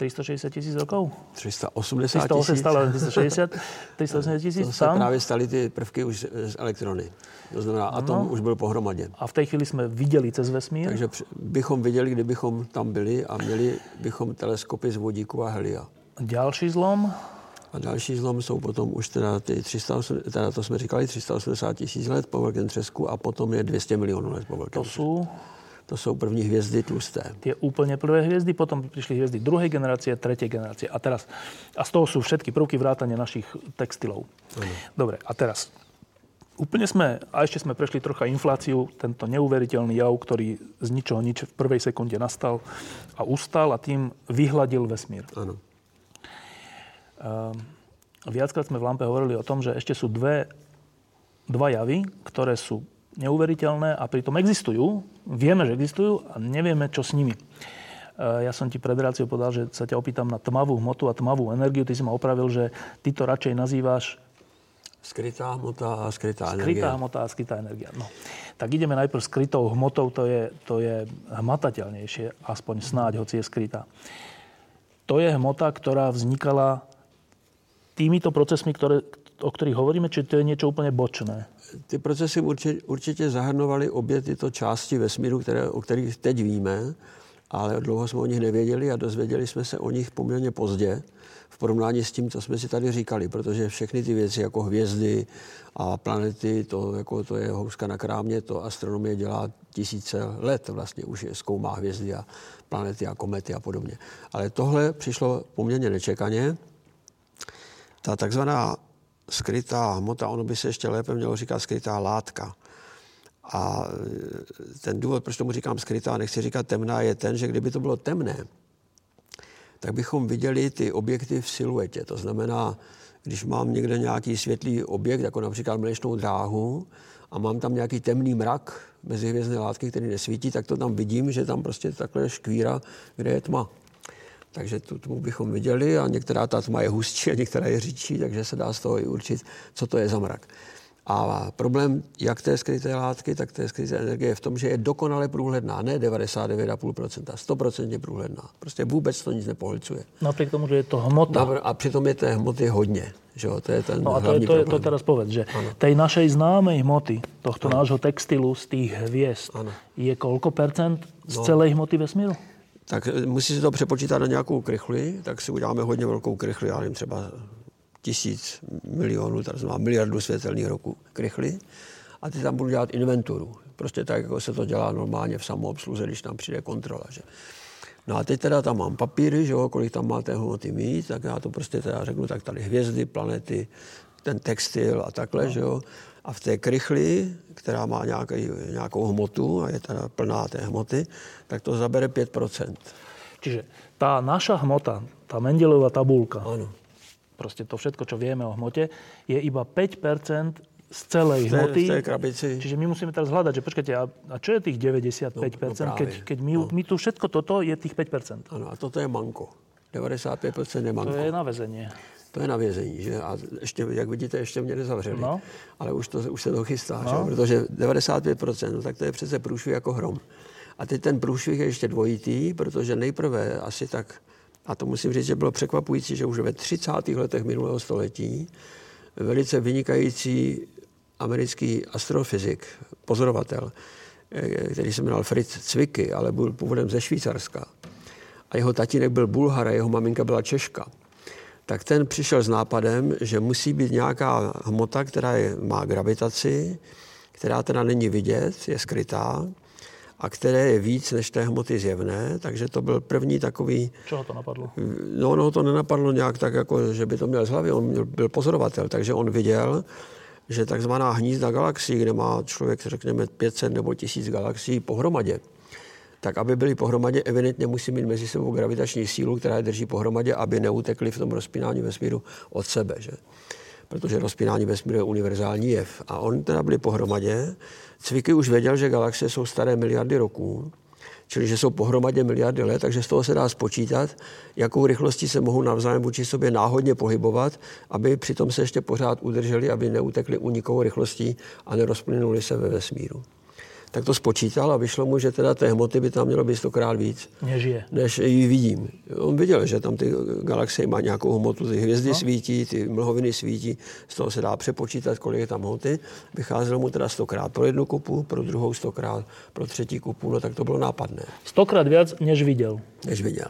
360 tisíc rokov? 380 308 tisíc. stále, len 360, 380 tisíc To se tam. právě staly ty prvky už z elektrony. To znamená, atom už byl pohromadě. A v tej chvíli sme videli cez vesmír. Takže bychom viděli, kdybychom tam byli a měli bychom teleskopy z vodíku a helia. Ďalší zlom, A další zlom jsou potom už teda ty 380, teda to jsme říkali, 380 tisíc let po velkém třesku a potom je 200 milionů let po velkém to třesku. sú To jsou první hvězdy tlusté. tie úplne prvé hviezdy, potom prišli hviezdy druhej generácie, tretej generácie. A teraz, a z toho sú všetky prvky vrátane našich textilov. Dobre, a teraz, úplne sme, a ešte sme prešli trocha infláciu, tento neuveriteľný jav, ktorý z ničoho nič v prvej sekunde nastal a ustal a tým vyhladil vesmír. Ano. Ehm, Viackrát sme v Lampe hovorili o tom, že ešte sú dve, dva javy, ktoré sú neuveriteľné a pritom existujú. Vieme, že existujú a nevieme, čo s nimi. Ehm, Ja som ti pred reláciou povedal, že sa ťa opýtam na tmavú hmotu a tmavú energiu. Ty si ma opravil, že ty to radšej nazývaš Skrytá hmota a skrytá, skrytá energie. hmota a skrytá energia. No. Tak ideme najprv skrytou hmotou, to je, to je hmatateľnejšie, aspoň snáď, hoci je skrytá. To je hmota, ktorá vznikala týmito procesmi, ktoré, o ktorých hovoríme, či to je niečo úplne bočné? Ty procesy určitě, určitě zahrnovaly obě tyto části vesmíru, které, o kterých teď víme, ale dlouho jsme o nich nevěděli a dozvěděli jsme se o nich poměrně pozdě v porovnání s tím, co jsme si tady říkali, protože všechny ty věci jako hvězdy a planety, to, jako to je houska na krámě, to astronomie dělá tisíce let vlastně, už je, zkoumá hvězdy a planety a komety a podobně. Ale tohle přišlo poměrně nečekaně. Ta takzvaná skrytá hmota, ono by se ještě lépe mělo říkat skrytá látka. A e, ten důvod, proč tomu říkám skrytá, nechci říkat temná, je ten, že kdyby to bylo temné, tak bychom viděli ty objekty v siluetě. To znamená, když mám někde nějaký světlý objekt, jako například mlečnou dráhu, a mám tam nějaký temný mrak mezi hvězdné látky, který nesvítí, tak to tam vidím, že tam prostě takhle škvíra, kde je tma. Takže tu tmu bychom viděli a některá ta tma je hustší a některá je řidší, takže se dá z toho i určit, co to je za mrak. A problém jak té skryté látky, tak té skryté energie je v tom, že je dokonale průhledná, ne 99,5%, 100% průhledná. Prostě vůbec to nic nepohlcuje. Napriek tomu, že je to hmota. A přitom je té hmoty hodně. Že jo? To je ten No a to, je, to, je, to teraz povedz, že Áno. tej našej známej hmoty, tohto nášho textilu z tých hviezd, Áno. je koľko percent z No. celej hmoty vesmíru? Tak eh, musí si to přepočítat na nějakou krychli, tak si uděláme hodně velkou krychli, já nevím, třeba tisíc milionů, tak znamená miliardu světelných roků krychli. A ty tam budu dělat inventuru. Prostě tak, jako se to dělá normálně v samoobsluze, když tam přijde kontrola. Že? No a teď teda tam mám papíry, že jo, kolik tam má té hmoty mít, tak já to prostě teda řeknu, tak tady hvězdy, planety, ten textil a takhle, že jo. A v té krychli, která má nějaký, nějakou hmotu a je teda plná té hmoty, tak to zabere 5%. Čiže tá naša hmota, tá Mendelová tabulka, Ano. proste to všetko, čo vieme o hmote, je iba 5% z celej V té, hmoty. v té krabici. Čiže my musíme teraz hľadať, že počkajte, a, a čo je tých 95%, No, no keď, keď my, my tu všetko toto je tých 5%. Ano, a toto je manko. 95% je manko. To je na väzenie. To je na vězení, že? A ještě, jak vidíte, ještě mě nezavřeli. No. Ale už, to, už se to chystá, No. že? protože 95%, no, tak to je přece průšvih jako hrom. A teď ten průšvih je ještě dvojitý, protože nejprve asi tak, a to musím říct, že bylo překvapující, že už ve 30. letech minulého století velice vynikající americký astrofyzik, pozorovatel, eh, který se jmenoval Fritz Zwicky, ale byl původem ze Švýcarska. A jeho tatínek byl Bulhar a jeho maminka byla Češka tak ten přišel s nápadem, že musí být nějaká hmota, která je, má gravitaci, která teda není vidět, je skrytá, a které je víc než té hmoty zjevné, takže to byl první takový... Čeho to napadlo? No, no to nenapadlo nějak tak, jako, že by to měl z hlavy, on byl pozorovatel, takže on viděl, že takzvaná hnízda galaxií, kde má člověk, řekněme, 500 nebo 1000 galaxií pohromadě, tak aby byly pohromadě, evidentně musí mít mezi sebou gravitační sílu, která je drží pohromadě, aby neutekly v tom rozpínání vesmíru od sebe. Že? Protože rozpínání vesmíru je univerzální jev. A on teda byli pohromadě. Cviky už věděl, že galaxie jsou staré miliardy roků, čili že jsou pohromadě miliardy let, takže z toho se dá spočítat, jakou rychlostí se mohou navzájem vůči sobě náhodně pohybovat, aby přitom se ještě pořád udrželi, aby neutekli unikovou rychlostí a nerozplynuli se ve vesmíru tak to spočítal a vyšlo mu, že teda té hmoty by tam mělo být stokrát víc. Než je. Než ji vidím. On viděl, že tam ty galaxie má nějakou hmotu, ty hvězdy no. svítí, ty mlhoviny svítí, z toho se dá přepočítat, kolik je tam hmoty. Vycházelo mu teda stokrát pro jednu kupu, pro druhou stokrát, pro třetí kupu, no tak to bylo nápadné. Stokrát víc, než viděl. Než viděl.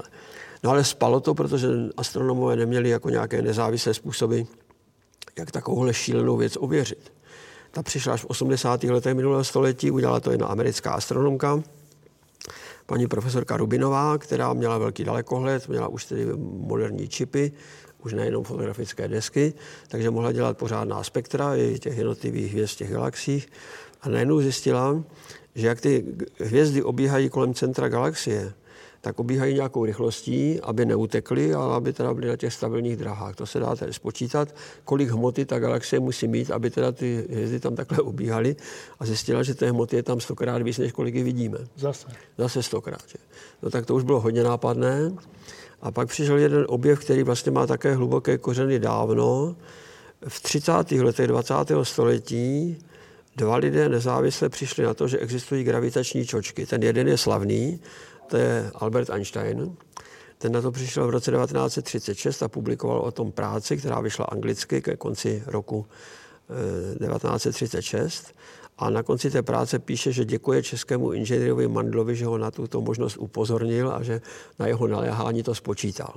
No ale spalo to, protože astronomové neměli jako nějaké nezávislé způsoby, jak takovouhle šílenou věc ověřit. Ta přišla až v 80. letech minulého století, udělala to jedna americká astronomka, paní profesorka Rubinová, která měla velký dalekohled, měla už tedy moderní čipy, už nejenom fotografické desky, takže mohla dělat pořádná spektra i těch jednotlivých hvězd těch galaxiích. A najednou zjistila, že jak ty hvězdy obíhají kolem centra galaxie, tak obíhají nějakou rychlostí, aby neutekly, ale aby teda byly na těch stabilních drahách. To se dá tedy spočítat, kolik hmoty ta galaxie musí mít, aby teda ty hvězdy tam takhle obíhaly a zjistila, že té hmoty je tam stokrát víc, než kolik ji vidíme. Zase. Zase stokrát. Že? No tak to už bylo hodně nápadné. A pak přišel jeden objev, který vlastně má také hluboké kořeny dávno. V 30. letech 20. století dva lidé nezávisle přišli na to, že existují gravitační čočky. Ten jeden je slavný, to je Albert Einstein. Ten na to přišel v roce 1936 a publikoval o tom práci, která vyšla anglicky ke konci roku 1936. Eh, a na konci té práce píše, že děkuje českému inženýrovi Mandlovi, že ho na tuto možnost upozornil a že na jeho naléhání to spočítal.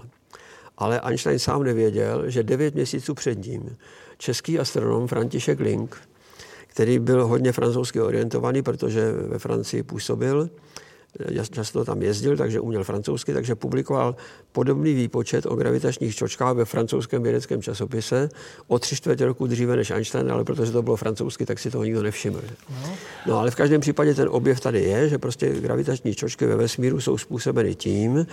Ale Einstein sám nevěděl, že devět měsíců před ním český astronom František Link, který byl hodně francouzsky orientovaný, protože ve Francii působil, často tam jezdil, takže uměl francouzsky, takže publikoval podobný výpočet o gravitačních čočkách ve francouzském vědeckém časopise o tři čtvrtě roku dříve než Einstein, ale protože to bylo francouzsky, tak si toho nikdo nevšiml. No. no ale v každém případě ten objev tady je, že prostě gravitační čočky ve vesmíru jsou způsobeny tím,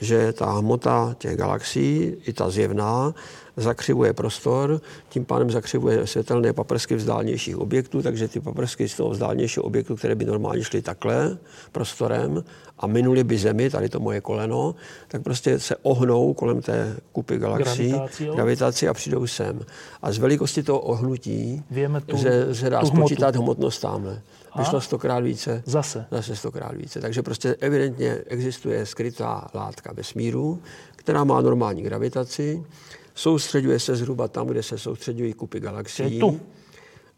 že ta hmota těch galaxií, i ta zjevná, zakřivuje prostor, tím pádem zakřivuje světelné paprsky vzdálenějších objektů, takže ty paprsky z toho vzdálenějšího objektu, které by normálně šly takhle prostorem a minuli by Zemi, tady to moje koleno, tak prostě se ohnou kolem té kupy galaxií, gravitací a přijdou sem. A z velikosti toho ohnutí Víme tu, se, se dá spočítat hmotnost tamhle. Vyšlo stokrát více. Zase. Zase stokrát více. Takže prostě evidentně existuje skrytá látka vesmíru, která má normální gravitaci, soustředuje se zhruba tam, kde se soustředují kupy galaxií. Je tu.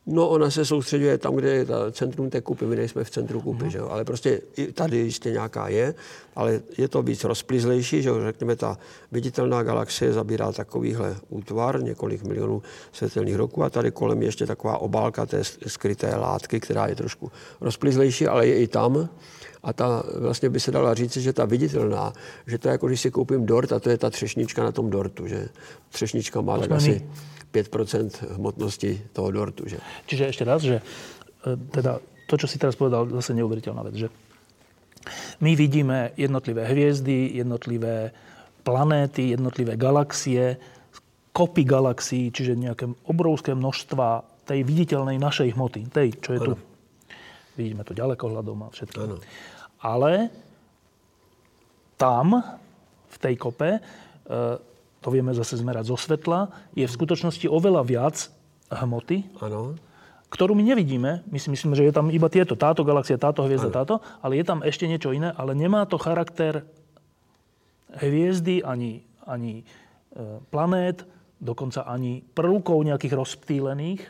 No, ona se soustředuje tam, kde je ta centrum té kupy, my nejsme v centru kupy, uh-huh. že jo? ale prostě i tady jistě nějaká je, ale je to víc rozplizlejší, že jo? řekněme, ta viditelná galaxie zabírá takovýhle útvar, několik milionů světelných roků a tady kolem je ještě taková obálka té skryté látky, která je trošku rozplizlejší, ale je i tam. A ta vlastně by se dala říct, že ta viditelná, že to je jako když si koupím dort a to je ta třešnička na tom dortu, že třešnička má tak asi 5% hmotnosti toho dortu. Že? Čiže ešte raz, že e, teda to, čo si teraz povedal, zase neuveriteľná vec, že my vidíme jednotlivé hviezdy, jednotlivé planéty, jednotlivé galaxie, kopy galaxií, čiže nejaké obrovské množstva tej viditeľnej našej hmoty, tej, čo je ano. tu. Vidíme to ďalekohľadom a všetko. Ano ale tam, v tej kope, e, to vieme zase zmerať zo svetla, je v skutočnosti oveľa viac hmoty, ano. ktorú my nevidíme. My si myslíme, že je tam iba tieto, táto galaxia, táto hviezda, ano. táto, ale je tam ešte niečo iné, ale nemá to charakter hviezdy, ani, ani e, planét, dokonca ani prvkov nejakých rozptýlených.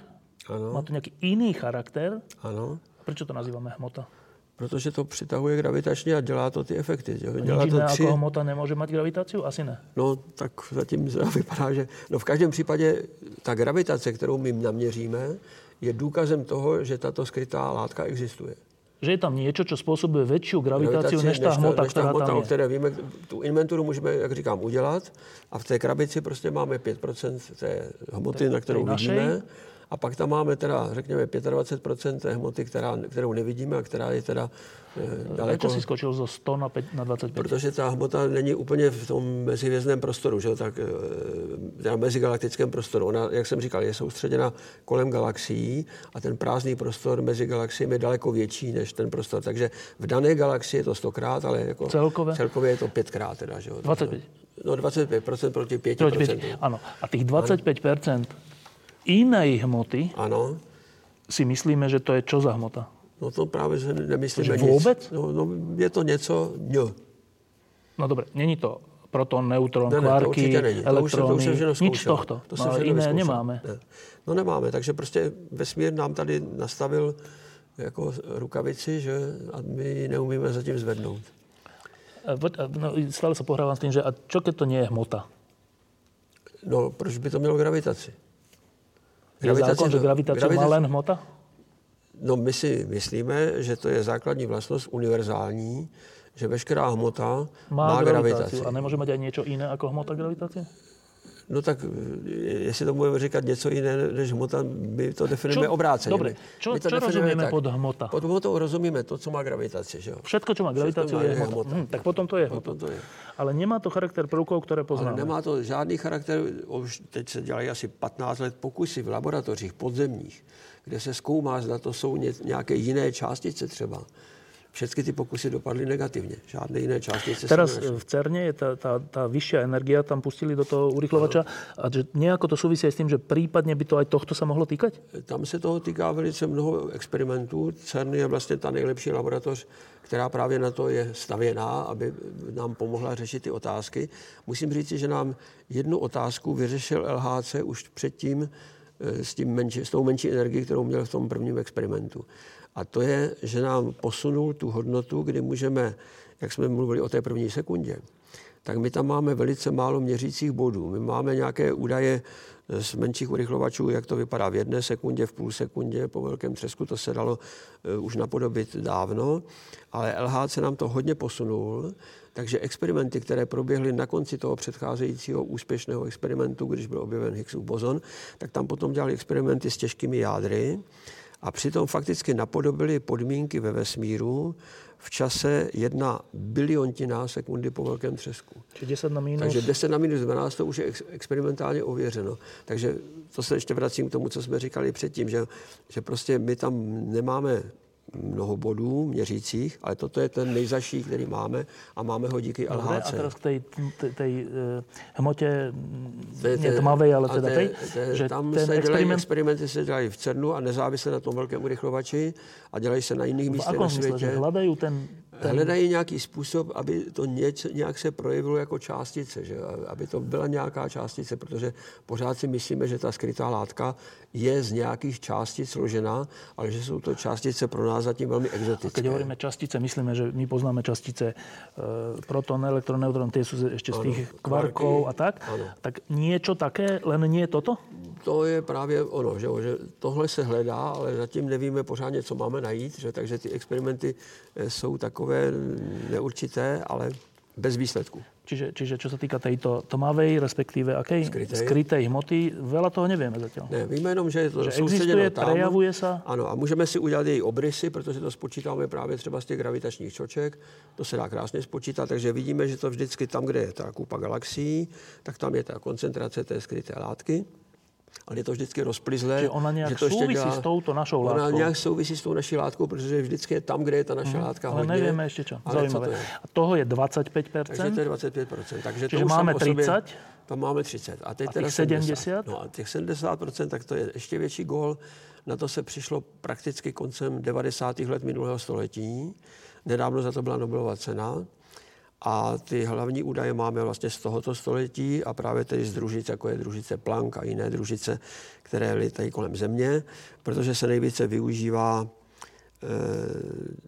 Ano. Má to nejaký iný charakter. Ano. Prečo to nazývame hmota? Protože to přitahuje gravitačně a dělá to ty efekty. Dělá to tři... jako hmota nemůže mít gravitaci? Asi ne. No, tak zatím vypadá, že... No v každém případě ta gravitace, kterou my naměříme, je důkazem toho, že tato skrytá látka existuje že je tam něco, co způsobuje větší gravitaci než ta hmota, než ta hmota, která tam je. které víme, tu inventuru můžeme, jak říkám, udělat a v té krabici prostě máme 5% té hmoty, na kterou vidíme. A pak tam máme teda, řekněme, 25% té hmoty, která, kterou nevidíme a která je teda e, daleko... Si skočil zo 100 na, 5, na 25? Protože ta hmota není úplně v tom mezihvězdném prostoru, že? tak e, mezigalaktickém prostoru. Ona, jak jsem říkal, je soustředěna kolem galaxií a ten prázdný prostor mezi galaxiemi je daleko větší než ten prostor. Takže v dané galaxii je to stokrát, ale jako celkově, celkově je to pětkrát. Teda, že? 25. No 25% proti 5%. Proti 5. Ano. A těch 25% inej hmoty ano. si myslíme, že to je čo za hmota? No to právě že nemyslíme nic. Vůbec? No, no, je to něco ň. No dobré, není to proton, neutron, ne, kvarky, ne, to elektrony, to už, to už nic z tohto. To no, ale jiné nemáme. Ne. No nemáme, takže prostě vesmír nám tady nastavil jako rukavici, že a my ji neumíme zatím zvednout. No, stále se pohrávám s tím, že a čo keď to nie je hmota? No, proč by to mělo gravitaci? Je zákon, že gravitace, gravitace má len hmota? No my si myslíme, že to je základní vlastnost univerzální, že veškerá hmota má, má gravitaci. A nemůže mít ani něco jiné jako hmota gravitace? No tak jestli to budeme říkat něco jiné než hmota, my to definujeme čo, obráceně. Dobre, čo, my to čo rozumíme tak, pod hmota? Pod hmotou rozumíme to, co má gravitaci. Že jo? Všetko, co má gravitaci, je hmota. hmota. Hm, tak potom to je hmota. Potom to je. Ale nemá to charakter prvků, které poznáme. Ale nemá to žádný charakter, už teď se dělají asi 15 let pokusy v laboratořích podzemních, kde se zkoumá, zda to jsou nějaké jiné částice třeba všechny ty pokusy dopadly negativně. Žádné jiné částice Teraz v CERNě je ta, ta, ta vyšší energie, tam pustili do toho urychlovača. A že nějako to souvisí s tím, že případně by to aj tohto se mohlo týkat? Tam se toho týká velice mnoho experimentů. CERN je vlastně ta nejlepší laboratoř, která právě na to je stavěná, aby nám pomohla řešit ty otázky. Musím říct, že nám jednu otázku vyřešil LHC už předtím eh, s, tím menší, s tou menší energií, kterou měl v tom prvním experimentu. A to je, že nám posunul tu hodnotu, kdy můžeme, jak jsme mluvili o té první sekundě, tak my tam máme velice málo měřících bodů. My máme nějaké údaje z menších urychlovačů, jak to vypadá v jedné sekundě, v půl sekundě, po velkém třesku, to se dalo uh, už napodobit dávno, ale LHC nám to hodně posunul, takže experimenty, které proběhly na konci toho předcházejícího úspěšného experimentu, když byl objeven Higgsův bozon, tak tam potom dělali experimenty s těžkými jádry a přitom fakticky napodobili podmínky ve vesmíru v čase jedna biliontina sekundy po velkém třesku. Či 10 na minus. Takže 10 na minus 12 to už je experimentálně ověřeno. Takže to se ještě vracím k tomu, co jsme říkali předtím, že, že prostě my tam nemáme mnoho bodů měřících, ale toto je ten nejzaší, který máme a máme ho díky LHC. Dobre, a teraz k té, té uh, hmotě, nie tmavej, ale teda tej, že tam ten se experiment... experimenty se dělají v CERNu a nezávisle na tom velkém urychlovači a dělají se na jiných místech na světě. Hledají ten, ten... Hledají nějaký způsob, aby to něč, nějak se projevilo jako částice, že? aby to byla nějaká částice, protože pořád si myslíme, že ta skrytá látka je z nějakých částic složená, ale že jsou to částice pro nás zatím velmi exotické. Keď hovoríme částice, myslíme, že my poznáme částice e, proton, elektron, neutron, ty jsou ještě z těch kvarků a tak. Ano. Tak něco také, len nie toto? To je právě ono, že, že tohle se hledá, ale zatím nevíme pořádně, co máme najít, že, takže ty experimenty e, jsou takové neurčité, ale bez výsledku. Čiže, čiže čo sa týka tejto tmavej, respektíve akej skrytej, skrytej hmoty, veľa toho nevieme zatiaľ. Ne, víme jenom, že je to že existuje, tam. prejavuje sa. Ano, a můžeme si udělat její obrysy, protože to spočítáme právě třeba z těch gravitačních čoček. To se dá krásně spočítat, takže vidíme, že to vždycky tam, kde je ta kupa galaxií, tak tam je ta koncentrace té skryté látky ale je to vždycky rozplizlé. Že ona nějak že to souvisí dělá, s touto našou látkou. Ona nějak souvisí s tou naší látkou, protože vždycky je tam, kde je ta naše mm, látka ale hodně. nevíme ještě čo. Ale co to je? A toho je 25%? Takže to je 25%. Takže Čiže to máme 30? Sobě, tam máme 30. A, teď a těch 70? 70? No a těch 70%, tak to je ještě větší gol. Na to se přišlo prakticky koncem 90. let minulého století. Nedávno za to byla Nobelova cena. A ty hlavní údaje máme vlastně z tohoto století a právě tedy z družic, jako je družice Planck a jiné družice, které litají kolem Země, protože se nejvíce využívá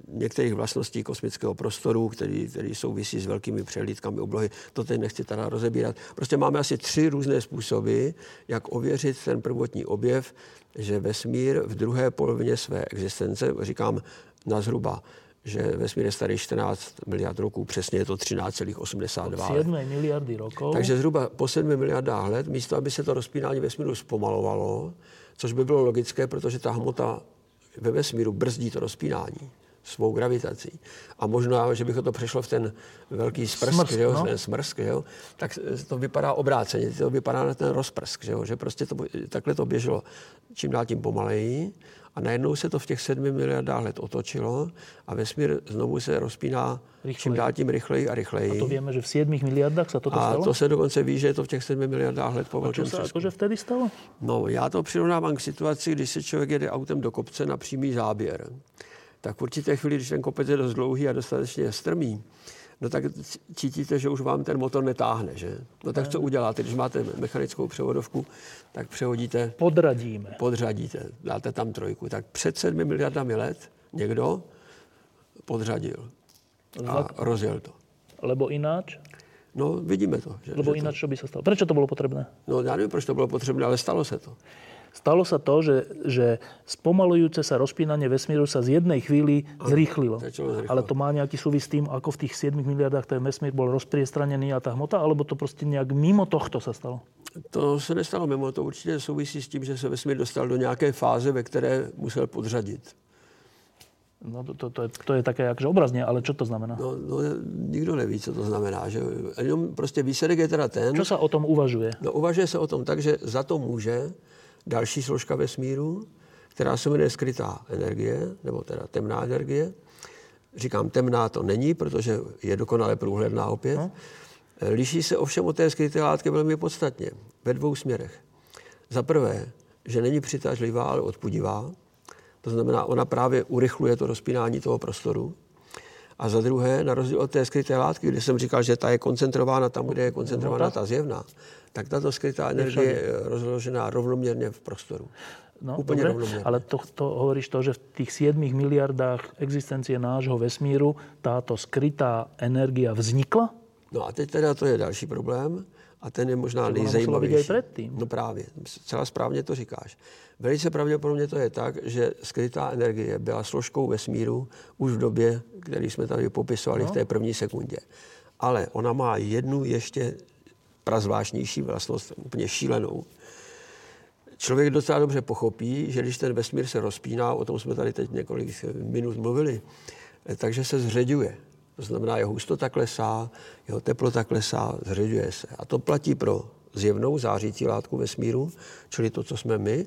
některých vlastností kosmického prostoru, který, který souvisí s velkými přehlídkami oblohy. To teď nechci teda rozebírat. Prostě máme asi tři různé způsoby, jak ověřit ten prvotní objev, že vesmír v druhé polovině své existence, říkám na zhruba že vesmír je starý 14 miliard roků, přesně je to 13,82 7 miliardy rokov. Takže zhruba po 7 miliardách let, místo aby se to rozpínání vesmíru zpomalovalo, což by bylo logické, protože ta hmota ve vesmíru brzdí to rozpínání svou gravitací. A možná, že bych to přešlo v ten velký sprsk, smrsk, že jo, no? ten smrsk, že jo, tak to vypadá obráceně, to vypadá na ten rozprsk, že, jo, že prostě to, takhle to běželo čím dál tím pomaleji a najednou se to v těch sedmi miliardách let otočilo a vesmír znovu se rozpíná rychleji. čím dál tím rychleji a rychleji. A to víme, že v 7 miliardách se to stalo? A to se dokonce ví, že je to v těch 7 miliardách let po A co se akože vtedy stalo? No, já to přirovnávám k situaci, když se člověk jede autem do kopce na přímý záběr. Tak v určité chvíli, když ten kopec je dost dlouhý a dostatečně strmý, no tak cítíte, že už vám ten motor netáhne, že? No tak co uděláte, když máte mechanickou převodovku, tak přehodíte... Podradíme. Podřadíte, dáte tam trojku. Tak před sedmi miliardami let někdo podřadil a rozjel to. Lebo ináč? No, vidíme to. Že, Lebo že ináč, to... by sa stalo? Prečo to bolo potrebné? No, já nevím, proč to bylo potřebné, ale stalo se to. Stalo sa to, že, že spomalujúce sa rozpínanie vesmíru sa z jednej chvíli zrýchlilo. Ale to má nejaký súvis s tým, ako v tých 7 miliardách ten vesmír bol rozpriestranený a tá hmota, alebo to prostě nejak mimo tohto sa stalo? To se nestalo mimo, to určitě souvisí s tím, že se vesmír dostal do nějaké fáze, ve které musel podřadit. No to, to, to, je, to je také jakže obrazně, ale co to znamená? No, no, nikdo neví, co to znamená. Že? Jenom prostě výsledek je teda ten... Co se o tom uvažuje? No, uvažuje se o tom tak, že za to může další složka vesmíru, která se jmenuje skrytá energie, nebo teda temná energie. Říkám, temná to není, protože je dokonale průhledná opět. No. Liší se ovšem od té skryté látky velmi podstatně, ve dvou směrech. Za prvé, že není přitažlivá, ale odpudivá. To znamená, ona právě urychluje to rozpínání toho prostoru. A za druhé, na rozdíl od té skryté látky, kde jsem říkal, že ta je koncentrována tam, kde je koncentrována ta zjevná, tak tato skrytá energie je rozložená rovnoměrně v prostoru. No, Úplně dobre, rovnoměrně. ale to, to hovoríš to, že v tých 7 miliardách existencie nášho vesmíru táto skrytá energia vznikla? No a teď teda to je další problém a ten je možná nejzajímavější. No právě, celá správně to říkáš. Velice pravděpodobně to je tak, že skrytá energie byla složkou vesmíru už v době, který jsme tady popisovali no. v té první sekundě. Ale ona má jednu ještě prazvláštnější vlastnost, úplně šílenou. Člověk docela dobře pochopí, že když ten vesmír se rozpíná, o tom jsme tady teď několik minut mluvili, takže se zředuje. To znamená, jeho hustota klesá, jeho teplota klesá, zředuje se. A to platí pro zjevnou zářící látku vesmíru, čili to, co jsme my,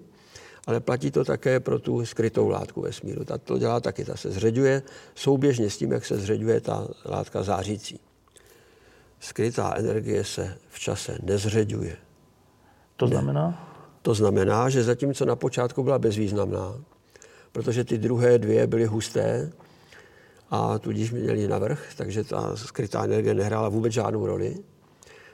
ale platí to také pro tu skrytou látku vesmíru. Ta to dělá taky, ta se zředuje souběžně s tím, jak se zředuje ta látka zářící skrytá energie se v čase nezředuje. To znamená? Ne. To znamená, že zatímco na počátku byla bezvýznamná, protože ty druhé dvě byly husté a tudíž měli navrh, takže ta skrytá energie nehrála vůbec žádnou roli,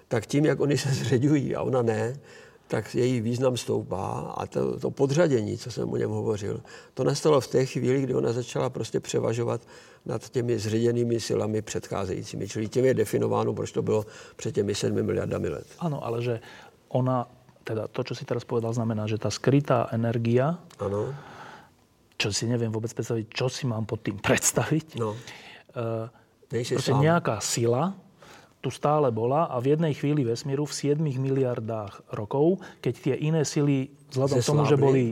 tak tím, jak oni se zředují a ona ne, tak její význam stoupá a to, to podřadění, co jsem o něm hovořil, to nastalo v té chvíli, kdy ona začala prostě převažovat nad těmi zředěnými silami předcházejícími. Čili tím je definováno, proč to bylo před těmi 7 miliardami let. Ano, ale že ona, teda to, co si teraz povedal, znamená, že ta skrytá energia, ano. Čo si nevím vůbec představit, čo si mám pod tým představit, no. Uh, prostě nějaká sila, tu stále bola a v jednej chvíli vesmíru v 7 miliardách rokov, keď tie iné sily vzhľadom k tomu, že boli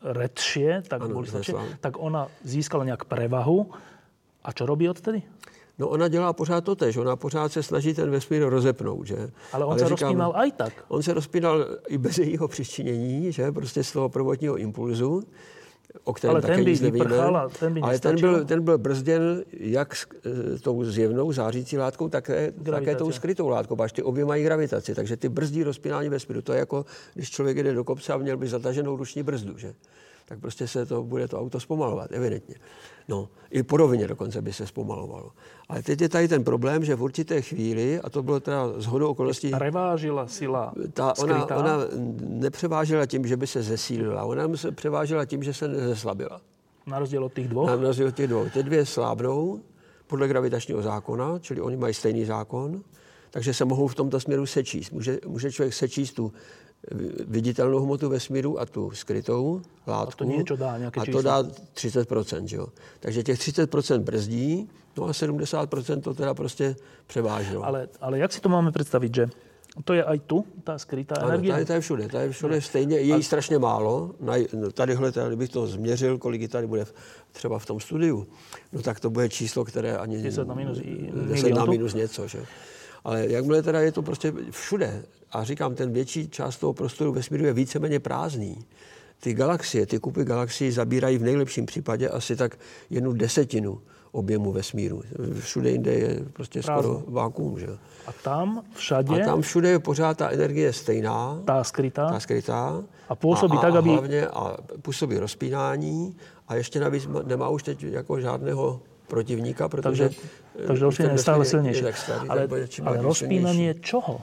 redšie, tak, ano, boli slabšie, tak ona získala nějak prevahu. A čo robí odtedy? No ona dělá pořád to tež. Ona pořád se snaží ten vesmír rozepnout, že? Ale on Ale se říkám, rozpínal aj tak. On se rozpínal i bez jejího přičinění, že? Prostě z toho prvotního impulzu o kterém ale také ten by nic nevíme. Vyprchala, ten by ale ten byl, ten byl brzděn jak s, e, tou zjevnou zářící látkou, také, také tou skrytou látkou, protože ty obě mají gravitaci, takže ty brzdí rozpínání vesmíru. To je jako, když člověk jede do kopce a měl by zataženou ruční brzdu, že? tak prostě se to bude to auto zpomalovat, evidentně. No, i po rovině dokonce by se zpomalovalo. Ale teď je tady ten problém, že v určité chvíli, a to bylo teda zhodou okolností... Prevážila sila ta, ona, ona nepřevážila tím, že by se zesílila, ona se převážila tím, že se nezeslabila. Na rozdíl od těch dvou? Na rozdíl od těch dvou. Ty dvě slábnou podle gravitačního zákona, čili oni mají stejný zákon, takže se mohou v tomto směru sečíst. Může, může člověk sečíst tu viditelnou hmotu vesmíru a tu skrytou látku. A to něco dá, nějaké A to dá 30%, jo. Takže těch 30% brzdí, no a 70% to teda prostě převážilo. Ale, ale jak si to máme představit, že to je aj tu, ta skrytá ano, energie? Ta je všude, ta je všude stejně, je jí strašně málo. No, tadyhle, tady bych to změřil, kolik tady bude třeba v tom studiu, no tak to bude číslo, které ani... 10 na minus, 10 na minus něco, že? Ale jakmile teda je to prostě všude, a říkám, ten větší část toho prostoru vesmíru je víceméně prázdný, ty galaxie, ty kupy galaxií zabírají v nejlepším případě asi tak jednu desetinu objemu vesmíru. Všude jinde je prostě Prázdno. skoro vákuum. Že? A tam všade... A tam všude je pořád ta energie stejná. Ta skrytá. Ta skrytá. A působí a, tak, aby... A hlavně a působí rozpínání a ještě navíc nemá už teď jako žádného protivníka, protože... Takže, takže rozpínání je stále silnější. Je ale, ale rozpínání čoho?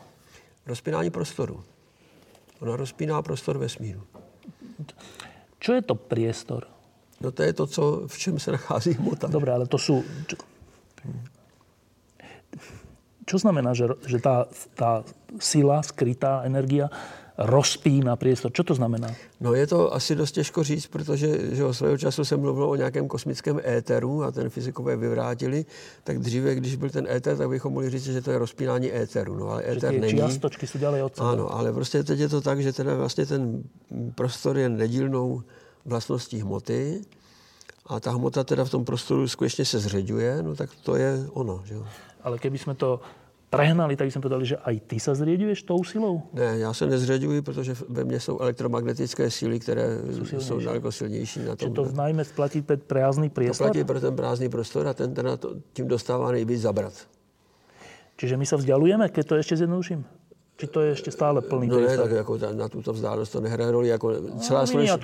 Rozpínání prostoru. Ona rozpíná prostor vesmíru. Co je to priestor? No to je to, co, v čem se nachází hmota. Dobré, ale to jsou... Čo znamená, že, že tá, tá sila, skrytá energia rozpíná priestor. Co to znamená? No je to asi dost těžko říct, protože že svého času se mluvilo o nějakém kosmickém éteru a ten fyzikové vyvrátili. Tak dříve, když byl ten éter, tak bychom mohli říct, že to je rozpínání éteru. No ale éter není. Čiastočky jsou dělali od sebe. Ano, ale prostě teď je to tak, že teda vlastně ten prostor je nedílnou vlastností hmoty a ta hmota teda v tom prostoru skutečně se zředuje, no tak to je ono. Že? Ale keby jsme to prehnali, tak jsme povedali, že aj ty se zřeďuješ tou silou? Ne, já se nezřeďuji, protože ve mně jsou elektromagnetické síly, které jsou, jsou daleko silnější na tom. To najmä platí pro prázdný prostor? To platí pro ten prázdný prostor a ten teda to, tím dostává nejvíc zabrat. Čiže my se vzdialujeme, keď to ještě zjednoduším? Či to je ještě stále plný No ne, tak jako na tuto vzdálenost to nehraje roli. Jako celá, no, sluneční,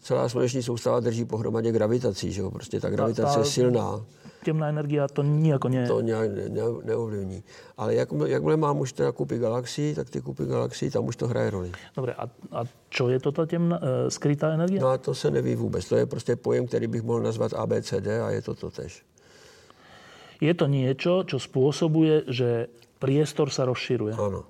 celá sluneční soustava drží pohromadě gravitací, že jo? Prostě ta gravitace ta, ta, je silná temná energia to nijako ne... To nějak ne, ne, neovlivní. Ale jak, jakmile mám už teda kupy galaxií, tak ty kupy galaxií, tam už to hraje roli. Dobře, a, a čo je to ta temná, e, skrytá energie? No a to se neví vůbec. To je prostě pojem, který bych mohl nazvat ABCD a je to to tež. Je to něco, co způsobuje, že priestor se rozširuje. Ano.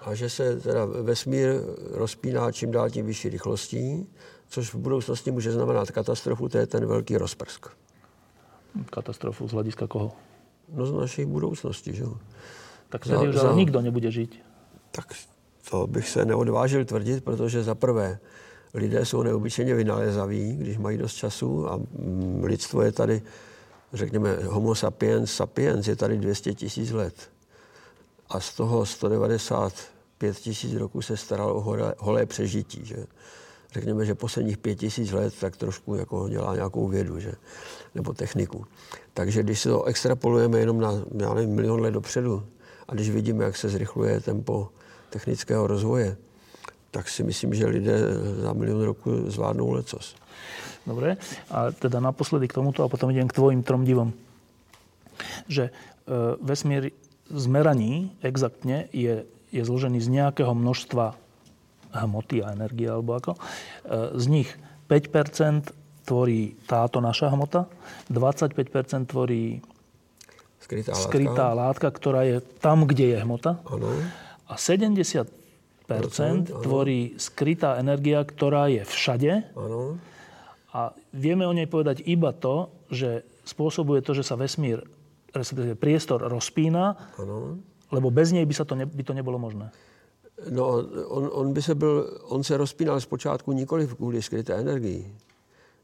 A že se teda vesmír rozpíná čím dál tím vyšší rychlostí, což v budoucnosti může znamenat katastrofu, to je ten velký rozprsk katastrofu z hlediska koho? No z naší budoucnosti, že jo. Tak se už ale nikdo nebude žít. Tak to bych se neodvážil tvrdit, protože za prvé lidé jsou neobyčejně vynalézaví, když mají dost času a mm, lidstvo je tady, řekněme, homo sapiens sapiens je tady 200 tisíc let. A z toho 195 tisíc roku se staral o holé, holé přežití. Že? Řekněme, že posledních pět tisíc let tak trošku jako dělá nějakou vědu, že? nebo techniku. Takže když se to extrapolujeme jenom na já nevím, milion let dopředu a když vidíme, jak se zrychluje tempo technického rozvoje, tak si myslím, že lidé za milion roku zvládnou lecos. Dobre, a teda naposledy k tomuto a potom idem k tvojim trom divom. Že e, vesmír zmeraní exaktně je, je zložený z nějakého množstva hmoty a energie, alebo ako. E, z nich 5% tvorí táto naša hmota, 25 tvorí skrytá látka. skrytá látka, ktorá je tam, kde je hmota. Ano. A 70 Procent, tvorí skrytá energia, ktorá je všade. Ano. A vieme o nej povedať iba to, že spôsobuje to, že sa vesmír, respektíve priestor rozpína, ano. lebo bez nej by, sa to ne, by to nebolo možné. No, on, on, by se byl, on se rozpínal zpočátku nikoli kvůli skryté energii.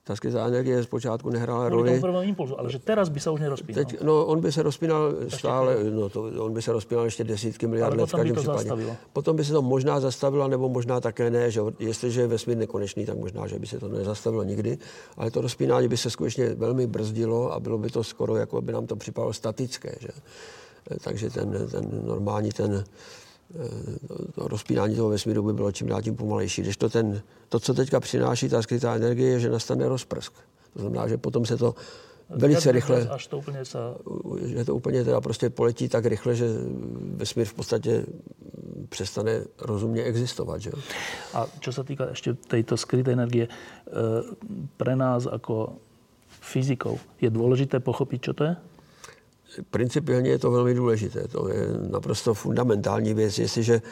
Ta skrytá energie zpočátku nehrála roli. impulzu, ale že teraz by se už nerozpínal. Teď, no, on by se rozpínal stále, no, to, on by se rozpínal ještě desítky miliard let v každém případě. Zastavilo. Potom by se to možná zastavilo, nebo možná také ne, že jestliže je vesmír nekonečný, tak možná, že by se to nezastavilo nikdy, ale to rozpínání by se skutečně velmi brzdilo a bylo by to skoro, jako by nám to připadalo statické, že? Takže ten, ten normální ten to rozpínání toho vesmíru by bylo čím dál tím pomalejší. Když to, ten, to, co teďka přináší ta skrytá energie, je, že nastane rozprsk. To znamená, že potom se to velice rychle, až to úplně se... že to úplně teda prostě poletí tak rychle, že vesmír v podstatě přestane rozumně existovat. Že? A čo sa týka ešte tejto skrytej energie, e, pre nás ako fyzikov je dôležité pochopiť, čo to je? Principiálně je to velmi důležité. To je naprosto fundamentální věc. Jestliže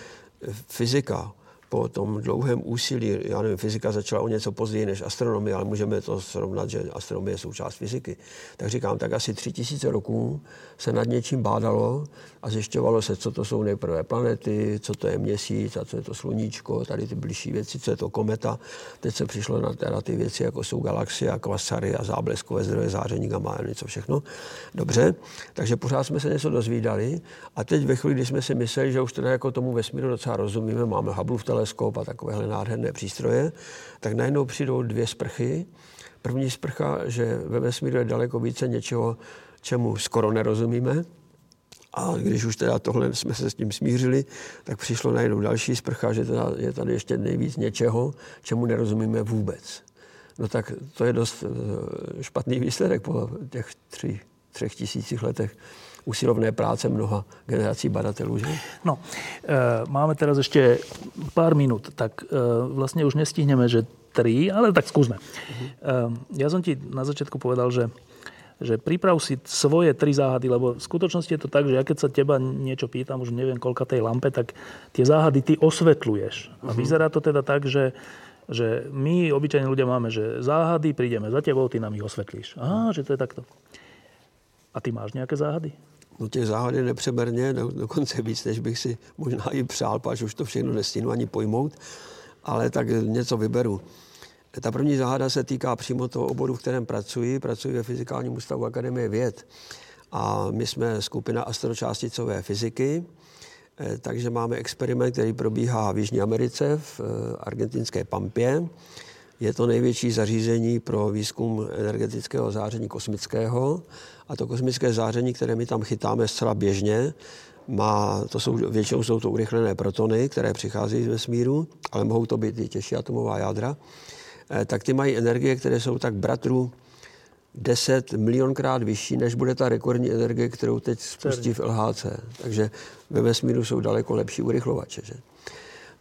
fyzika po tom dlouhém úsilí, já nevím, fyzika začala o něco později než astronomie, ale můžeme to srovnat, že astronomie je součást fyziky. Tak říkám, tak asi tři tisíce roků se nad něčím bádalo a zjišťovalo se, co to jsou nejprve planety, co to je měsíc a co je to sluníčko, tady ty blížší věci, co je to kometa. Teď se přišlo na teda ty věci, jako jsou galaxie a kvasary a zábleskové zdroje záření, gamma, něco všechno. Dobře, takže pořád jsme se něco dozvídali a teď ve chvíli, kdy jsme si mysleli, že už teda jako tomu vesmíru docela rozumíme, máme Hubble teleskop a takovéhle nádherné přístroje, tak najednou přijdou dvě sprchy. První sprcha, že ve vesmíru je daleko více něčeho, čemu skoro nerozumíme. A když už teda tohle jsme se s tím smířili, tak přišlo najednou další sprcha, že teda je tady ještě nejvíc něčeho, čemu nerozumíme vůbec. No tak to je dost eh, špatný výsledek po těch tři, třech tisících letech usilovné práce mnoha generací badatelů. Že? No, e, máme teraz ešte pár minút, tak e, vlastne už nestihneme, že tri, ale tak skúsme. Uh-huh. E, ja som ti na začiatku povedal, že že priprav si svoje tri záhady, lebo v skutočnosti je to tak, že ja keď sa teba niečo pýtam, už neviem koľka tej lampe, tak tie záhady ty osvetľuješ. A mhm. vyzerá to teda tak, že že my, obyčajní ľudia, máme, že záhady, prídeme za tebou, ty nám ich osvetlíš. Aha, že to je takto. A ty máš nejaké záhady? No těch záhad je nepřeberně, dokonce víc, než bych si možná i přál, pač už to všechno nestínu ani pojmout, ale tak něco vyberu. Ta první záhada se týká přímo toho oboru, v kterém pracuji. Pracuji ve Fyzikálním ústavu Akademie věd a my jsme skupina astročásticové fyziky, eh, takže máme experiment, který probíhá v Jižní Americe, v eh, argentinské Pampě. Je to největší zařízení pro výzkum energetického záření kosmického a to kosmické záření, které my tam chytáme zcela běžně, má, to jsou, většinou jsou to urychlené protony, které přichází z vesmíru, ale mohou to být i těžší atomová jádra, eh, tak ty mají energie, které jsou tak bratru 10 milionkrát vyšší, než bude ta rekordní energie, kterou teď spustí v LHC. Takže ve vesmíru jsou daleko lepší urychlovače. Že?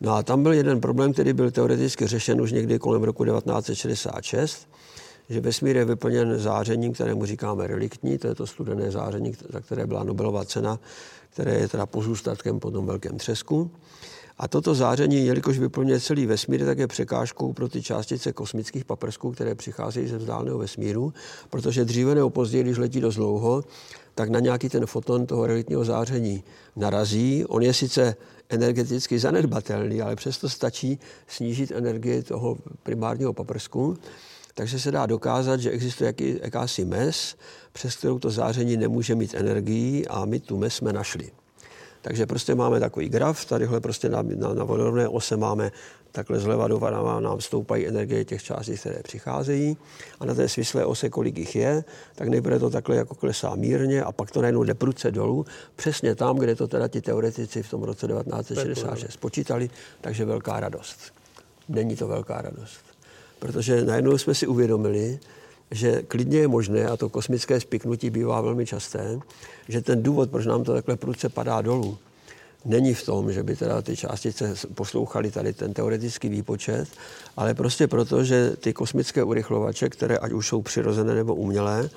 No a tam byl jeden problém, který byl teoreticky řešen už někdy kolem roku 1966, že vesmír je vyplněn zářením, kterému říkáme reliktní, to je to studené záření, za které byla Nobelová cena, které je teda pozůstatkem po tom velkém třesku. A toto záření, jelikož vyplňuje celý vesmír, tak je překážkou pro ty částice kosmických paprsků, které přicházejí ze vzdáleného vesmíru, protože dříve nebo později, když letí dost dlouho, tak na nějaký ten foton toho reliktního záření narazí. On je sice energeticky zanedbatelný, ale přesto stačí snížit energii toho primárního paprsku. Takže se dá dokázat, že existuje jaký, jakási mes, přes kterou to záření nemůže mít energii a my tu mes jsme našli. Takže prostě máme takový graf, tadyhle prostě na, na, na vodorovné ose máme takhle zleva doprava nám stoupají energie těch částí, které přicházejí a na té svislé ose, kolik jich je, tak nejprve to takhle jako klesá mírně a pak to najednou jde prudce dolů, přesně tam, kde to teda ti teoretici v tom roce 1966 počítali, takže velká radost. Není to velká radost. Protože najednou jsme si uvědomili, že klidně je možné, a to kosmické spiknutí bývá velmi časté, že ten důvod, proč nám to takhle prudce padá dolů, není v tom, že by teda ty částice poslouchaly tady ten teoretický výpočet, ale prostě proto, že ty kosmické urychlovače, které ať už jsou přirozené nebo umělé,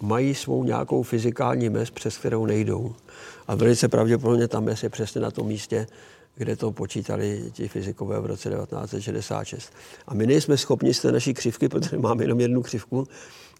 mají svou nějakou fyzikální mez, přes kterou nejdou. A velice pravděpodobně ta mez je přesně na tom místě, kde to počítali ti fyzikové v roce 1966. A my nejsme schopni z té naší křivky, protože máme jenom jednu křivku,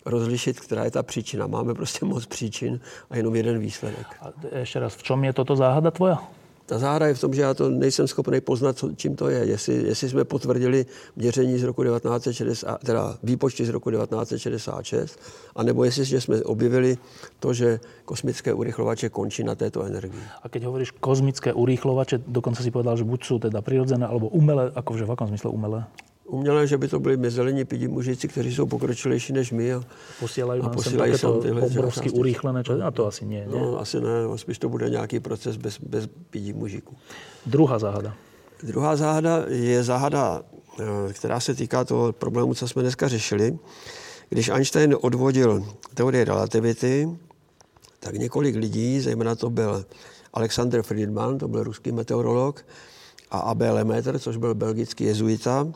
rozlišit, která je ta příčina. Máme prostě moc příčin a jenom jeden výsledek. A ještě raz, v čem je toto záhada tvoja? Ta záhada je v tom, že já to nejsem schopný poznat, co, čím to je. Jestli, jestli jsme potvrdili měření z roku 1960, teda výpočty z roku 1966, anebo jestli že jsme objevili to, že kosmické urychlovače končí na této energii. A keď hovoríš kosmické urychlovače, dokonce si povedal, že buď jsou teda přirozené, alebo umelé, akože v akom smysle umelé? Umělé, že by to byli mezelení pidi mužici, kteří jsou pokročilejší než my. A, posílají a posílají sem tyhle obrovsky urýchlené časy. A to asi nie? No, asi ne. Spíš to bude nějaký proces bez, bez pidí mužíků. Druhá záhada. Druhá záhada je záhada, eh, která se týká toho problému, co jsme dneska řešili. Když Einstein odvodil teorie relativity, tak několik lidí, zejména to byl Alexander Friedman, to byl ruský meteorolog, a A.B. Lemaitre, což byl belgický jezuita,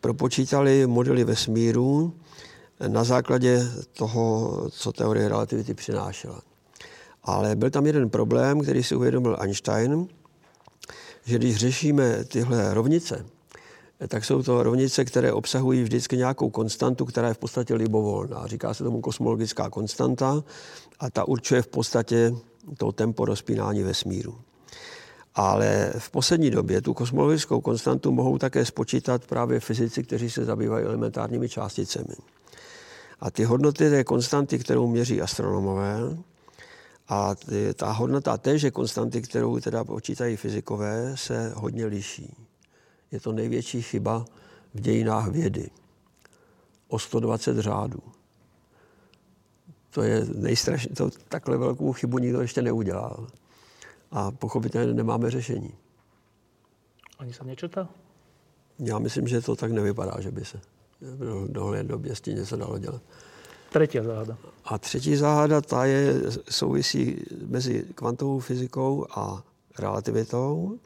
propočítali modely vesmíru na základě toho, co teorie relativity přinášela. Ale byl tam jeden problém, který si uvědomil Einstein, že když řešíme tyhle rovnice, tak jsou to rovnice, které obsahují vždycky nějakou konstantu, která je v podstatě libovolná. Říká se tomu kosmologická konstanta a ta určuje v podstatě to tempo rozpínání vesmíru. Ale v poslední době tu kosmologickou konstantu mohou také spočítat právě fyzici, kteří se zabývají elementárními částicemi. A ty hodnoty té konstanty, kterou měří astronomové, a ty, ta hodnota téže konstanty, kterou teda počítají fyzikové, se hodně liší. Je to největší chyba v dějinách vědy. O 120 řádů. To je nejstrašnější. To takhle velkou chybu nikdo ještě neudělal. A pochopitelně nemáme řešení. Ani se nečetá? Já myslím, že to tak nevypadá, že by se v dohledné době s tím něco dalo dělat. Třetí záhada. A třetí záhada, ta je, souvisí mezi kvantovou fyzikou a relativitou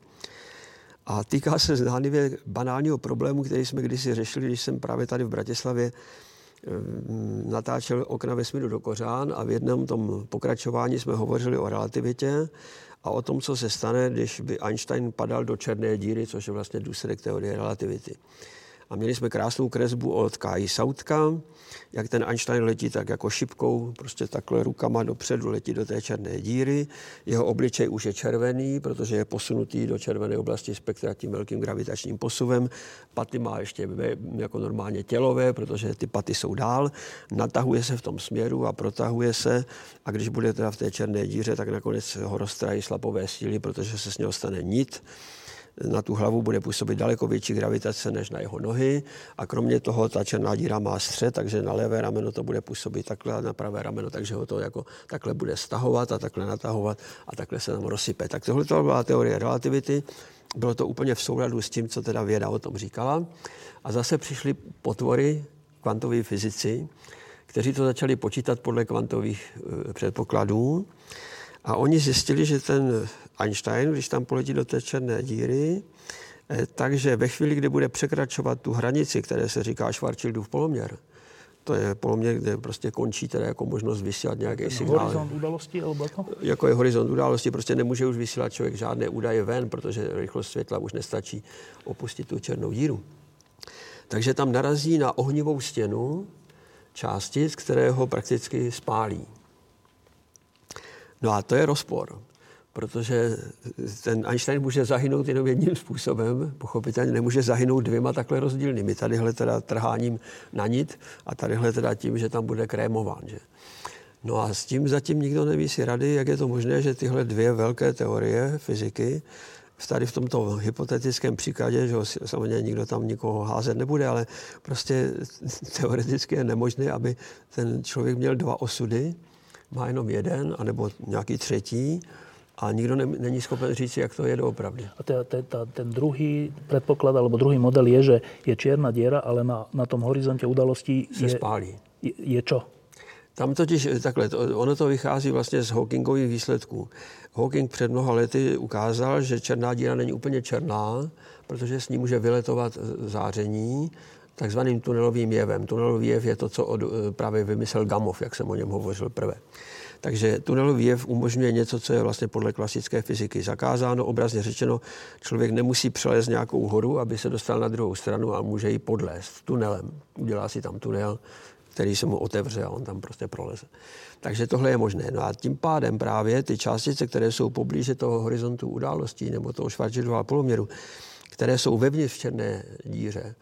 a týká se zdánlivě banálního problému, který jsme kdysi řešili, když jsem právě tady v Bratislavě mm, natáčel okna vesmíru do Kořán a v jednom tom pokračování jsme hovořili o relativitě a o tom, co se stane, když by Einstein padal do černé díry, což je vlastně důsledek teorie relativity. A měli jsme krásnou kresbu od K.I. Sautka, jak ten Einstein letí tak jako šipkou, prostě takhle rukama dopředu letí do té černé díry. Jeho obličej už je červený, protože je posunutý do červené oblasti spektra tím velkým gravitačním posuvem. Paty má ještě jako normálně tělové, protože ty paty jsou dál. Natahuje se v tom směru a protahuje se. A když bude teda v té černé díře, tak nakonec ho roztrají slapové síly, protože se z něho stane nit na tu hlavu bude působit daleko větší gravitace než na jeho nohy a kromě toho ta černá díra má střed, takže na levé rameno to bude působit takhle a na pravé rameno, takže ho to jako takhle bude stahovat a takhle natahovat a takhle se tam rozsype. Tak tohle to byla teorie relativity, bylo to úplně v souladu s tím, co teda věda o tom říkala. A zase přišly potvory, kvantoví fyzici, kteří to začali počítat podle kvantových eh, předpokladů. A oni zjistili, že ten Einstein, když tam poletí do té černé díry, eh, takže ve chvíli, kdy bude překračovat tu hranici, které se říká Schwarzschildův poloměr, to je poloměr, kde prostě končí teda jako možnost vysílat nějaké signály. Horizont události, alebo to? Jako je horizont události, prostě nemůže už vysílat člověk žádné údaje ven, protože rychlost světla už nestačí opustit tu černou díru. Takže tam narazí na ohnivou stěnu částic, které ho prakticky spálí. No a to je rozpor, protože ten Einstein může zahynout jenom jedním způsobem, pochopitelně nemůže zahynout dvěma takhle rozdílnými. Tadyhle teda trháním na nit a tadyhle teda tím, že tam bude krémován. Že? No a s tím zatím nikdo neví si rady, jak je to možné, že tyhle dvě velké teorie fyziky tady v tomto hypotetickém příkladě, že samozřejmě nikdo tam nikoho házet nebude, ale prostě teoreticky je nemožné, aby ten člověk měl dva osudy, má jenom jeden, anebo nějaký třetí, a nikdo ne, není schopen říct, jak to je doopravdy. A te, te, ta, ten druhý předpoklad, alebo druhý model je, že je čierna diera, ale na, na tom horizonte udalostí se je, spálí. Je, je čo? Tam totiž takhle, to, ono to vychází vlastně z Hawkingových výsledků. Hawking před mnoha lety ukázal, že černá díra není úplně černá, protože s ní může vyletovat záření takzvaným tunelovým jevem. Tunelový jev je to, co od, eh, právě vymyslel Gamov, jak jsem o něm hovořil prvé. Takže tunelový jev umožňuje něco, co je vlastně podle klasické fyziky zakázáno. Obrazně řečeno, člověk nemusí přelézt nějakou horu, aby se dostal na druhou stranu, a může ji podlézt tunelem. Udělá si tam tunel, který se mu otevře a on tam prostě proleze. Takže tohle je možné. No a tím pádem právě ty částice, které jsou poblíže toho horizontu událostí nebo toho Schwarzschildova poloměru, které jsou vevnitř v černé díře,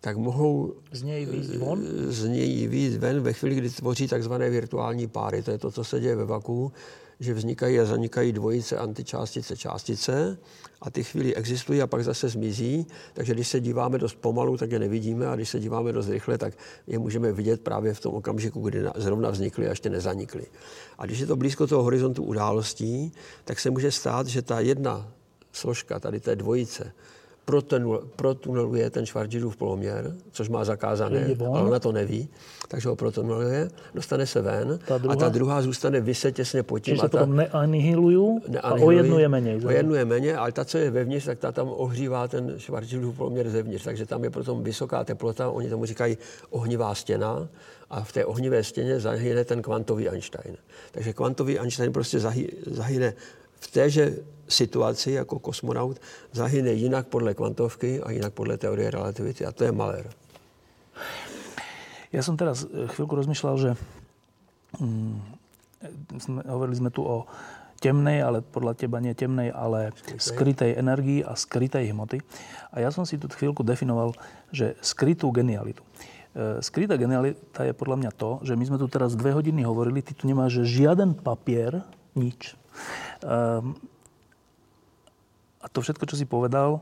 tak mohou z něj výjít von? Z něj výjít ven ve chvíli, kdy tvoří takzvané virtuální páry. To je to, co se děje ve vaku, že vznikají a zanikají dvojice antičástice částice a ty chvíli existují a pak zase zmizí. Takže když se díváme dost pomalu, tak je nevidíme a když se díváme dost rychle, tak je můžeme vidět právě v tom okamžiku, kdy zrovna vznikly a ještě nezanikly. A když je to blízko toho horizontu událostí, tak se může stát, že ta jedna složka tady té dvojice protunel, protuneluje ten Schwarzschildův poloměr, což má zakázané, ale ona to neví, takže ho protuneluje, dostane se ven ta a ta druhá zůstane vyset těsně pod tím. Čiže se potom neanihilují a o jednu je méně. O jednu je méně, ale ta, co je vevnitř, tak ta tam ohřívá ten Schwarzschildův poloměr zevnitř, takže tam je potom vysoká teplota, oni tomu říkají ohnivá stěna a v té ohnivé stěně zahyne ten kvantový Einstein. Takže kvantový Einstein prostě zahyne v téže situaci jako kosmonaut zahyne jinak podle kvantovky a jinak podle teorie relativity. A to je Maler. Ja som teraz chvíľku rozmýšľal, že hm, hovorili sme tu o temnej, ale podľa teba nie temnej, ale skrytej. skrytej energii a skrytej hmoty. A ja som si tu chvíľku definoval, že skrytú genialitu. E, skrytá genialita je podľa mňa to, že my sme tu teraz dve hodiny hovorili, ty tu nemáš žiaden papier, nič. Um, a to všetko, čo si povedal,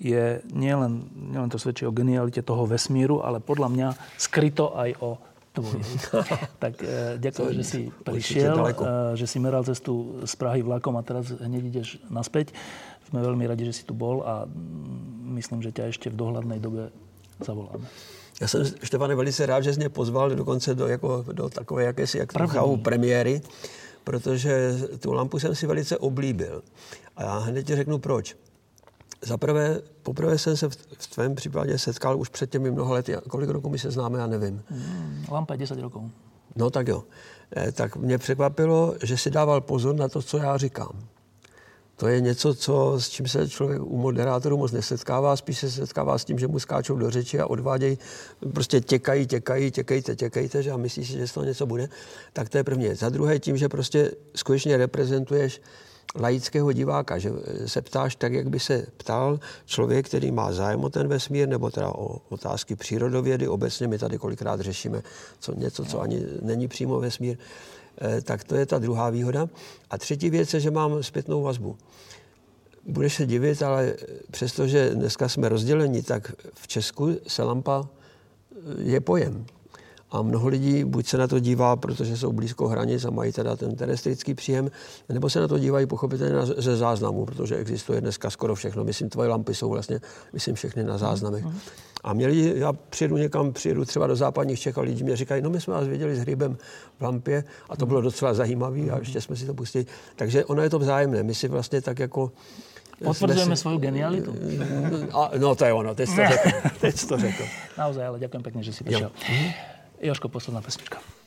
je nielen, nielen to svedčí o genialite toho vesmíru, ale podľa mňa skryto aj o tvojej. tak e, ďakujem, že si prišiel, e, že si meral cestu z Prahy vlakom a teraz hneď ideš naspäť. Sme veľmi radi, že si tu bol a mm, myslím, že ťa ešte v dohľadnej dobe zavoláme. Já jsem, Štefane, velice rád, že jsi mě pozval dokonce do, jako, do takové jakési jak premiéry protože tu lampu jsem si velice oblíbil. A já hned ti řeknu proč. Za prvé, poprvé jsem se v, v tvém případě setkal už před těmi mnoha lety. Kolik roků my se známe, já nevím. Hmm, lampa je 10 roků. No tak jo. Eh, tak mě překvapilo, že si dával pozor na to, co já říkám to je něco, co, s čím se člověk u moderátorů moc nesetkává, spíš se setkává s tím, že mu skáčou do řeči a odvádějí, prostě těkají, těkají, těkejte, těkejte, že a myslíš si, že z toho něco bude. Tak to je první. Za druhé tím, že prostě skutečně reprezentuješ laického diváka, že se ptáš tak, jak by se ptal člověk, který má zájem o ten vesmír, nebo teda o otázky přírodovědy. Obecně my tady kolikrát řešíme co, něco, co ani není přímo vesmír. Eh, tak to je ta druhá výhoda. A třetí věc je, že mám zpětnou vazbu. Budeš se divit, ale přestože dneska jsme rozděleni, tak v Česku se lampa eh, je pojem. A mnoho lidí buď se na to dívá, protože jsou blízko hranic a mají teda ten terestrický příjem, nebo se na to dívají pochopitelně ze záznamu, protože existuje dneska skoro všechno. Myslím, tvoje lampy jsou vlastně, myslím, všechny na záznamech. A mě lidi, já přijedu někam, přijedu třeba do západních Čech a lidi mě říkají, no my jsme vás viděli s hrybem v lampě a to bylo docela zajímavé a ještě jsme si to pustili. Takže ono je to vzájemné. My si vlastně tak jako Potvrdzujeme si... svoju genialitu. A, no to je ono, teď to řekl. teď to řekl. Naozaj, ale ďakujem pekne, že si prišiel. Jožko, posledná pesnička.